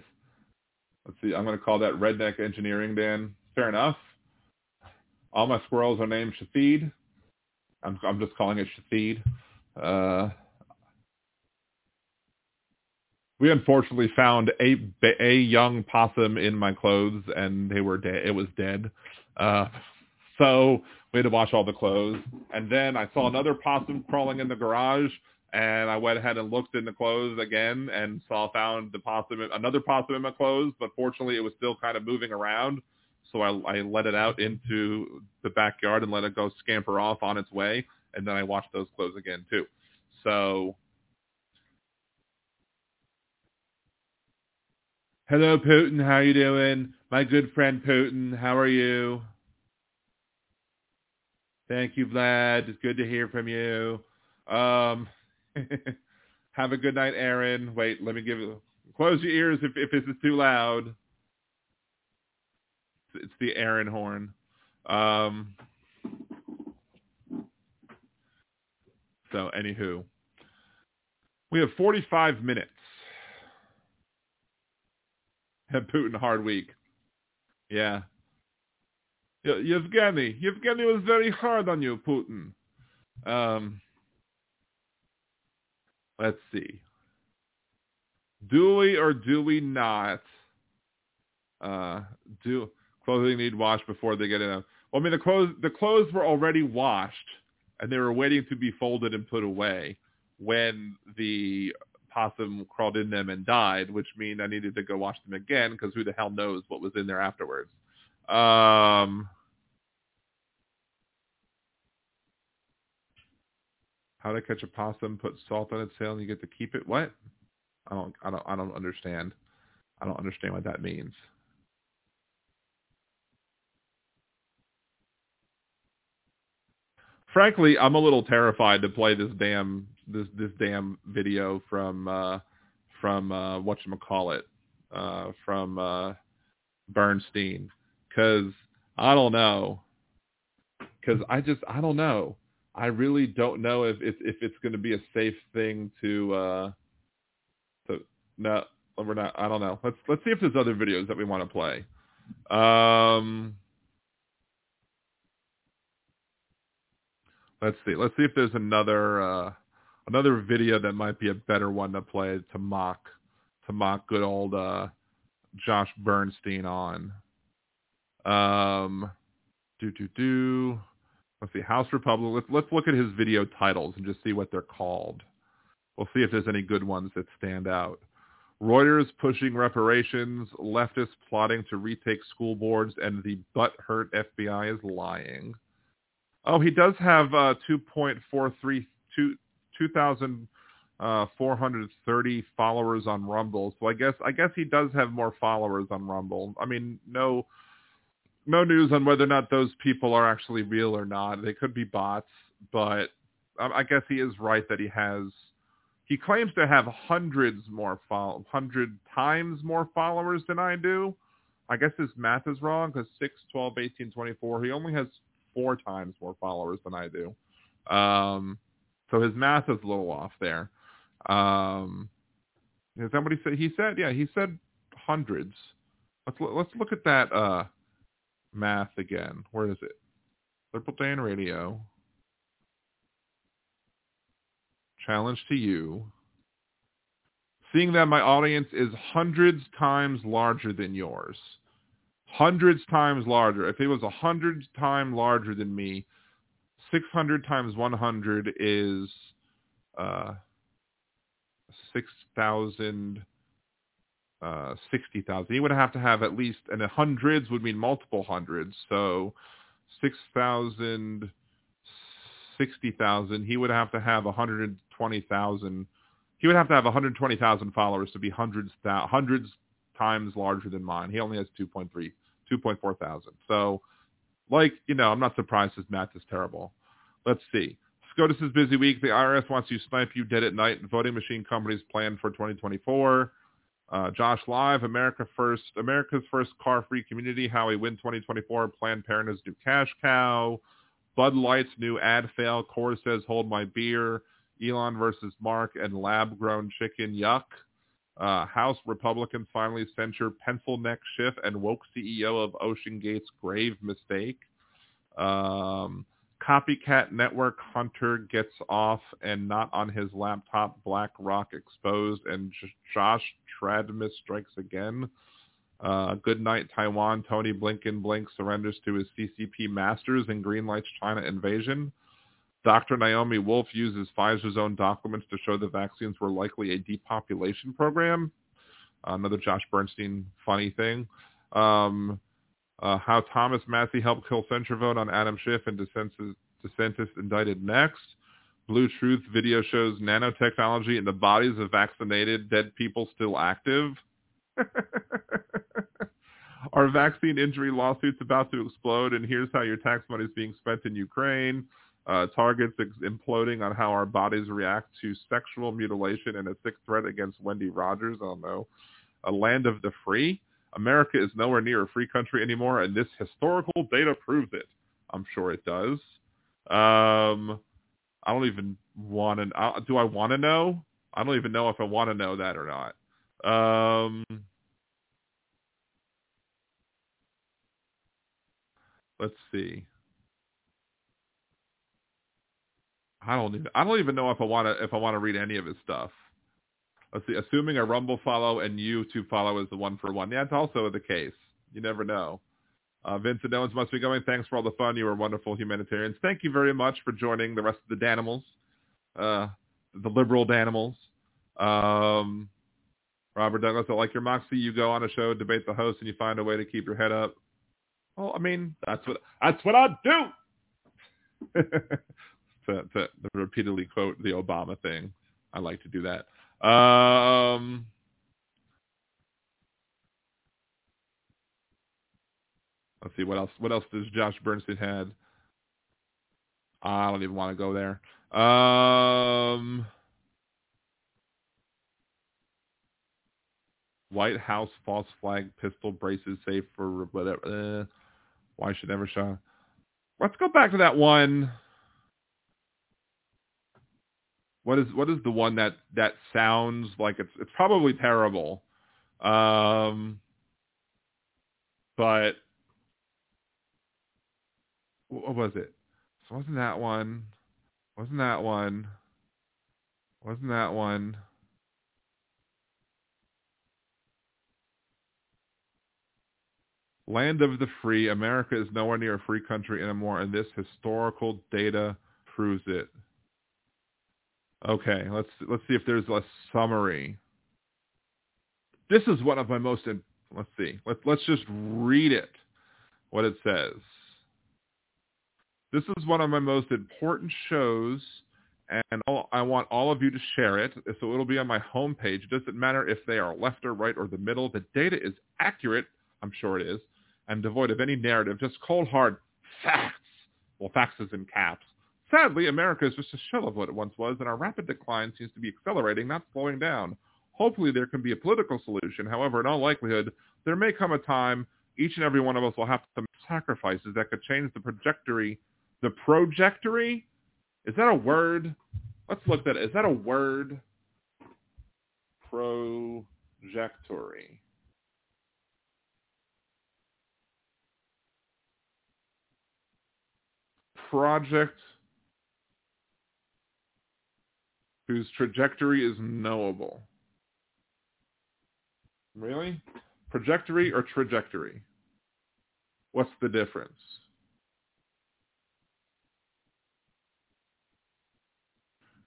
Let's see. I'm to call that Redneck Engineering, Dan. Fair enough. All my squirrels are named Shafid. I'm, I'm just calling it Shafid. Uh, we unfortunately found a a young possum in my clothes, and they were dead. It was dead. Uh, so we had to wash all the clothes. And then I saw another possum crawling in the garage, and I went ahead and looked in the clothes again and saw found the possum, another possum in my clothes, but fortunately it was still kind of moving around. So I, I let it out into the backyard and let it go scamper off on its way, and then I washed those clothes again too. So, hello Putin, how you doing? My good friend Putin, how are you? Thank you, Vlad. It's good to hear from you. Um, Have a good night, Aaron. Wait, let me give. Close your ears if, if this is too loud. It's the Aaron horn. Um, so, anywho, we have 45 minutes. Have Putin a hard week. Yeah. Yevgeny, Yevgeny was very hard on you, Putin. Um, let's see. Do we or do we not uh, do clothing need washed before they get in? Well, I mean, the clothes the clothes were already washed and they were waiting to be folded and put away when the possum crawled in them and died, which means I needed to go wash them again because who the hell knows what was in there afterwards. Um, How to catch a possum, put salt on its tail, and you get to keep it. What? I don't. I don't. I don't understand. I don't understand what that means. Frankly, I'm a little terrified to play this damn this this damn video from uh, from uh, what you call it uh, from uh, Bernstein because I don't know because I just I don't know I really don't know if if, if it's going to be a safe thing to uh to no we're not I don't know. Let's let's see if there's other videos that we want to play. Um Let's see. Let's see if there's another uh another video that might be a better one to play to mock to mock good old uh Josh Bernstein on. Um do do do Let's see, House Republic. Let's, let's look at his video titles and just see what they're called. We'll see if there's any good ones that stand out. Reuters pushing reparations, leftists plotting to retake school boards, and the butt-hurt FBI is lying. Oh, he does have uh, 2.43, 2,000 uh, 430 followers on Rumble. So I guess I guess he does have more followers on Rumble. I mean, no no news on whether or not those people are actually real or not. They could be bots, but I guess he is right that he has. He claims to have hundreds more follow, hundred times more followers than I do. I guess his math is wrong because 6, 12, 18, 24, he only has four times more followers than I do. Um, so his math is a little off there. Um, he said? He said, yeah, he said hundreds. Let's let's look at that uh, math again. Where is it? Liberal Dan Radio. Challenge to you. Seeing that my audience is hundreds times larger than yours. Hundreds times larger. If it was a hundred times larger than me, 600 times 100 is uh, 6,000, uh, 60,000. You would have to have at least, and hundreds would mean multiple hundreds. So 6,000, 60,000. He would have to have 120,000. He would have to have 120,000 followers to be hundreds, hundreds times larger than mine. He only has 2.3, 2.4 thousand. So, like, you know, I'm not surprised his math is terrible. Let's see. SCOTUS's busy week. The IRS wants to snipe you dead at night. Voting machine companies plan for 2024. Uh, Josh Live, America First, America's first car-free community. How we win 2024. Planned Parenthood's new cash cow. Bud Light's new ad fail. Coors says hold my beer. Elon versus Mark and lab-grown chicken. Yuck. Uh, House Republicans finally censure pencil neck Schiff and woke CEO of OceanGate's grave mistake. Um, Copycat Network Hunter gets off and not on his laptop. BlackRock exposed and Josh Tradmus strikes again. Uh, good night, Taiwan. Tony Blinken Blink surrenders to his CCP masters and greenlights China invasion. Dr. Naomi Wolf uses Pfizer's own documents to show the vaccines were likely a depopulation program. Another Josh Bernstein funny thing. Um, uh, how Thomas Massie helped kill Centrovote on Adam Schiff and DeSantis indicted next. Blue Truth video shows nanotechnology in the bodies of vaccinated dead people still active. Are vaccine injury lawsuits about to explode? And here's how your tax money is being spent in Ukraine. Uh, targets ex- imploding on how our bodies react to sexual mutilation and a sick threat against Wendy Rogers. I don't know. A land of the free. America is nowhere near a free country anymore, and this historical data proves it. I'm sure it does. Um, I don't even want to. Do I want to know? I don't even know if I want to know that or not. Um, let's see. I don't even. I don't even know if I want to. If I want to read any of his stuff. Let's see. Assuming a Rumble follow and YouTube follow is the one for one. Yeah, it's also the case. You never know. Uh, Vincent Owens must be going. Thanks for all the fun. You are wonderful humanitarians. Thank you very much for joining the rest of the Danimals, uh, the liberal Danimals. Um, Robert Douglas, I like your moxie. You go on a show, debate the host, and you find a way to keep your head up. Well, I mean, that's what that's what I do. to, to repeatedly quote the Obama thing. I like to do that. Um, let's see what else. What else does Josh Bernstein had? I don't even want to go there. Um, White House false flag pistol braces safe for whatever. Uh, why should ever show? Let's go back to that one. What is what is the one that that sounds like it's it's probably terrible, um, but what was it? So wasn't that one? Wasn't that one? Wasn't that one? Land of the free. America is nowhere near a free country anymore, and this historical data proves it. Okay, let's let's see if there's a summary. This is one of my most. let's see. Let's let's just read it. What it says. This is one of my most important shows and I want all of you to share it. So it'll be on my homepage. It doesn't matter if they are left or right or the middle. The data is accurate. I'm sure it is, and devoid of any narrative. Just cold hard facts. Well, facts is in caps. Sadly, America is just a shell of what it once was, and our rapid decline seems to be accelerating, not slowing down. Hopefully there can be a political solution. However, in all likelihood, there may come a time each and every one of us will have to make sacrifices that could change the trajectory. The trajectory? Is that a word? Let's look at it. Is that a word? Projectory. Project whose trajectory is knowable. Really? Trajectory or trajectory? What's the difference?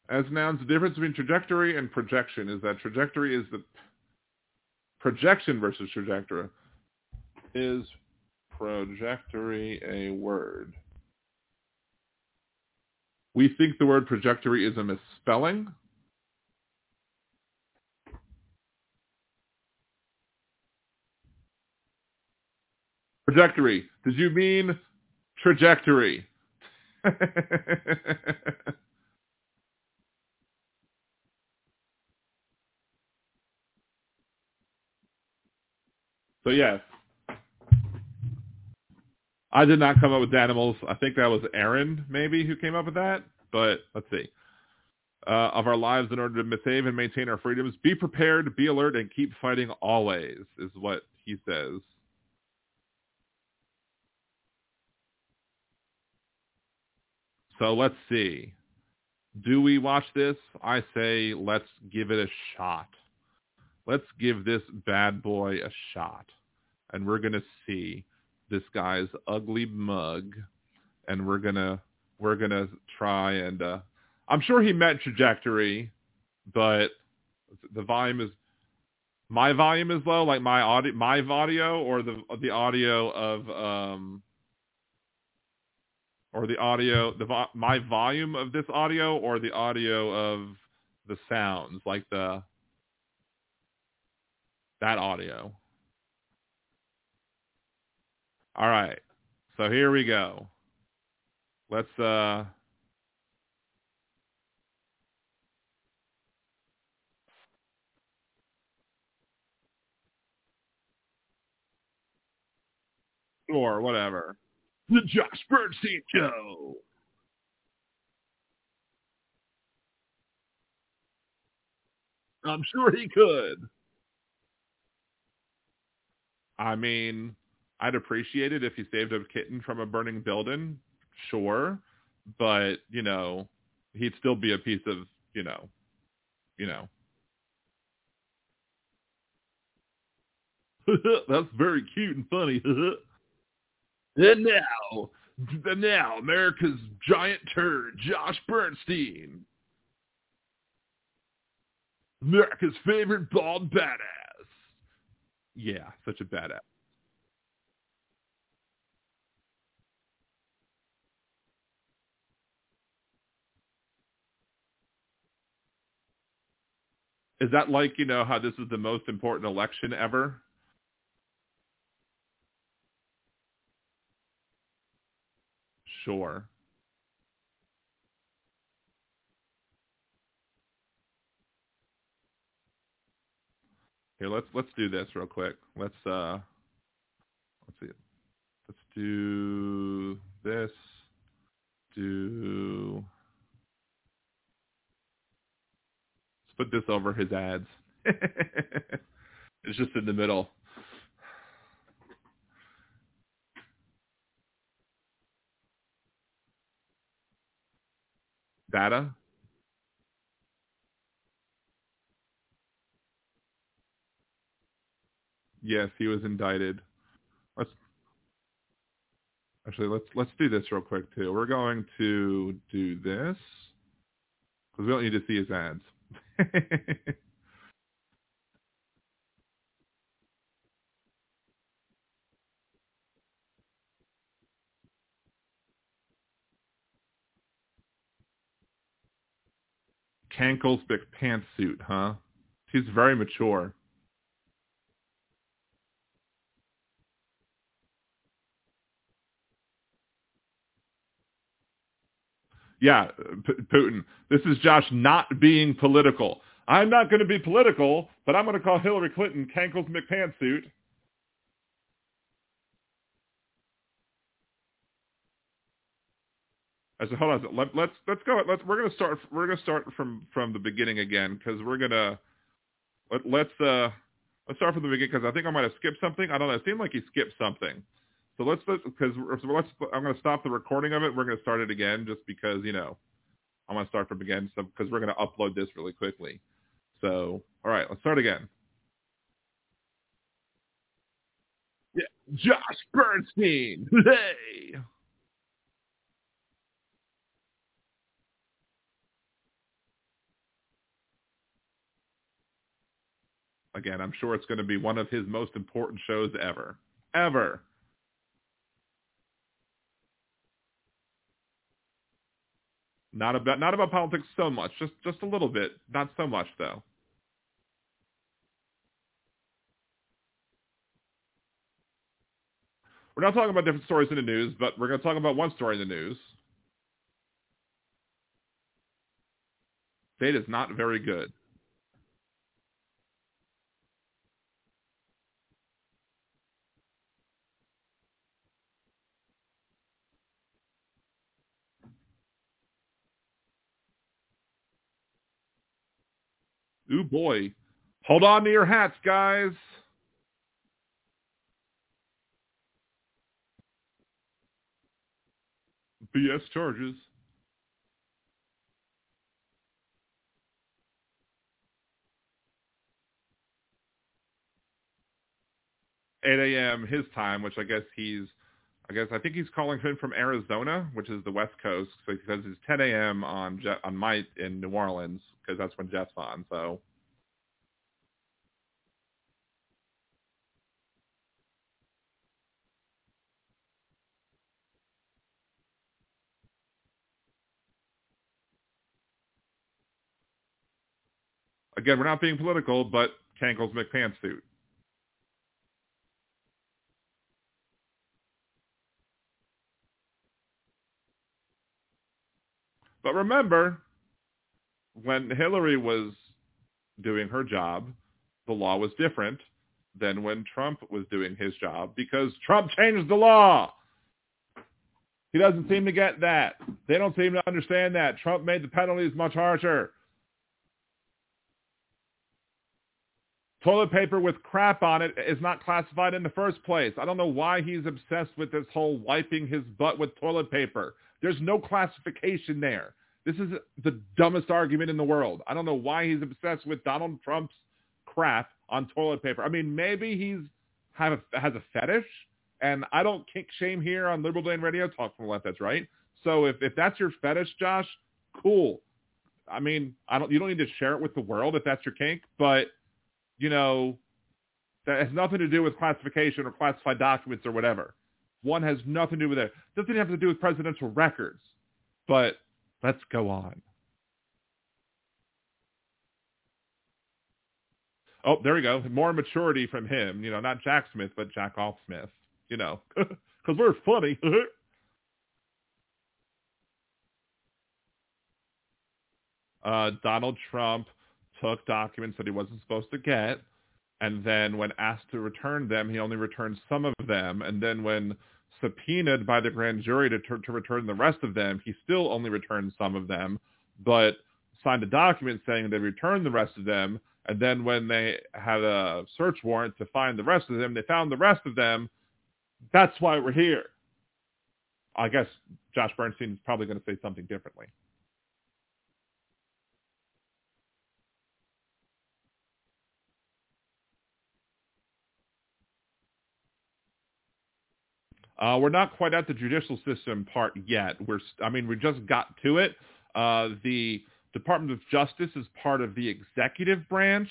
As nouns, the difference between trajectory and projection is that trajectory is the projection versus trajectory. Is trajectory a word? We think the word trajectory is a misspelling. Trajectory. Did you mean trajectory? so yes, I did not come up with animals. I think that was Aaron maybe who came up with that. But let's see. Uh, of our lives in order to save and maintain our freedoms, be prepared, be alert, and keep fighting always is what he says. So let's see. Do we watch this? I say let's give it a shot. Let's give this bad boy a shot. And we're going to see this guy's ugly mug and we're to we're to try and uh I'm sure he meant trajectory, but the volume is my volume is low like my audio my audio or the the audio of um or the audio, the vo- my volume of this audio, or the audio of the sounds, like the that audio. All right, so here we go. Let's uh. Or whatever. The Josh Bernstein Show. I'm sure he could. I mean, I'd appreciate it if he saved a kitten from a burning building, sure, but you know, he'd still be a piece of, you know, you know. That's very cute and funny. and now, and now, America's giant turd, Josh Bernstein. America's favorite bald badass. Yeah, such a badass. Is that like, you know, how this is the most important election ever? Sure. Here, let's let's do this real quick. Let's uh let's see. Let's do this. Do let's put this over his ads. it's just in the middle. Data? Yes, he was indicted. Let's actually let's let's do this real quick too. We're going to do this because we don't need to see his ads. Cankles pantsuit, huh? She's very mature. Yeah, P- Putin. This is Josh not being political. I'm not going to be political, but I'm going to call Hillary Clinton Cankles McPantsuit. I said, hold on. Let, let's let's go. Let's we're gonna start. We're gonna start from from the beginning again because we're gonna let, let's uh let's start from the beginning because I think I might have skipped something. I don't know. It seemed like he skipped something. So let's because let's I'm gonna stop the recording of it. We're gonna start it again just because you know I'm gonna start from again so because we're gonna upload this really quickly. So all right, let's start again. Yeah, Josh Bernstein. Hey. Again, I'm sure it's going to be one of his most important shows ever. Ever. Not about not about politics so much, just just a little bit, not so much though. We're not talking about different stories in the news, but we're going to talk about one story in the news. Date is not very good. Ooh boy. Hold on to your hats, guys. BS charges. Eight a.m. his time, which I guess he's, I guess I think he's calling in from Arizona, which is the West Coast, so because it's 10 a.m. on Je- on my in New Orleans because that's when Jeff's on. So again, we're not being political, but Cankles McPantsuit. But remember, when Hillary was doing her job, the law was different than when Trump was doing his job because Trump changed the law. He doesn't seem to get that. They don't seem to understand that. Trump made the penalties much harsher. Toilet paper with crap on it is not classified in the first place. I don't know why he's obsessed with this whole wiping his butt with toilet paper. There's no classification there. This is the dumbest argument in the world. I don't know why he's obsessed with Donald Trump's crap on toilet paper. I mean, maybe he's have a, has a fetish, and I don't kick shame here on Liberal Dan Radio. Talk from the left, that's right. So if, if that's your fetish, Josh, cool. I mean, I don't. You don't need to share it with the world if that's your kink, but you know, that has nothing to do with classification or classified documents or whatever. One has nothing to do with it. Doesn't have to do with presidential records. But let's go on. Oh, there we go. More maturity from him. You know, not Jack Smith, but Jack Off Smith. You know, because we're funny. uh, Donald Trump took documents that he wasn't supposed to get, and then when asked to return them, he only returned some of them, and then when subpoenaed by the grand jury to, to return the rest of them, he still only returned some of them, but signed a document saying they returned the rest of them, and then when they had a search warrant to find the rest of them, they found the rest of them. That's why we're here. I guess Josh Bernstein is probably going to say something differently. Uh, we're not quite at the judicial system part yet. We're, I mean, we just got to it. Uh, the Department of Justice is part of the executive branch.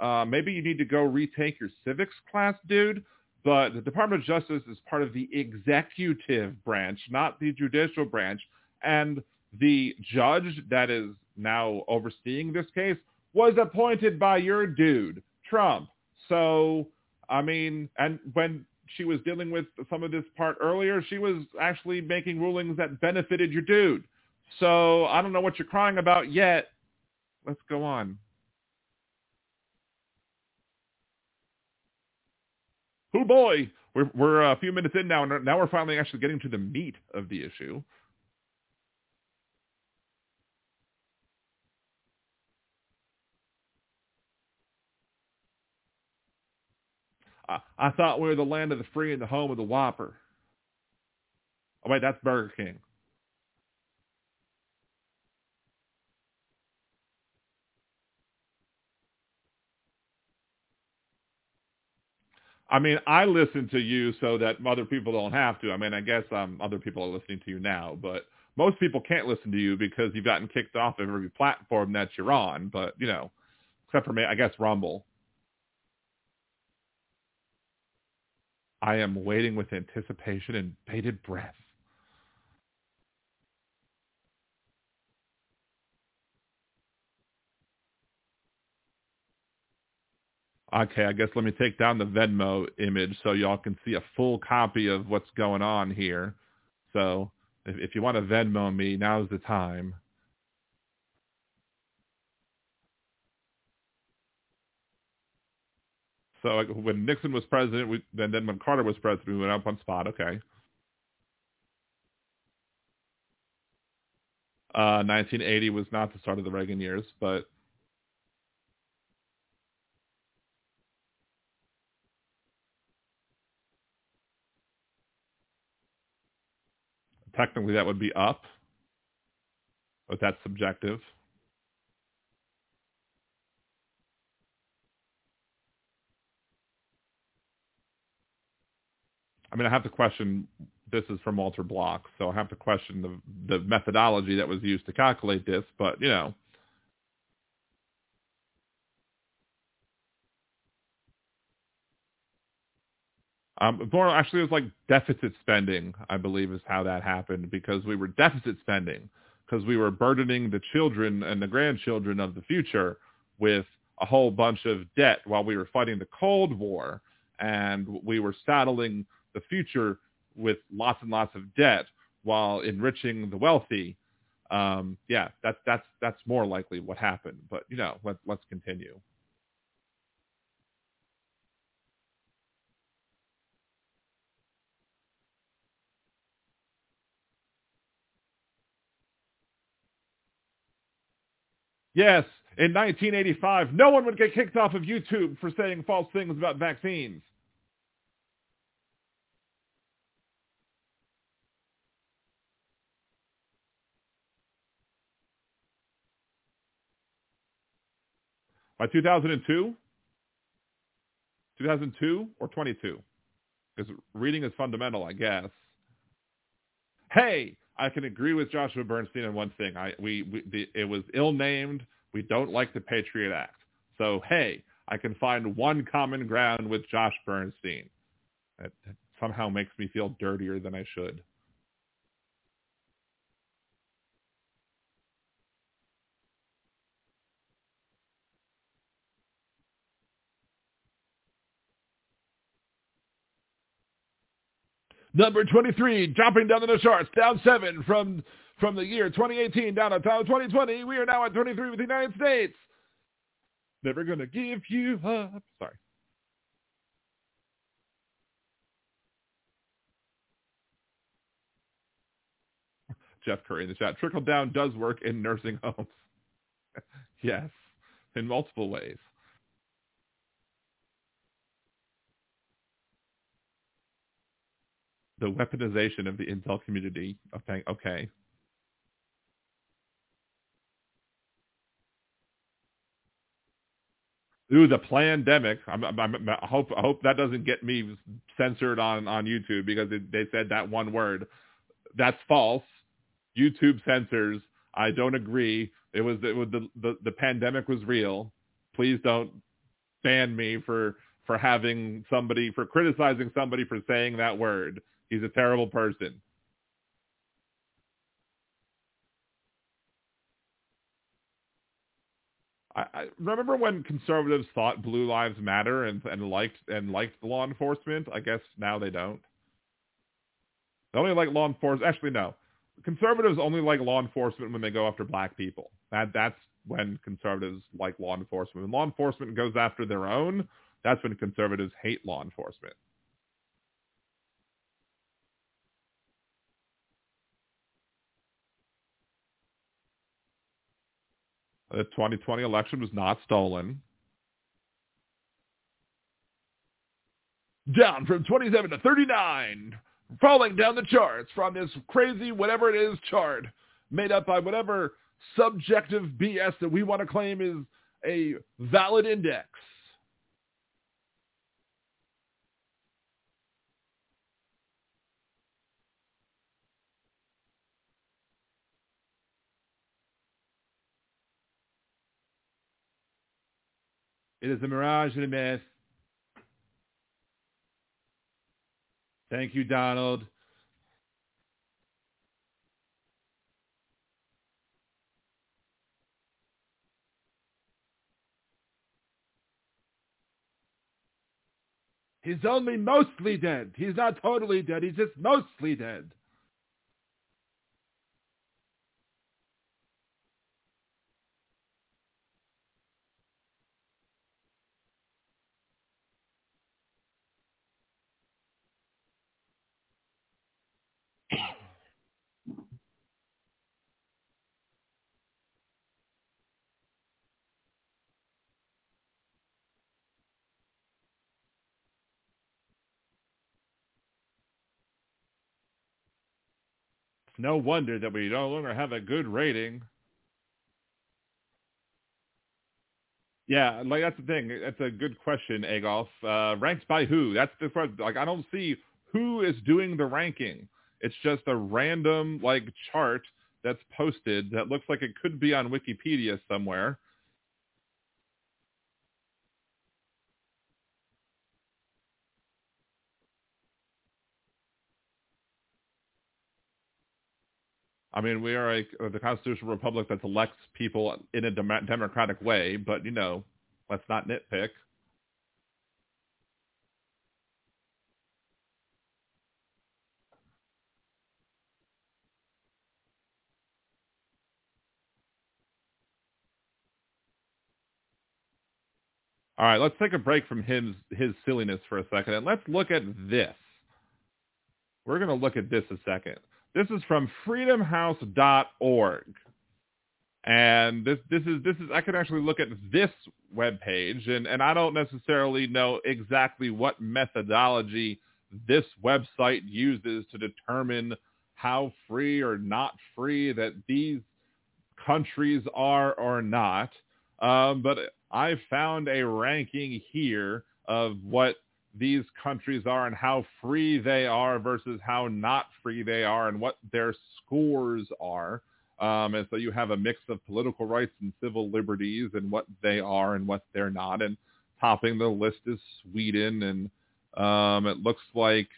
Uh, maybe you need to go retake your civics class, dude. But the Department of Justice is part of the executive branch, not the judicial branch. And the judge that is now overseeing this case was appointed by your dude, Trump. So, I mean, and when she was dealing with some of this part earlier, she was actually making rulings that benefited your dude. So I don't know what you're crying about yet. Let's go on. Oh boy, we're we're a few minutes in now, and now we're finally actually getting to the meat of the issue. I, I thought we were the land of the free and the home of the Whopper. Oh wait, that's Burger King. I mean, I listen to you so that other people don't have to. I mean, I guess um, other people are listening to you now, but most people can't listen to you because you've gotten kicked off of every platform that you're on. But you know, except for me, I guess Rumble. I am waiting with anticipation and bated breath. Okay, I guess let me take down the Venmo image so y'all can see a full copy of what's going on here. So if, if you want to Venmo me, now's the time. So when Nixon was president, we, then when Carter was president, we went up one spot. Okay. Uh, 1980 was not the start of the Reagan years, but technically that would be up, but that's subjective. I mean, I have to question. This is from Walter Block, so I have to question the the methodology that was used to calculate this. But you know, Um, more actually, it was like deficit spending. I believe is how that happened because we were deficit spending because we were burdening the children and the grandchildren of the future with a whole bunch of debt while we were fighting the Cold War, and we were saddling the future with lots and lots of debt while enriching the wealthy. Um, yeah, that's that's that's more likely what happened. But you know, let let's continue. Yes, in 1985, no one would get kicked off of YouTube for saying false things about vaccines. By 2002, 2002 or 22, because reading is fundamental, I guess. Hey, I can agree with Joshua Bernstein on one thing. I we, we the, it was ill named. We don't like the Patriot Act. So hey, I can find one common ground with Josh Bernstein. That somehow makes me feel dirtier than I should. Number 23, dropping down in the charts, down seven from from the year 2018 down to 2020. We are now at 23 with the United States. Never gonna give you up. Sorry. Jeff Curry in the chat. Trickle down does work in nursing homes. yes, in multiple ways. The weaponization of the intel community. Okay, okay. through the pandemic. I hope I hope that doesn't get me censored on on YouTube because it, they said that one word. That's false. YouTube censors. I don't agree. It was, it was the, the the pandemic was real. Please don't ban me for for having somebody for criticizing somebody for saying that word. He's a terrible person. I, remember when conservatives thought blue lives matter and and liked and liked law enforcement. I guess now they don't. They only like law enforcement. Actually, no. Conservatives only like law enforcement when they go after black people. That that's when conservatives like law enforcement. When law enforcement goes after their own, that's when conservatives hate law enforcement. The 2020 election was not stolen. Down from 27 to 39, falling down the charts from this crazy whatever it is chart made up by whatever subjective BS that we want to claim is a valid index. It is a mirage and a myth. Thank you, Donald. He's only mostly dead. He's not totally dead. He's just mostly dead. No wonder that we no longer have a good rating. Yeah, like that's the thing. That's a good question, Agolf. Uh, ranked by who? That's the question. Like I don't see who is doing the ranking. It's just a random like chart that's posted that looks like it could be on Wikipedia somewhere. I mean, we are a, uh, the constitutional republic that elects people in a dem- democratic way, but you know, let's not nitpick. All right, let's take a break from his his silliness for a second, and let's look at this. We're going to look at this a second. This is from freedomhouse.org. And this this is this is I can actually look at this web page and, and I don't necessarily know exactly what methodology this website uses to determine how free or not free that these countries are or not. Um, but I found a ranking here of what these countries are and how free they are versus how not free they are and what their scores are. Um, and so you have a mix of political rights and civil liberties and what they are and what they're not. And topping the list is Sweden. And um, it looks like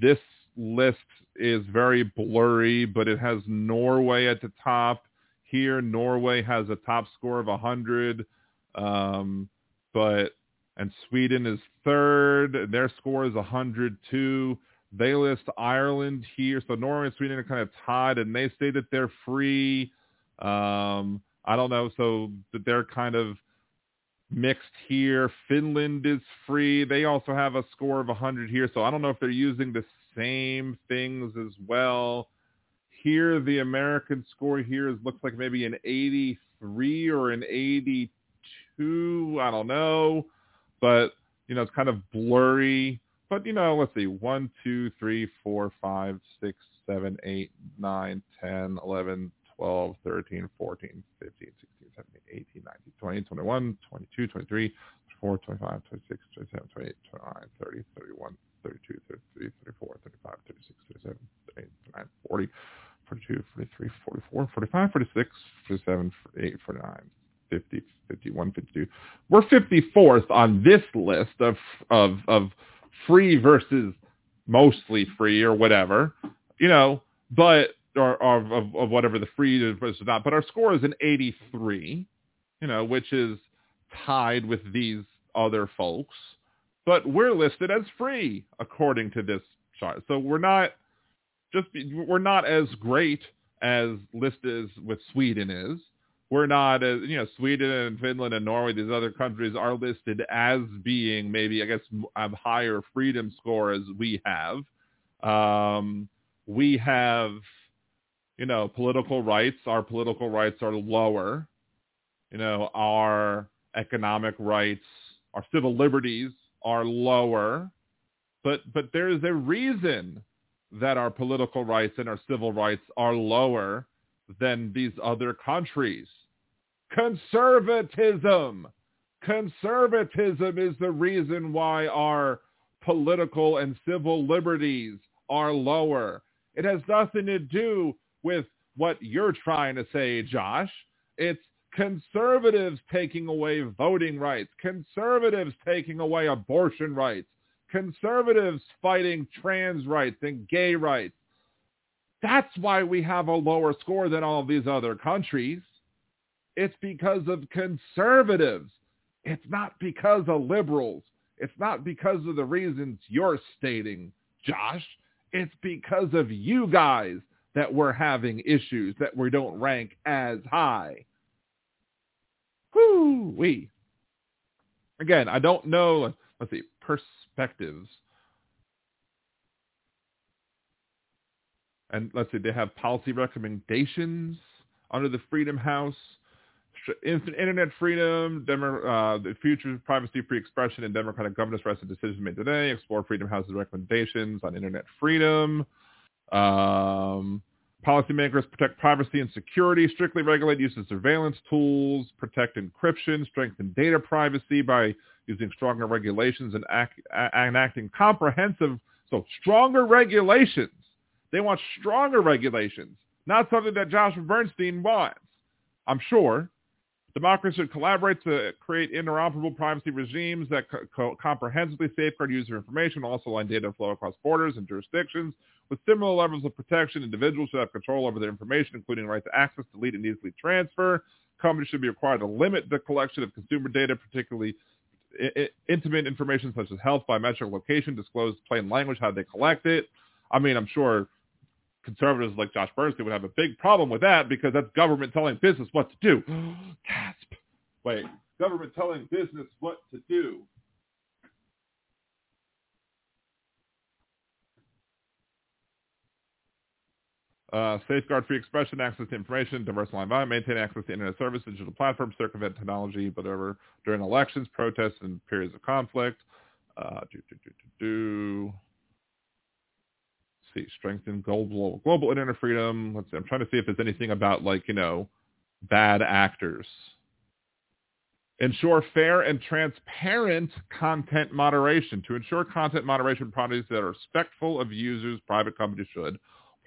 this list is very blurry, but it has Norway at the top. Here, Norway has a top score of 100. Um, but and Sweden is third. Their score is 102. They list Ireland here. So Norway and Sweden are kind of tied, and they say that they're free. Um, I don't know. So that they're kind of mixed here. Finland is free. They also have a score of 100 here. So I don't know if they're using the same things as well. Here, the American score here is looks like maybe an 83 or an 82. I don't know but you know it's kind of blurry. But you know, let's see, one, two, three, four, five, six, seven, eight, nine, ten, eleven, twelve, thirteen, fourteen, fifteen, sixteen, seventeen, eighteen, nineteen, twenty, twenty-one, twenty-two, twenty-three, twenty-four, twenty-five, twenty-six, twenty-seven, twenty-eight, twenty-nine, thirty, thirty-one, thirty-two, thirty-three, thirty-four, thirty-five, thirty-six, thirty-seven, thirty-eight, thirty-nine, forty, forty-two, forty-three, forty-four, forty-five, forty-six, forty-seven, forty-eight, forty-nine, 50, 51, 52. We're 54th on this list of of of free versus mostly free or whatever, you know, but or, or of, of whatever the free versus not. But our score is an 83. you know, which is tied with these other folks, but we're listed as free according to this chart. So we're not just we're not as great as listed with Sweden is. We're not as you know Sweden and Finland and Norway. These other countries are listed as being maybe I guess have higher freedom score as we have. Um, we have you know political rights. Our political rights are lower. You know our economic rights, our civil liberties are lower. But but there is a reason that our political rights and our civil rights are lower than these other countries. Conservatism. Conservatism is the reason why our political and civil liberties are lower. It has nothing to do with what you're trying to say, Josh. It's conservatives taking away voting rights, conservatives taking away abortion rights, conservatives fighting trans rights and gay rights. That's why we have a lower score than all these other countries. It's because of conservatives. It's not because of liberals. It's not because of the reasons you're stating, Josh. It's because of you guys that we're having issues that we don't rank as high. Whoo wee. Again, I don't know. Let's see perspectives. And let's say they have policy recommendations under the Freedom House, internet freedom, demo, uh, the future of privacy, free expression, and democratic governance rest of decisions made today. Explore Freedom House's recommendations on internet freedom. Um, Policymakers protect privacy and security, strictly regulate use of surveillance tools, protect encryption, strengthen data privacy by using stronger regulations and act, enacting comprehensive, so stronger regulations. They want stronger regulations, not something that Joshua Bernstein wants. I'm sure. Democracy should collaborate to create interoperable privacy regimes that co- comprehensively safeguard user information, also align data flow across borders and jurisdictions. With similar levels of protection, individuals should have control over their information, including right to access, delete, and easily transfer. Companies should be required to limit the collection of consumer data, particularly intimate information such as health, biometric location, disclose plain language how they collect it. I mean, I'm sure conservatives like Josh Bernstein would have a big problem with that because that's government telling business what to do. Gasp. Wait, government telling business what to do. Uh, safeguard free expression, access to information, diverse environment, maintain access to internet service, digital platforms, circumvent technology, whatever, during elections, protests, and periods of conflict. Uh, do, do, do, do, do. See, strengthen global global internet freedom. Let's see, I'm trying to see if there's anything about like you know bad actors. Ensure fair and transparent content moderation. To ensure content moderation products that are respectful of users, private companies should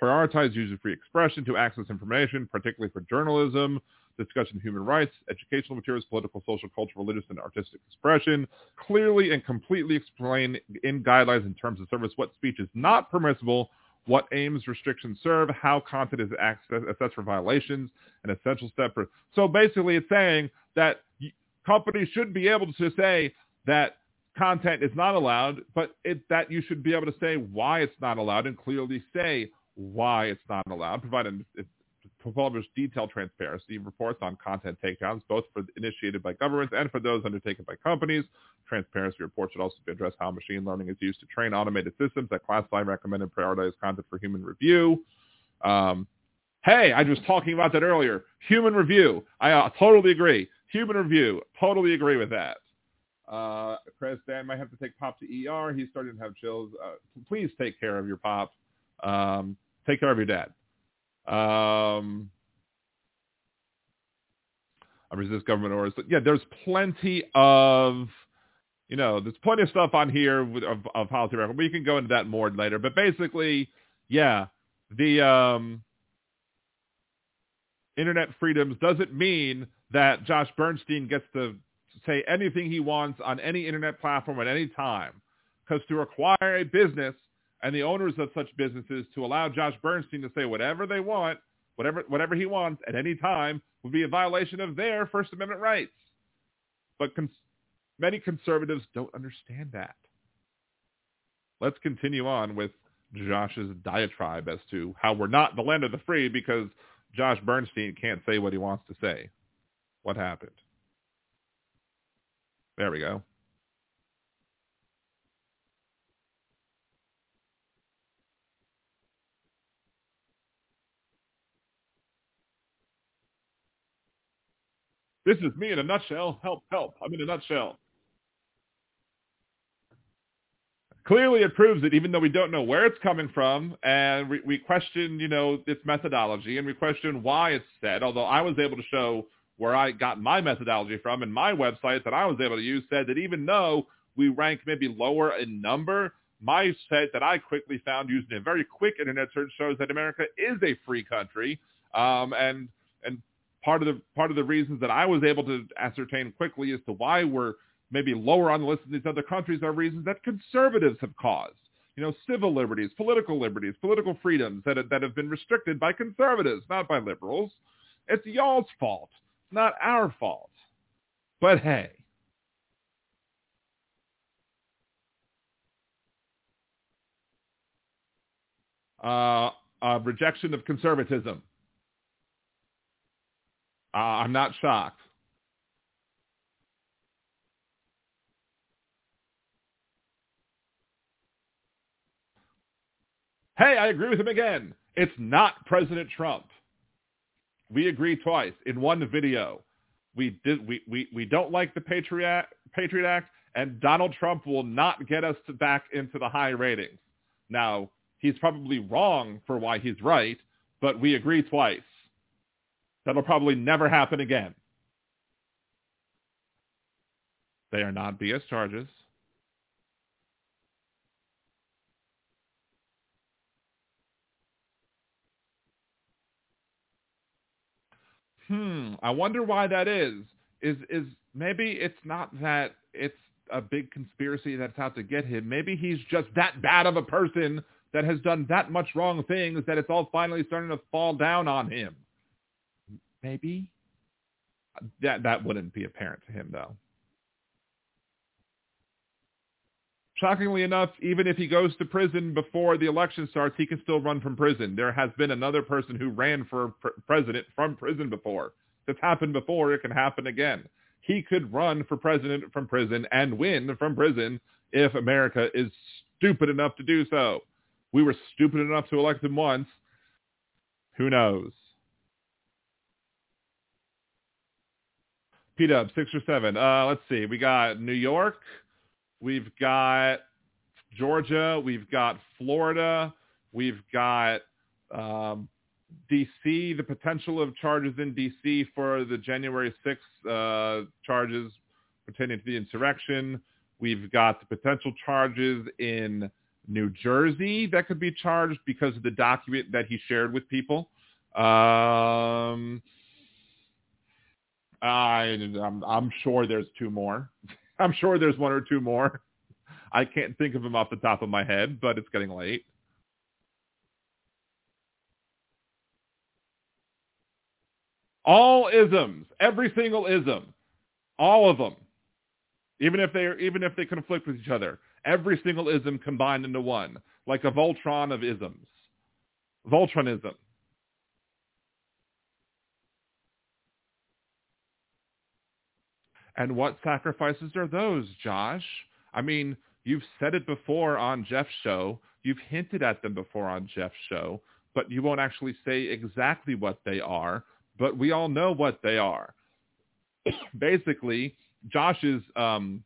prioritize user-free expression to access information, particularly for journalism, discussion of human rights, educational materials, political, social, cultural, religious, and artistic expression, clearly and completely explain in guidelines in terms of service what speech is not permissible, what aims restrictions serve, how content is access, assessed for violations, an essential step for. So basically it's saying that companies should be able to say that content is not allowed, but it, that you should be able to say why it's not allowed and clearly say why it's not allowed, provide publish detailed transparency reports on content takedowns, both for initiated by governments and for those undertaken by companies. Transparency reports should also address how machine learning is used to train automated systems that classify, recommend, and prioritize content for human review. Um, hey, I was talking about that earlier. Human review. I uh, totally agree. Human review. Totally agree with that. Uh, Chris Dan might have to take Pop to ER. He's starting to have chills. Uh, please take care of your Pop. Um, Take care of your dad. Um, I resist government orders. Yeah, there's plenty of, you know, there's plenty of stuff on here with, of, of policy record. We can go into that more later. But basically, yeah, the um, internet freedoms doesn't mean that Josh Bernstein gets to say anything he wants on any internet platform at any time. Because to acquire a business and the owners of such businesses to allow Josh Bernstein to say whatever they want whatever whatever he wants at any time would be a violation of their First Amendment rights. But cons- many conservatives don't understand that. Let's continue on with Josh's diatribe as to how we're not the land of the free because Josh Bernstein can't say what he wants to say. What happened? There we go. This is me in a nutshell. Help, help. I'm in a nutshell. Clearly it proves it, even though we don't know where it's coming from, and we, we question, you know, its methodology, and we question why it's said, although I was able to show where I got my methodology from, and my website that I was able to use said that even though we rank maybe lower in number, my site that I quickly found using a very quick internet search shows that America is a free country, um, and and part of the part of the reasons that I was able to ascertain quickly as to why we're maybe lower on the list of these other countries are reasons that conservatives have caused. You know, civil liberties, political liberties, political freedoms that that have been restricted by conservatives, not by liberals. It's y'all's fault, not our fault. But hey, uh, uh, rejection of conservatism. Uh, I'm not shocked. Hey, I agree with him again. It's not President Trump. We agree twice in one video. We did we, we, we don't like the Patriot Patriot Act and Donald Trump will not get us back into the high ratings. Now, he's probably wrong for why he's right, but we agree twice. That'll probably never happen again. They are not BS charges. Hmm, I wonder why that is. Is is maybe it's not that it's a big conspiracy that's out to get him. Maybe he's just that bad of a person that has done that much wrong things that it's all finally starting to fall down on him. Maybe that that wouldn't be apparent to him though. Shockingly enough, even if he goes to prison before the election starts, he can still run from prison. There has been another person who ran for pr- president from prison before. It's happened before. It can happen again. He could run for president from prison and win from prison if America is stupid enough to do so. We were stupid enough to elect him once. Who knows? P-Dub, six or seven. Uh, let's see. We got New York. We've got Georgia. We've got Florida. We've got um, D.C., the potential of charges in D.C. for the January 6th uh, charges pertaining to the insurrection. We've got the potential charges in New Jersey that could be charged because of the document that he shared with people. Um, I, I'm, I'm sure there's two more. I'm sure there's one or two more. I can't think of them off the top of my head, but it's getting late. All isms, every single ism, all of them, even if they even if they conflict with each other, every single ism combined into one, like a Voltron of isms, Voltronism. And what sacrifices are those, Josh? I mean, you've said it before on Jeff's show. You've hinted at them before on Jeff's show, but you won't actually say exactly what they are. But we all know what they are. Basically, Josh is, um,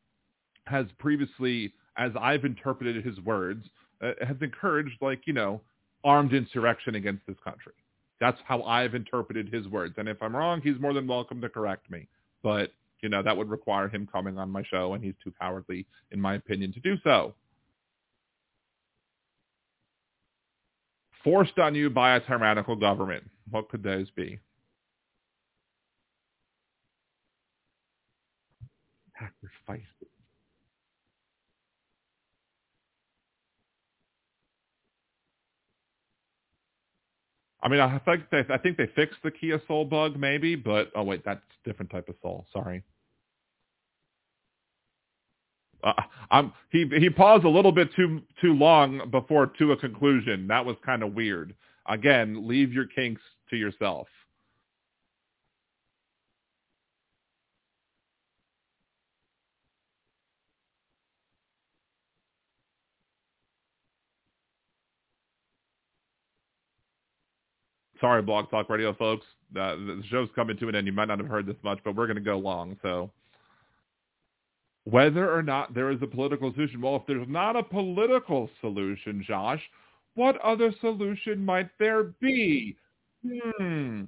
has previously, as I've interpreted his words, uh, has encouraged, like, you know, armed insurrection against this country. That's how I've interpreted his words. And if I'm wrong, he's more than welcome to correct me. But you know, that would require him coming on my show, and he's too cowardly, in my opinion, to do so. Forced on you by a tyrannical government. What could those be? Sacrifice. I mean, I think they, I think they fixed the Kia Soul bug, maybe, but oh wait, that's a different type of soul. Sorry. Uh, I'm, he he paused a little bit too too long before to a conclusion. That was kind of weird. Again, leave your kinks to yourself. Sorry, Blog Talk Radio folks. Uh, the show's coming to an end. You might not have heard this much, but we're going to go long. So whether or not there is a political solution. Well, if there's not a political solution, Josh, what other solution might there be? Hmm.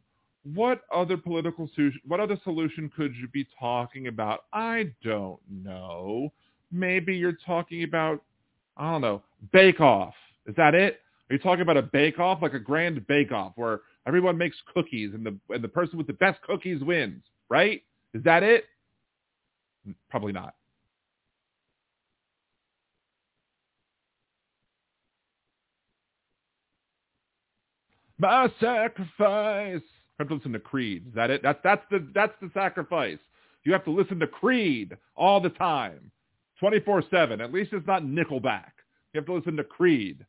What other political solution, what other solution could you be talking about? I don't know. Maybe you're talking about, I don't know, Bake Off. Is that it? Are you talking about a Bake Off, like a grand Bake Off, where everyone makes cookies and the and the person with the best cookies wins? Right? Is that it? Probably not. My sacrifice. You have to listen to Creed. Is that it? That's that's the that's the sacrifice. You have to listen to Creed all the time, twenty four seven. At least it's not Nickelback. You have to listen to Creed.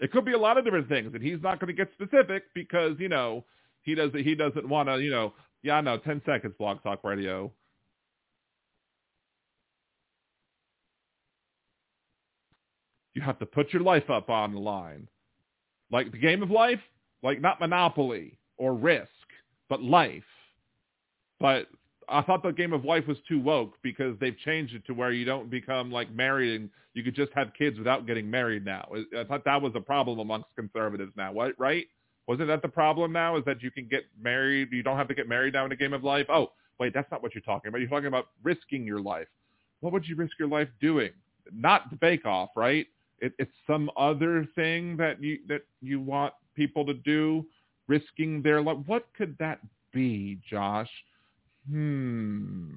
It could be a lot of different things, and he's not going to get specific because you know he does he doesn't want to you know yeah no ten seconds Blog Talk Radio. You have to put your life up on the line. Like the game of life, like not Monopoly or Risk, but life. But I thought the game of life was too woke because they've changed it to where you don't become like married and you could just have kids without getting married now. I thought that was a problem amongst conservatives now, what, right? Wasn't that the problem now is that you can get married, you don't have to get married now in a game of life? Oh, wait, that's not what you're talking about. You're talking about risking your life. What would you risk your life doing? Not the bake off, right? It, it's some other thing that you that you want people to do, risking their life. What could that be, Josh? Hmm.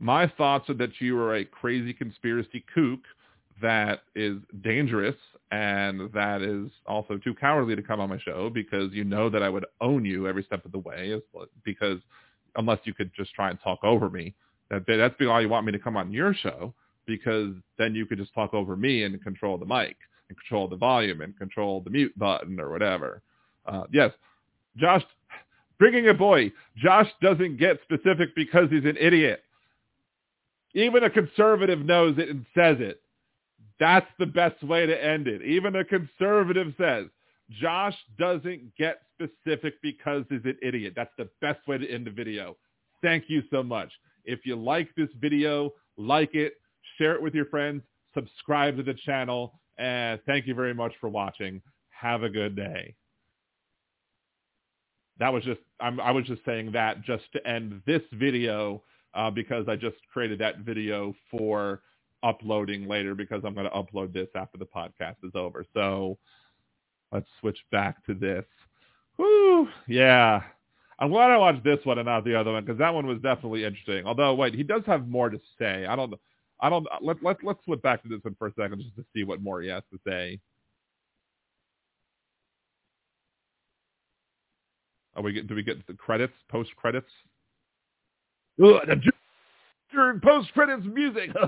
My thoughts are that you are a crazy conspiracy kook that is dangerous and that is also too cowardly to come on my show because you know that I would own you every step of the way because unless you could just try and talk over me that that's why you want me to come on your show because then you could just talk over me and control the mic and control the volume and control the mute button or whatever. Uh, yes, Josh, bringing a boy. Josh doesn't get specific because he's an idiot. Even a conservative knows it and says it. That's the best way to end it. Even a conservative says, Josh doesn't get specific because he's an idiot. That's the best way to end the video. Thank you so much. If you like this video, like it, share it with your friends, subscribe to the channel, and thank you very much for watching. Have a good day. That was just, I'm, i was just saying that just to end this video uh, because I just created that video for uploading later because I'm going to upload this after the podcast is over. So let's switch back to this. Whoo, yeah. I'm glad I watched this one and not the other one because that one was definitely interesting. Although, wait, he does have more to say. I don't. I don't. Uh, let let let's flip back to this one for a second just to see what more he has to say. Are we get? Do we get the credits? Post credits? Post credits music.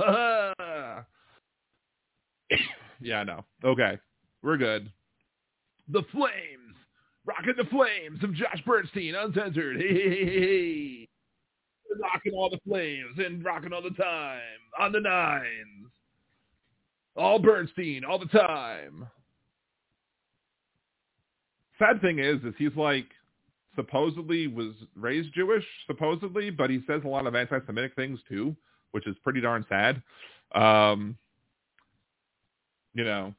yeah, no. Okay, we're good. The flames Rocking the flames of Josh Bernstein, uncensored. Hey, hey, hey, hey. Rocking all the flames and rocking all the time on the nines. All Bernstein all the time. Sad thing is, is he's like supposedly was raised Jewish, supposedly, but he says a lot of anti-Semitic things too, which is pretty darn sad. Um, you know.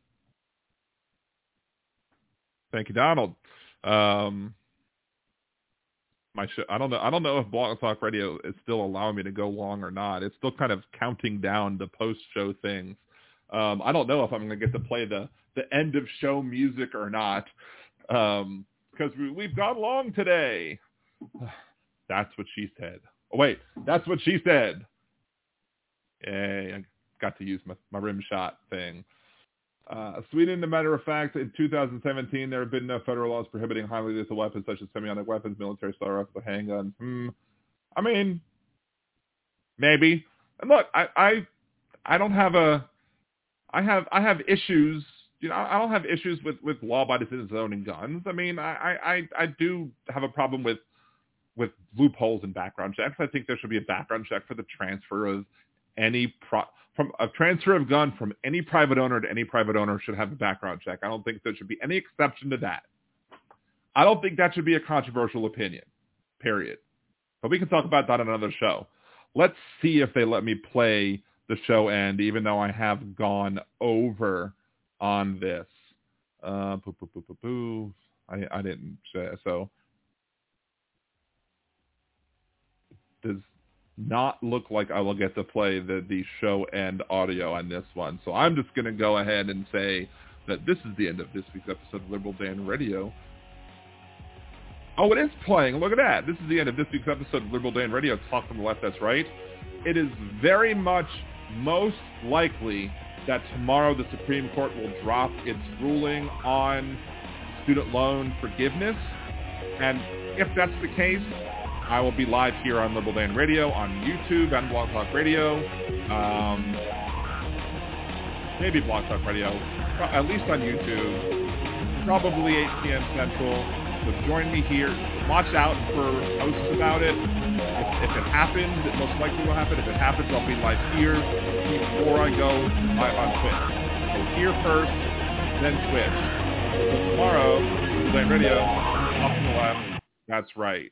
Thank you, Donald. Um, my show, I don't know. I don't know if Blog Talk Radio is still allowing me to go long or not. It's still kind of counting down the post-show things. Um, I don't know if I'm going to get to play the the end of show music or not because um, we, we've gone long today. that's what she said. Oh, wait, that's what she said. Hey, I got to use my, my rim shot thing. Uh, Sweden, a matter of fact, in 2017, there have been no federal laws prohibiting highly lethal weapons such as semi-automatic weapons, military style rifles, handguns. Hmm. I mean, maybe. And look, I, I, I don't have a, I have, I have issues. You know, I don't have issues with with law-abiding citizens owning guns. I mean, I, I, I do have a problem with with loopholes in background checks. I think there should be a background check for the transfer of any pro from a transfer of gun from any private owner to any private owner should have a background check. I don't think there should be any exception to that. I don't think that should be a controversial opinion, period. But we can talk about that on another show. Let's see if they let me play the show end, even though I have gone over on this. Uh, boo, boo, boo, boo, boo. I, I didn't say so. Does not look like I will get to play the, the show end audio on this one. So I'm just going to go ahead and say that this is the end of this week's episode of Liberal Dan Radio. Oh, it is playing. Look at that. This is the end of this week's episode of Liberal Dan Radio. Talk from the left, that's right. It is very much most likely that tomorrow the Supreme Court will drop its ruling on student loan forgiveness. And if that's the case, I will be live here on Liberal Dan Radio, on YouTube, and Blog Talk Radio. Um, maybe Blog Talk Radio, at least on YouTube. Probably 8 p.m. Central. So join me here. Watch out for posts about it. If, if it happens, it most likely will happen. If it happens, I'll be live here before I go live on Twitch. So here first, then Twitch. So tomorrow, Liberal Dan Radio, up to the left. That's right.